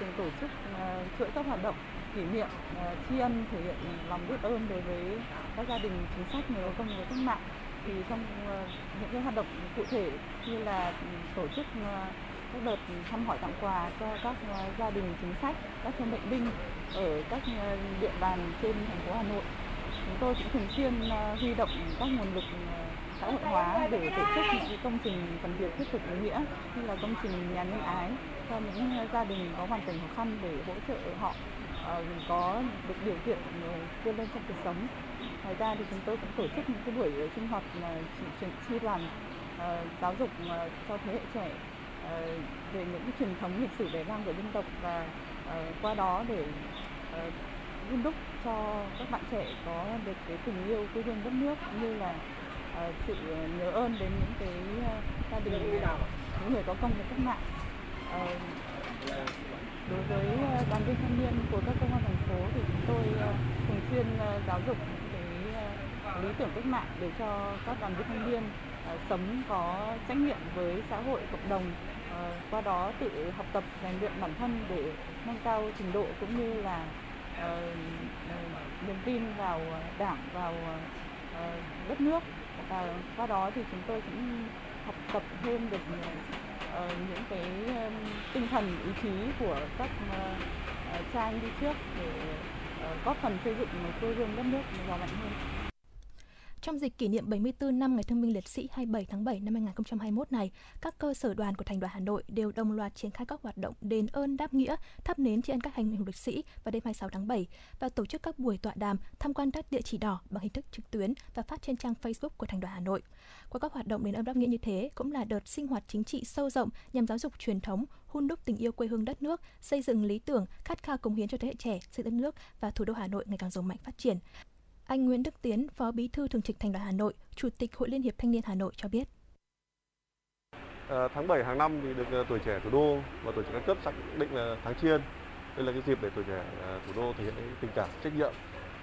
Speaker 14: thường tổ chức à, chuỗi các hoạt động kỷ niệm à, tri ân thể hiện lòng biết ơn đối với các gia đình chính sách người có công với cách mạng thì trong à, những cái hoạt động cụ thể như là ừ, tổ chức à, các đợt thăm hỏi tặng quà cho các à, gia đình chính sách, các thương bệnh binh ở các à, địa bàn trên thành phố Hà Nội. Chúng tôi cũng thường xuyên à, huy động các nguồn lực à, xã hội hóa để tổ chức những cái công trình phần việc thiết thực ý nghĩa như là công trình nhà nhân ái cho những ờ, gia đình có hoàn cảnh khó khăn để hỗ trợ họ ờ, có được điều kiện ờ, vươn lên trong cuộc sống. Ngoài ra thì chúng tôi cũng tổ chức những cái buổi sinh hoạt truyền chi đoàn giáo dục cho thế hệ trẻ về những cái truyền thống lịch sử vẻ vang của dân tộc và qua đó để ờ, vun đúc cho các bạn trẻ có được cái tình yêu quê hương đất nước như là Ờ, sự ờ, nhớ ơn đến những cái ờ, gia đình những người có công với cách mạng. Đối với đoàn viên thanh niên của các công an thành phố thì chúng tôi thường xuyên giáo dục cái lý tưởng cách mạng để cho các đoàn viên thanh niên sống có trách nhiệm với xã hội, cộng đồng qua đó tự học tập, rèn luyện bản thân để nâng cao trình độ cũng như là niềm tin vào đảng, vào đất nước và qua đó thì chúng tôi cũng học tập thêm được uh, những cái um, tinh thần ý chí của các uh, cha anh đi trước để uh, góp phần xây dựng một quê hương đất nước giàu mạnh hơn.
Speaker 4: Trong dịp kỷ niệm 74 năm Ngày Thương binh Liệt sĩ 27 tháng 7 năm 2021 này, các cơ sở đoàn của Thành đoàn Hà Nội đều đồng loạt triển khai các hoạt động đền ơn đáp nghĩa, thắp nến tri ân các anh hùng liệt sĩ vào đêm 26 tháng 7 và tổ chức các buổi tọa đàm, tham quan các địa chỉ đỏ bằng hình thức trực tuyến và phát trên trang Facebook của Thành đoàn Hà Nội. Qua các hoạt động đền ơn đáp nghĩa như thế cũng là đợt sinh hoạt chính trị sâu rộng nhằm giáo dục truyền thống, hun đúc tình yêu quê hương đất nước, xây dựng lý tưởng, khát khao cống hiến cho thế hệ trẻ, xây đất nước và thủ đô Hà Nội ngày càng giàu mạnh phát triển. Anh Nguyễn Đức Tiến, Phó Bí thư Thường trực Thành đoàn Hà Nội, Chủ tịch Hội Liên hiệp Thanh niên Hà Nội cho biết.
Speaker 7: À, tháng 7 hàng năm thì được ờ, tuổi trẻ thủ đô và tuổi trẻ các cấp xác định là tháng chiên. Đây là cái dịp để tuổi trẻ ờ, thủ đô thể hiện cái tình cảm, trách nhiệm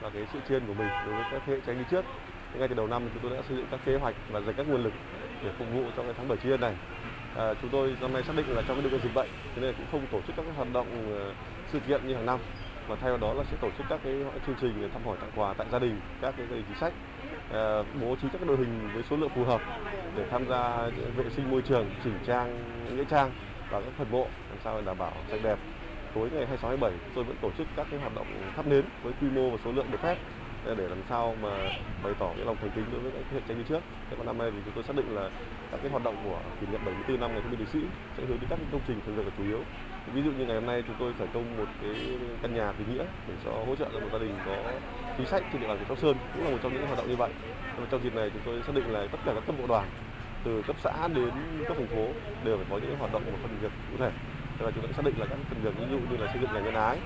Speaker 7: và cái sự chiên của mình đối với các thế hệ tranh đi trước. Thì ngay từ đầu năm chúng tôi đã xây dựng các kế hoạch và dành các nguồn lực để phục vụ cho cái tháng 7 chiên này. À, chúng tôi năm nay xác định là trong cái điều kiện dịch bệnh, thế nên cũng không tổ chức các cái hoạt động sự kiện như hàng năm và thay vào đó là sẽ tổ chức các cái chương trình để thăm hỏi tặng quà tại gia đình, các cái gia đình chính sách ờ, bố trí các đội hình với số lượng phù hợp để tham gia vệ sinh môi trường, chỉnh trang, nghĩa trang và các phần mộ làm sao để đảm bảo sạch đẹp tối ngày 26 27 tôi vẫn tổ chức các cái hoạt động thắp nến với quy mô và số lượng được phép ờ, để làm sao mà bày tỏ cái lòng thành kính đối với các thế hệ tranh đi trước. Thế còn năm nay thì chúng tôi xác định là các cái hoạt động của kỷ niệm 74 năm ngày thương binh liệt sĩ sẽ hướng đến các cái công trình thường được là chủ yếu. Ví dụ như ngày hôm nay chúng tôi khởi công một cái căn nhà tình nghĩa để cho hỗ trợ cho một gia đình có chính sách trên địa bàn của Sóc Sơn cũng là một trong những hoạt động như vậy. Và trong dịp này chúng tôi xác định là tất cả các cấp bộ đoàn từ cấp xã đến cấp thành phố đều phải có những hoạt động một phần việc cụ thể. Thế là chúng tôi xác định là các phần việc ví dụ như là xây dựng nhà nhân ái,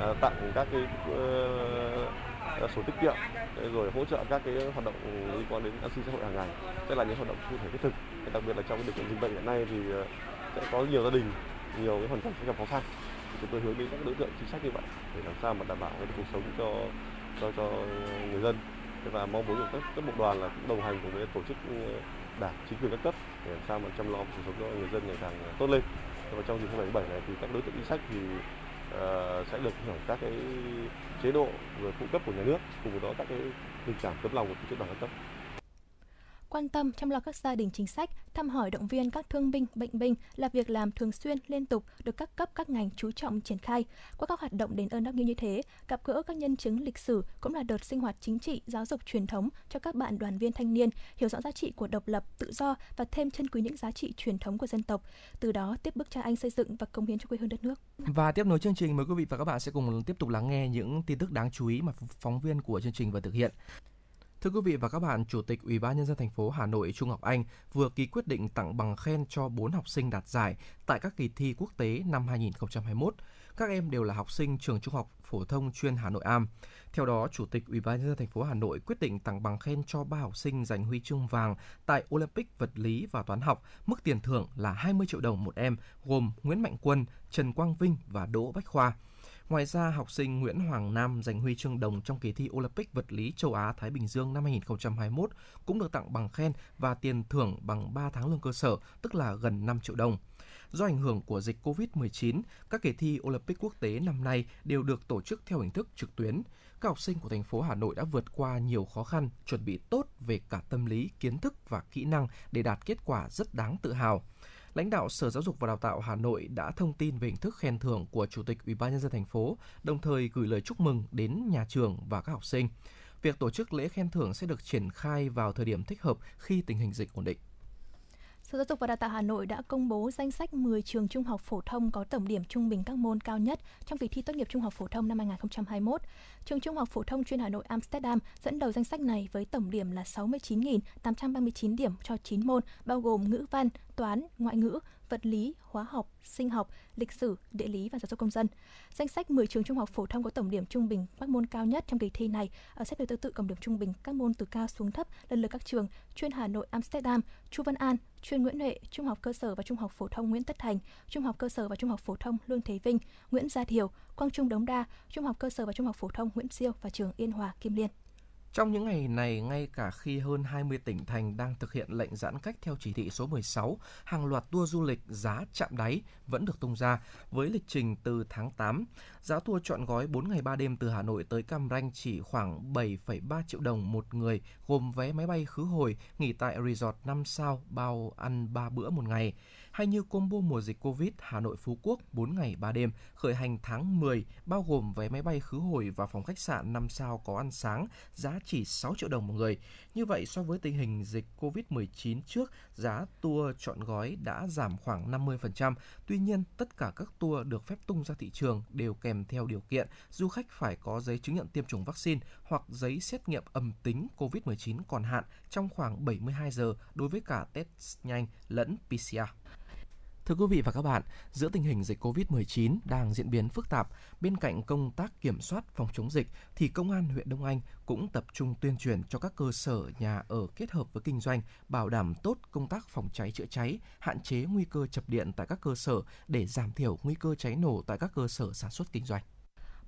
Speaker 7: à, tặng các cái uh, sổ tiết kiệm rồi hỗ trợ các cái hoạt động liên quan đến an sinh xã hội hàng ngày đây là những hoạt động cụ thể thiết thực đặc biệt là trong cái điều kiện dịch bệnh hiện nay thì ờ, sẽ có nhiều gia đình nhiều cái hoàn cảnh sẽ gặp khó khăn. Thì chúng tôi hướng đến các đối tượng chính sách như vậy để làm sao mà đảm bảo cái cuộc sống cho cho cho người dân. Và mong muốn của các các bộ đoàn là cũng đồng hành cùng với tổ chức ừ, đảng chính quyền các cấp để làm sao mà chăm lo cuộc sống cho người dân ngày càng tốt lên. Và trong dịp 27 này thì các đối tượng chính sách thì uh, sẽ được hưởng các cái chế độ rồi phụ cấp của nhà nước cùng với đó các cái tình cảm tấm lòng của tổ chức đoàn các cấp.
Speaker 4: Quan tâm chăm lo các gia đình chính sách, thăm hỏi động viên các thương binh, bệnh binh là việc làm thường xuyên, liên tục được các cấp các ngành chú trọng triển khai. Qua các hoạt động đền ơn đáp nghĩa như thế, gặp gỡ các nhân chứng lịch sử cũng là đợt sinh hoạt chính trị, giáo dục truyền thống cho các bạn đoàn viên thanh niên hiểu rõ giá trị của độc lập, tự do và thêm chân quý những giá trị truyền thống của dân tộc. Từ đó tiếp bước cha anh xây dựng và cống hiến cho quê hương đất nước.
Speaker 3: Và tiếp nối chương trình mời quý vị và các bạn sẽ cùng tiếp tục lắng nghe những tin tức đáng chú ý mà phóng viên của chương trình vừa thực hiện. Thưa quý vị và các bạn, Chủ tịch Ủy ban nhân dân thành phố Hà Nội Trung Ngọc Anh vừa ký quyết định tặng bằng khen cho 4 học sinh đạt giải tại các kỳ thi quốc tế năm 2021. Các em đều là học sinh trường Trung học phổ thông chuyên Hà Nội Am. Theo đó, Chủ tịch Ủy ban nhân dân thành phố Hà Nội quyết định tặng bằng khen cho 3 học sinh giành huy chương vàng tại Olympic vật lý và toán học, mức tiền thưởng là 20 triệu đồng một em, gồm Nguyễn Mạnh Quân, Trần Quang Vinh và Đỗ Bách Khoa. Ngoài ra, học sinh Nguyễn Hoàng Nam giành huy chương đồng trong kỳ thi Olympic vật lý châu Á Thái Bình Dương năm 2021 cũng được tặng bằng khen và tiền thưởng bằng 3 tháng lương cơ sở, tức là gần 5 triệu đồng. Do ảnh hưởng của dịch COVID-19, các kỳ thi Olympic quốc tế năm nay đều được tổ chức theo hình thức trực tuyến. Các học sinh của thành phố Hà Nội đã vượt qua nhiều khó khăn, chuẩn bị tốt về cả tâm lý, kiến thức và kỹ năng để đạt kết quả rất đáng tự hào lãnh đạo Sở Giáo dục và Đào tạo Hà Nội đã thông tin về hình thức khen thưởng của Chủ tịch Ủy ban nhân dân thành phố, đồng thời gửi lời chúc mừng đến nhà trường và các học sinh. Việc tổ chức lễ khen thưởng sẽ được triển khai vào thời điểm thích hợp khi tình hình dịch ổn định.
Speaker 4: Sở Giáo dục và Đào tạo Hà Nội đã công bố danh sách 10 trường trung học phổ thông có tổng điểm trung bình các môn cao nhất trong kỳ thi tốt nghiệp trung học phổ thông năm 2021. Trường Trung học phổ thông chuyên Hà Nội Amsterdam dẫn đầu danh sách này với tổng điểm là 69.839 điểm cho 9 môn bao gồm ngữ văn, toán, ngoại ngữ, vật lý, hóa học, sinh học, lịch sử, địa lý và giáo dục công dân. Danh sách 10 trường trung học phổ thông có tổng điểm trung bình các môn cao nhất trong kỳ thi này ở xếp thứ tự tự cộng điểm trung bình các môn từ cao xuống thấp lần lượt các trường chuyên Hà Nội Amsterdam, Chu Văn An, chuyên Nguyễn Huệ, Trung học cơ sở và Trung học phổ thông Nguyễn Tất Thành, Trung học cơ sở và Trung học phổ thông Lương Thế Vinh, Nguyễn Gia Thiều, Quang Trung Đống Đa, Trung học cơ sở và Trung học phổ thông Nguyễn Siêu và trường Yên Hòa Kim Liên.
Speaker 3: Trong những ngày này, ngay cả khi hơn 20 tỉnh thành đang thực hiện lệnh giãn cách theo chỉ thị số 16, hàng loạt tour du lịch giá chạm đáy vẫn được tung ra với lịch trình từ tháng 8. Giá tour chọn gói 4 ngày 3 đêm từ Hà Nội tới Cam Ranh chỉ khoảng 7,3 triệu đồng một người, gồm vé máy bay khứ hồi, nghỉ tại resort 5 sao, bao ăn 3 bữa một ngày hay như combo mùa dịch Covid Hà Nội Phú Quốc 4 ngày 3 đêm khởi hành tháng 10 bao gồm vé máy bay khứ hồi và phòng khách sạn 5 sao có ăn sáng giá chỉ 6 triệu đồng một người. Như vậy so với tình hình dịch Covid-19 trước, giá tour chọn gói đã giảm khoảng 50%. Tuy nhiên, tất cả các tour được phép tung ra thị trường đều kèm theo điều kiện du khách phải có giấy chứng nhận tiêm chủng vaccine hoặc giấy xét nghiệm âm tính COVID-19 còn hạn trong khoảng 72 giờ đối với cả test nhanh lẫn PCR. Thưa quý vị và các bạn, giữa tình hình dịch COVID-19 đang diễn biến phức tạp, bên cạnh công tác kiểm soát phòng chống dịch thì công an huyện Đông Anh cũng tập trung tuyên truyền cho các cơ sở nhà ở kết hợp với kinh doanh bảo đảm tốt công tác phòng cháy chữa cháy, hạn chế nguy cơ chập điện tại các cơ sở để giảm thiểu nguy cơ cháy nổ tại các cơ sở sản xuất kinh doanh.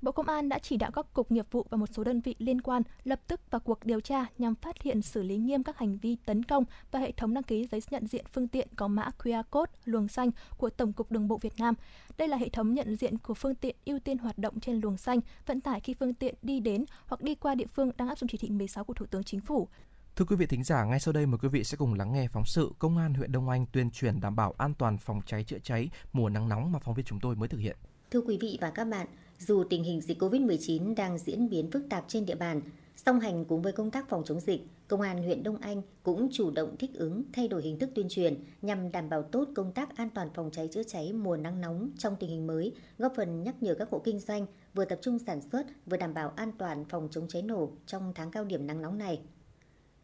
Speaker 4: Bộ Công an đã chỉ đạo các cục nghiệp vụ và một số đơn vị liên quan lập tức vào cuộc điều tra nhằm phát hiện xử lý nghiêm các hành vi tấn công và hệ thống đăng ký giấy nhận diện phương tiện có mã QR code luồng xanh của Tổng cục Đường bộ Việt Nam. Đây là hệ thống nhận diện của phương tiện ưu tiên hoạt động trên luồng xanh, vận tải khi phương tiện đi đến hoặc đi qua địa phương đang áp dụng chỉ thị 16 của Thủ tướng Chính phủ.
Speaker 3: Thưa quý vị thính giả, ngay sau đây mời quý vị sẽ cùng lắng nghe phóng sự Công an huyện Đông Anh tuyên truyền đảm bảo an toàn phòng cháy chữa cháy mùa nắng nóng mà phóng viên chúng tôi mới thực hiện.
Speaker 15: Thưa quý vị và các bạn, dù tình hình dịch COVID-19 đang diễn biến phức tạp trên địa bàn, song hành cùng với công tác phòng chống dịch, Công an huyện Đông Anh cũng chủ động thích ứng, thay đổi hình thức tuyên truyền nhằm đảm bảo tốt công tác an toàn phòng cháy chữa cháy mùa nắng nóng trong tình hình mới, góp phần nhắc nhở các hộ kinh doanh vừa tập trung sản xuất, vừa đảm bảo an toàn phòng chống cháy nổ trong tháng cao điểm nắng nóng này.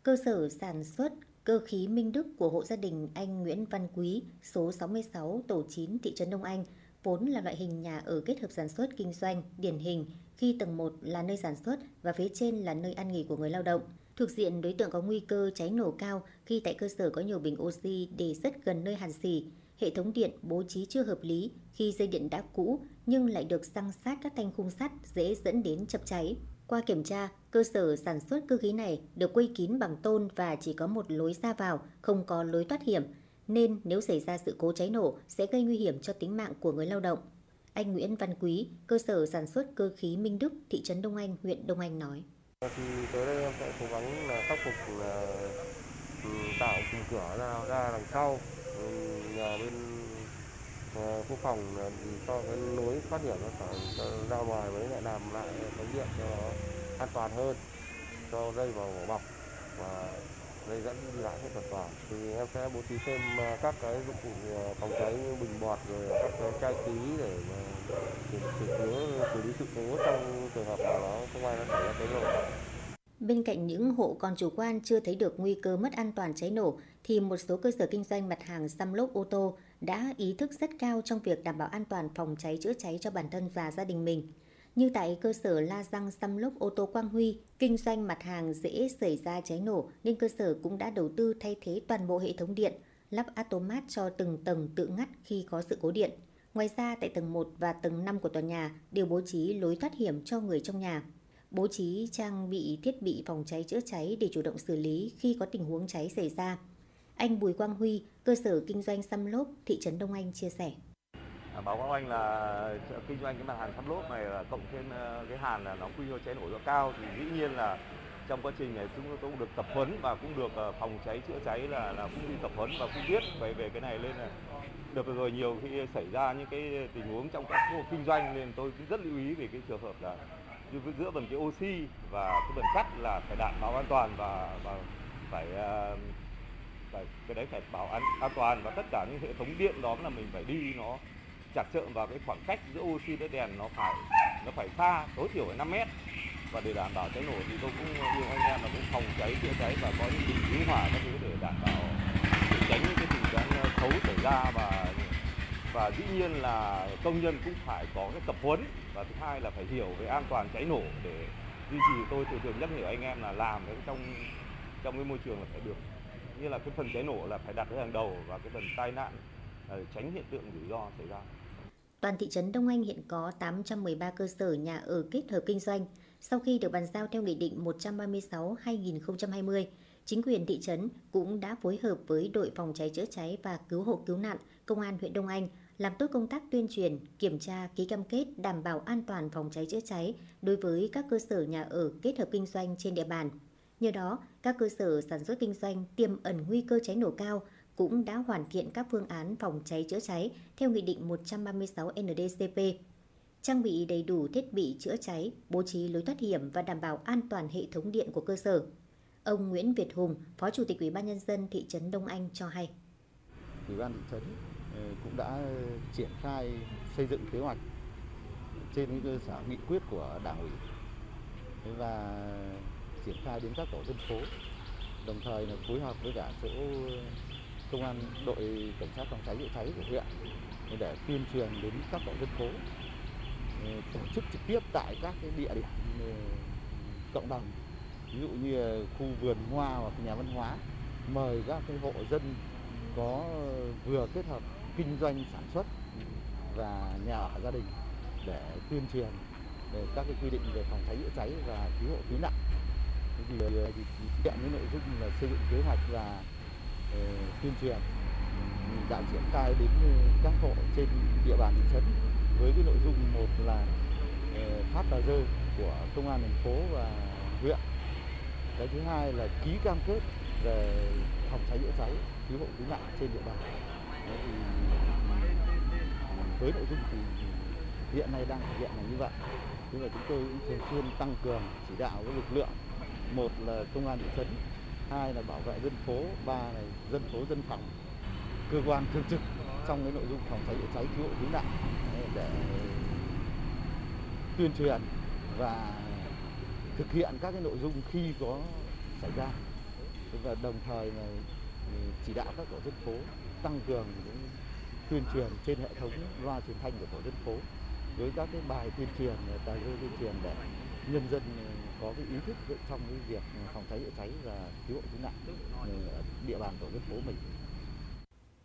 Speaker 15: Cơ sở sản xuất cơ khí Minh Đức của hộ gia đình anh Nguyễn Văn Quý, số 66 tổ 9 thị trấn Đông Anh, vốn là loại hình nhà ở kết hợp sản xuất kinh doanh điển hình khi tầng 1 là nơi sản xuất và phía trên là nơi ăn nghỉ của người lao động. Thuộc diện đối tượng có nguy cơ cháy nổ cao khi tại cơ sở có nhiều bình oxy để rất gần nơi hàn xì, hệ thống điện bố trí chưa hợp lý khi dây điện đã cũ nhưng lại được xăng sát các thanh khung sắt dễ dẫn đến chập cháy. Qua kiểm tra, cơ sở sản xuất cơ khí này được quây kín bằng tôn và chỉ có một lối ra vào, không có lối thoát hiểm, nên nếu xảy ra sự cố cháy nổ sẽ gây nguy hiểm cho tính mạng của người lao động. Anh Nguyễn Văn Quý, cơ sở sản xuất cơ khí Minh Đức, thị trấn Đông Anh, huyện Đông Anh nói.
Speaker 13: Thì tới đây em sẽ cố gắng là khắc phục là ừ, tạo cùng cửa ra ra đằng sau ừ, nhà bên ờ, khu quốc phòng cho cái lối thoát hiểm nó phải ờ, ra ngoài với lại làm lại cái điện cho nó an toàn hơn cho dây vào vỏ bọc và dây dẫn đi lại hết toàn toàn thì em sẽ bố trí thêm à, các cái dụng cụ à, phòng cháy như bình bọt rồi các cái chai khí để xử lý xử lý sự cố trong trường hợp mà nó không ai nó xảy ra cháy nổ
Speaker 15: Bên cạnh những hộ còn chủ quan chưa thấy được nguy cơ mất an toàn cháy nổ, thì một số cơ sở kinh doanh mặt hàng xăm lốp ô tô đã ý thức rất cao trong việc đảm bảo an toàn phòng cháy chữa cháy cho bản thân và gia đình mình. Như tại cơ sở La Răng xăm lốp ô tô Quang Huy, kinh doanh mặt hàng dễ xảy ra cháy nổ nên cơ sở cũng đã đầu tư thay thế toàn bộ hệ thống điện, lắp automat cho từng tầng tự ngắt khi có sự cố điện. Ngoài ra, tại tầng 1 và tầng 5 của tòa nhà đều bố trí lối thoát hiểm cho người trong nhà bố trí trang bị thiết bị phòng cháy chữa cháy để chủ động xử lý khi có tình huống cháy xảy ra. Anh Bùi Quang Huy, cơ sở kinh doanh xăm lốp, thị trấn Đông Anh chia sẻ.
Speaker 16: Báo cáo anh là kinh doanh cái mặt hàng xăm lốp này là cộng thêm ờ, cái hàn là nó quy mô cháy nổ rất cao. Thì dĩ nhiên là trong quá trình này chúng tôi cũng được tập huấn và cũng được ờ, phòng cháy chữa cháy là là cũng đi tập huấn và cũng biết về về cái này nên là được rồi. Nhiều khi xảy ra những cái tình huống trong các hộ kinh doanh nên tôi cũng rất lưu ý về cái trường hợp là như giữa phần cái oxy và cái phần sắt là phải đảm bảo an toàn và và phải ờ, phải, cái đấy phải bảo an an toàn. Và tất cả những hệ thống điện đó là mình phải đi nó chặt chợn vào cái khoảng cách giữa oxy với đèn nó phải nó phải xa, tối thiểu phải 5 mét. Và để đảm bảo cháy nổ thì tôi cũng yêu anh em là cũng phòng cháy, chữa cháy và có những bình cứu hỏa các thứ để đảm bảo để tránh những cái tình trạng xấu xảy ra. Và và dĩ nhiên là công nhân cũng phải có cái tập huấn. Và thứ hai là phải hiểu về an toàn cháy nổ để duy trì. Tôi thường thường nhắc nhở anh em là làm cái trong trong cái môi trường là phải được, như là cái phần cháy nổ là phải đặt ở hàng đầu và cái phần tai nạn ờ, tránh hiện tượng rủi ro xảy ra.
Speaker 15: Toàn thị trấn Đông Anh hiện có 813 cơ sở nhà ở kết hợp kinh doanh. sau khi được bàn giao theo Nghị định 136-2020, chính quyền thị trấn cũng đã phối hợp với đội phòng cháy chữa cháy và cứu hộ cứu nạn Công an huyện Đông Anh làm tốt công tác tuyên truyền, kiểm tra, ký cam kết đảm bảo an toàn phòng cháy chữa cháy đối với các cơ sở nhà ở kết hợp kinh doanh trên địa bàn. Nhờ đó, các cơ sở sản xuất kinh doanh tiềm ẩn nguy cơ cháy nổ cao cũng đã hoàn thiện các phương án phòng cháy chữa cháy theo Nghị định 136 NDCP trang bị đầy đủ thiết bị chữa cháy, bố trí lối thoát hiểm và đảm bảo an toàn hệ thống điện của cơ sở. Ông Nguyễn Việt Hùng, Phó Chủ tịch Ủy ban nhân dân thị trấn Đông Anh cho hay.
Speaker 17: Ủy ban thị trấn ờ, cũng đã triển khai xây dựng kế hoạch trên cơ sở nghị quyết của Đảng ủy và triển khai đến các tổ dân phố đồng thời là phối hợp với cả chỗ công an đội cảnh sát phòng cháy chữa cháy của huyện để tuyên truyền đến các tổ dân phố ờ, tổ chức trực tiếp tại các cái địa điểm ờ, cộng đồng. Ví dụ như khu vườn hoa hoặc nhà văn hóa mời các cái hộ dân có ờ, vừa kết hợp kinh doanh sản xuất và nhà ở gia đình để tuyên truyền về các cái quy định về phòng cháy chữa cháy và cứu hộ cứu nạn. Thì, thì hiện những nội dung là xây dựng kế hoạch và Ờ, tuyên truyền đã triển khai đến ừ, các hộ trên địa bàn thị trấn với cái nội dung một là ờ, phát tờ rơi của công an thành phố và huyện. Cái thứ hai là ký cam kết về phòng cháy chữa cháy, cứu hộ cứu nạn trên địa bàn. Đấy thì ừ, với nội dung thì hiện nay đang thực hiện là như vậy. Nhưng mà chúng tôi cũng thường xuyên tăng cường chỉ đạo với lực lượng. Một là công an thị trấn hai là bảo vệ dân phố, ba là dân phố dân phòng. Cơ quan thường trực trong cái nội dung phòng cháy chữa cháy cứu hộ cứu nạn để tuyên truyền và thực hiện các cái nội dung khi có xảy ra. Và đồng thời là chỉ đạo các tổ dân phố tăng cường tuyên truyền trên hệ thống loa truyền thanh của tổ dân phố với các cái bài tuyên truyền tài liệu tuyên truyền để nhân dân có cái ý thức trong cái việc phòng cháy chữa cháy và cứu hộ cứu nạn ở địa bàn tổ dân phố mình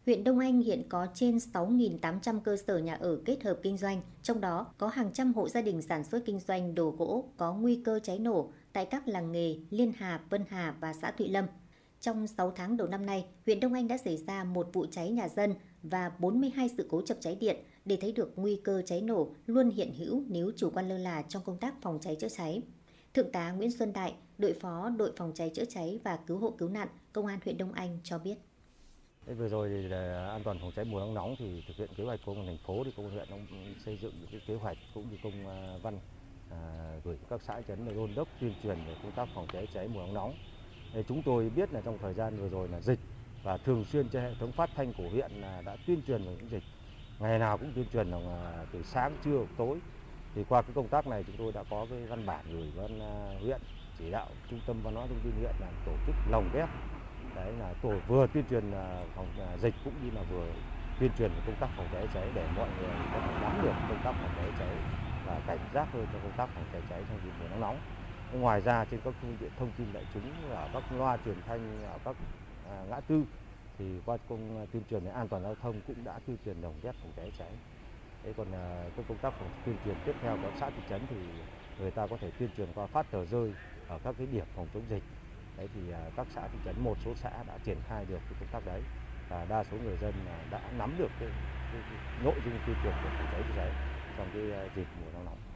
Speaker 15: Huyện Đông Anh hiện có trên 6.800 cơ sở nhà ở kết hợp kinh doanh, trong đó có hàng trăm hộ gia đình sản xuất kinh doanh đồ gỗ có nguy cơ cháy nổ tại các làng nghề Liên Hà, Vân Hà và xã Thụy Lâm. Trong 6 tháng đầu năm nay, huyện Đông Anh đã xảy ra một vụ cháy nhà dân và 42 sự cố chập cháy điện để thấy được nguy cơ cháy nổ luôn hiện hữu nếu chủ quan lơ là trong công tác phòng cháy chữa cháy. Thượng tá Nguyễn Xuân Đại, đội phó đội phòng cháy chữa cháy và cứu hộ cứu nạn, Công an huyện Đông Anh cho biết.
Speaker 13: Vừa rồi thì để an toàn phòng cháy mùa nắng nóng thì thực hiện kế hoạch của công an thành phố thì công an huyện cũng xây dựng những cái kế hoạch cũng như công à, văn à, gửi các xã trấn để đôn đốc tuyên truyền về công tác phòng cháy cháy mùa nắng nóng. Thì chúng tôi biết là trong thời gian vừa rồi là dịch và thường xuyên trên hệ thống phát thanh của huyện là đã tuyên truyền về những dịch ngày nào cũng tuyên truyền là à, từ sáng trưa tối thì qua cái công tác này chúng tôi đã có cái văn bản gửi văn à, huyện, chỉ đạo trung tâm văn hóa thông tin huyện là tổ chức lồng ghép đấy là tổ vừa tuyên truyền à, phòng à, dịch cũng như là vừa tuyên truyền công tác phòng cháy cháy để mọi người có thể nắm được công tác phòng cháy cháy và cảnh giác hơn trong công tác phòng cháy cháy trong dịp mùa nắng nóng. Ngoài ra trên các phương tiện thông tin đại chúng ở các loa truyền thanh, ở các ngã tư thì qua công tuyên truyền về an toàn giao thông cũng đã tuyên truyền đồng ghép phòng cháy cháy. Thế còn à, cái công tác phòng tuyên truyền tiếp theo của xã thị trấn thì người ta có thể tuyên truyền qua phát tờ rơi ở các cái điểm phòng chống dịch đấy thì à, các xã thị trấn một số xã đã triển khai được cái công tác đấy và đa số người dân à, đã nắm được cái, cái, cái nội dung tuyên truyền của phòng cháy chữa cháy trong cái dịp mùa nắng nóng.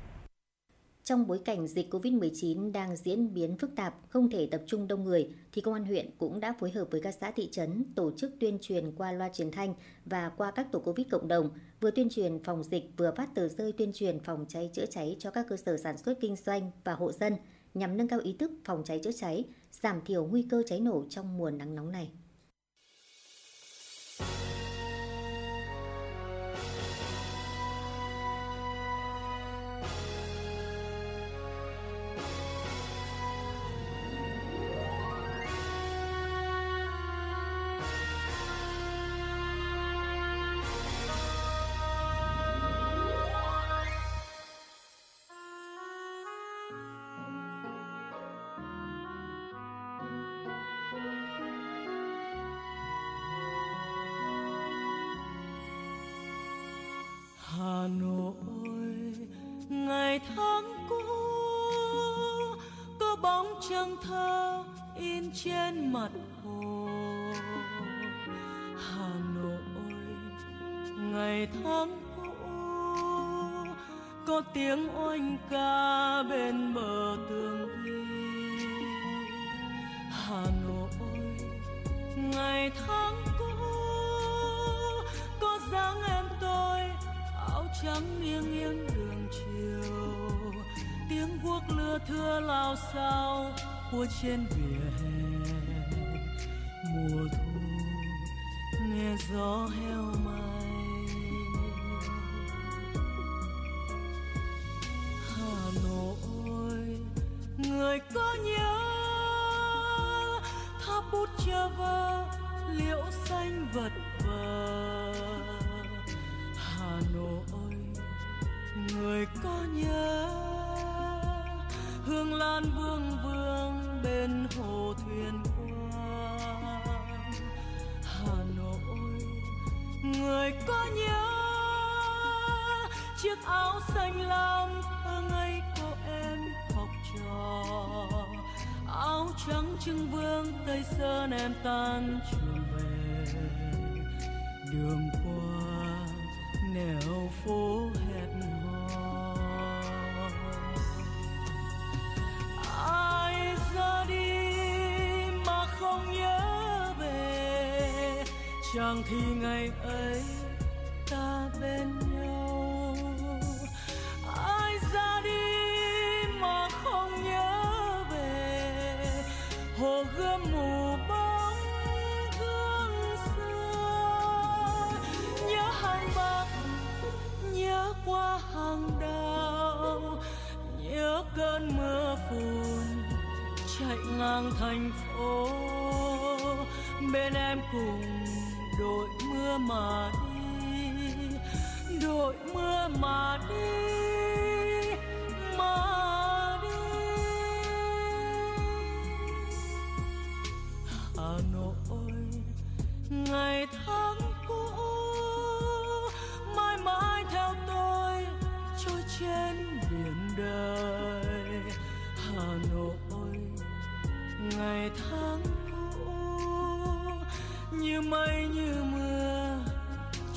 Speaker 15: Trong bối cảnh dịch COVID-19 đang diễn biến phức tạp, không thể tập trung đông người, thì Công an huyện cũng đã phối hợp với các xã thị trấn tổ chức tuyên truyền qua loa truyền thanh và qua các tổ COVID cộng đồng, vừa tuyên truyền phòng dịch vừa phát tờ rơi tuyên truyền phòng cháy chữa cháy cho các cơ sở sản xuất kinh doanh và hộ dân nhằm nâng cao ý thức phòng cháy chữa cháy, giảm thiểu nguy cơ cháy nổ trong mùa nắng nóng này.
Speaker 1: nàng thì ngày ấy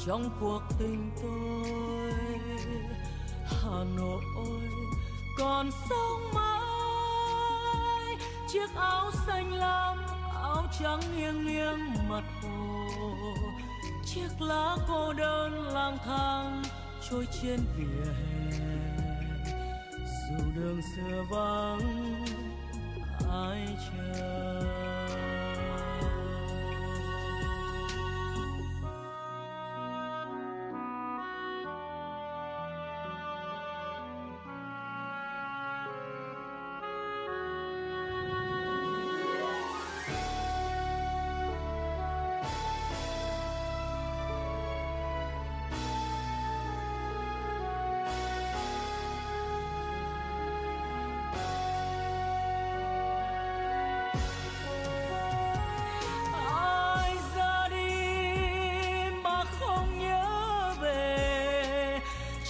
Speaker 1: trong cuộc tình tôi. Hà nội còn sống mãi, chiếc áo xanh lam, áo trắng nghiêng nghiêng mặt hồ. Chiếc lá cô đơn lang thang trôi trên vỉa hè. Dù đường xưa vắng, ai chờ?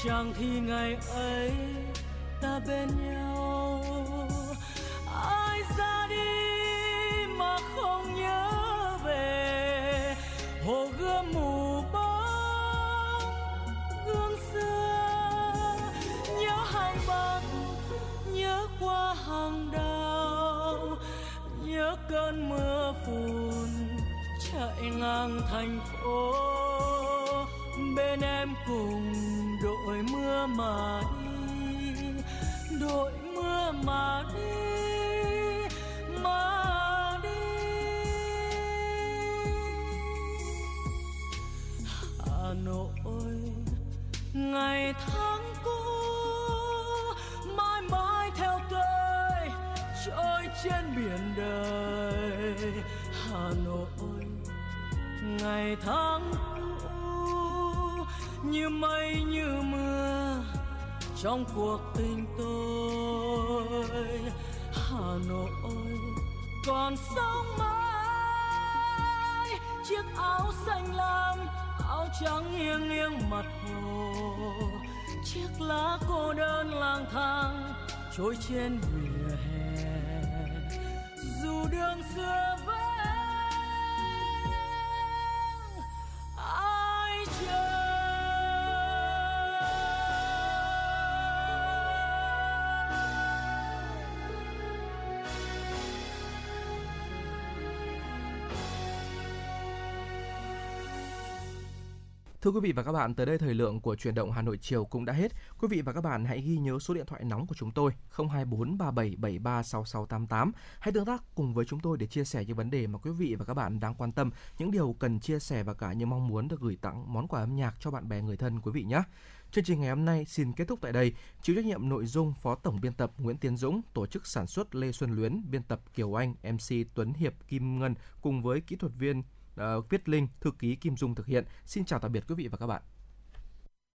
Speaker 1: chẳng thì ngày ấy ta bên nhau. trong cuộc tình tôi. Hà nội còn sống mãi, chiếc áo xanh lam, áo trắng nghiêng nghiêng mặt hồ. Chiếc lá cô đơn lang thang trôi trên biển
Speaker 3: Thưa quý vị và các bạn, tới đây thời lượng của chuyển động Hà Nội chiều cũng đã hết. Quý vị và các bạn hãy ghi nhớ số điện thoại nóng của chúng tôi 024 3773 6688. Hãy tương tác cùng với chúng tôi để chia sẻ những vấn đề mà quý vị và các bạn đang quan tâm, những điều cần chia sẻ và cả những mong muốn được gửi tặng món quà âm nhạc cho bạn bè người thân quý vị nhé. Chương trình ngày hôm nay xin kết thúc tại đây. Chịu trách nhiệm nội dung Phó Tổng biên tập Nguyễn Tiến Dũng, tổ chức sản xuất Lê Xuân Luyến, biên tập Kiều Anh, MC Tuấn Hiệp Kim Ngân cùng với kỹ thuật viên Ờ, uh, Viết Linh, thư ký Kim Dung thực hiện. Xin chào tạm biệt quý vị và các bạn.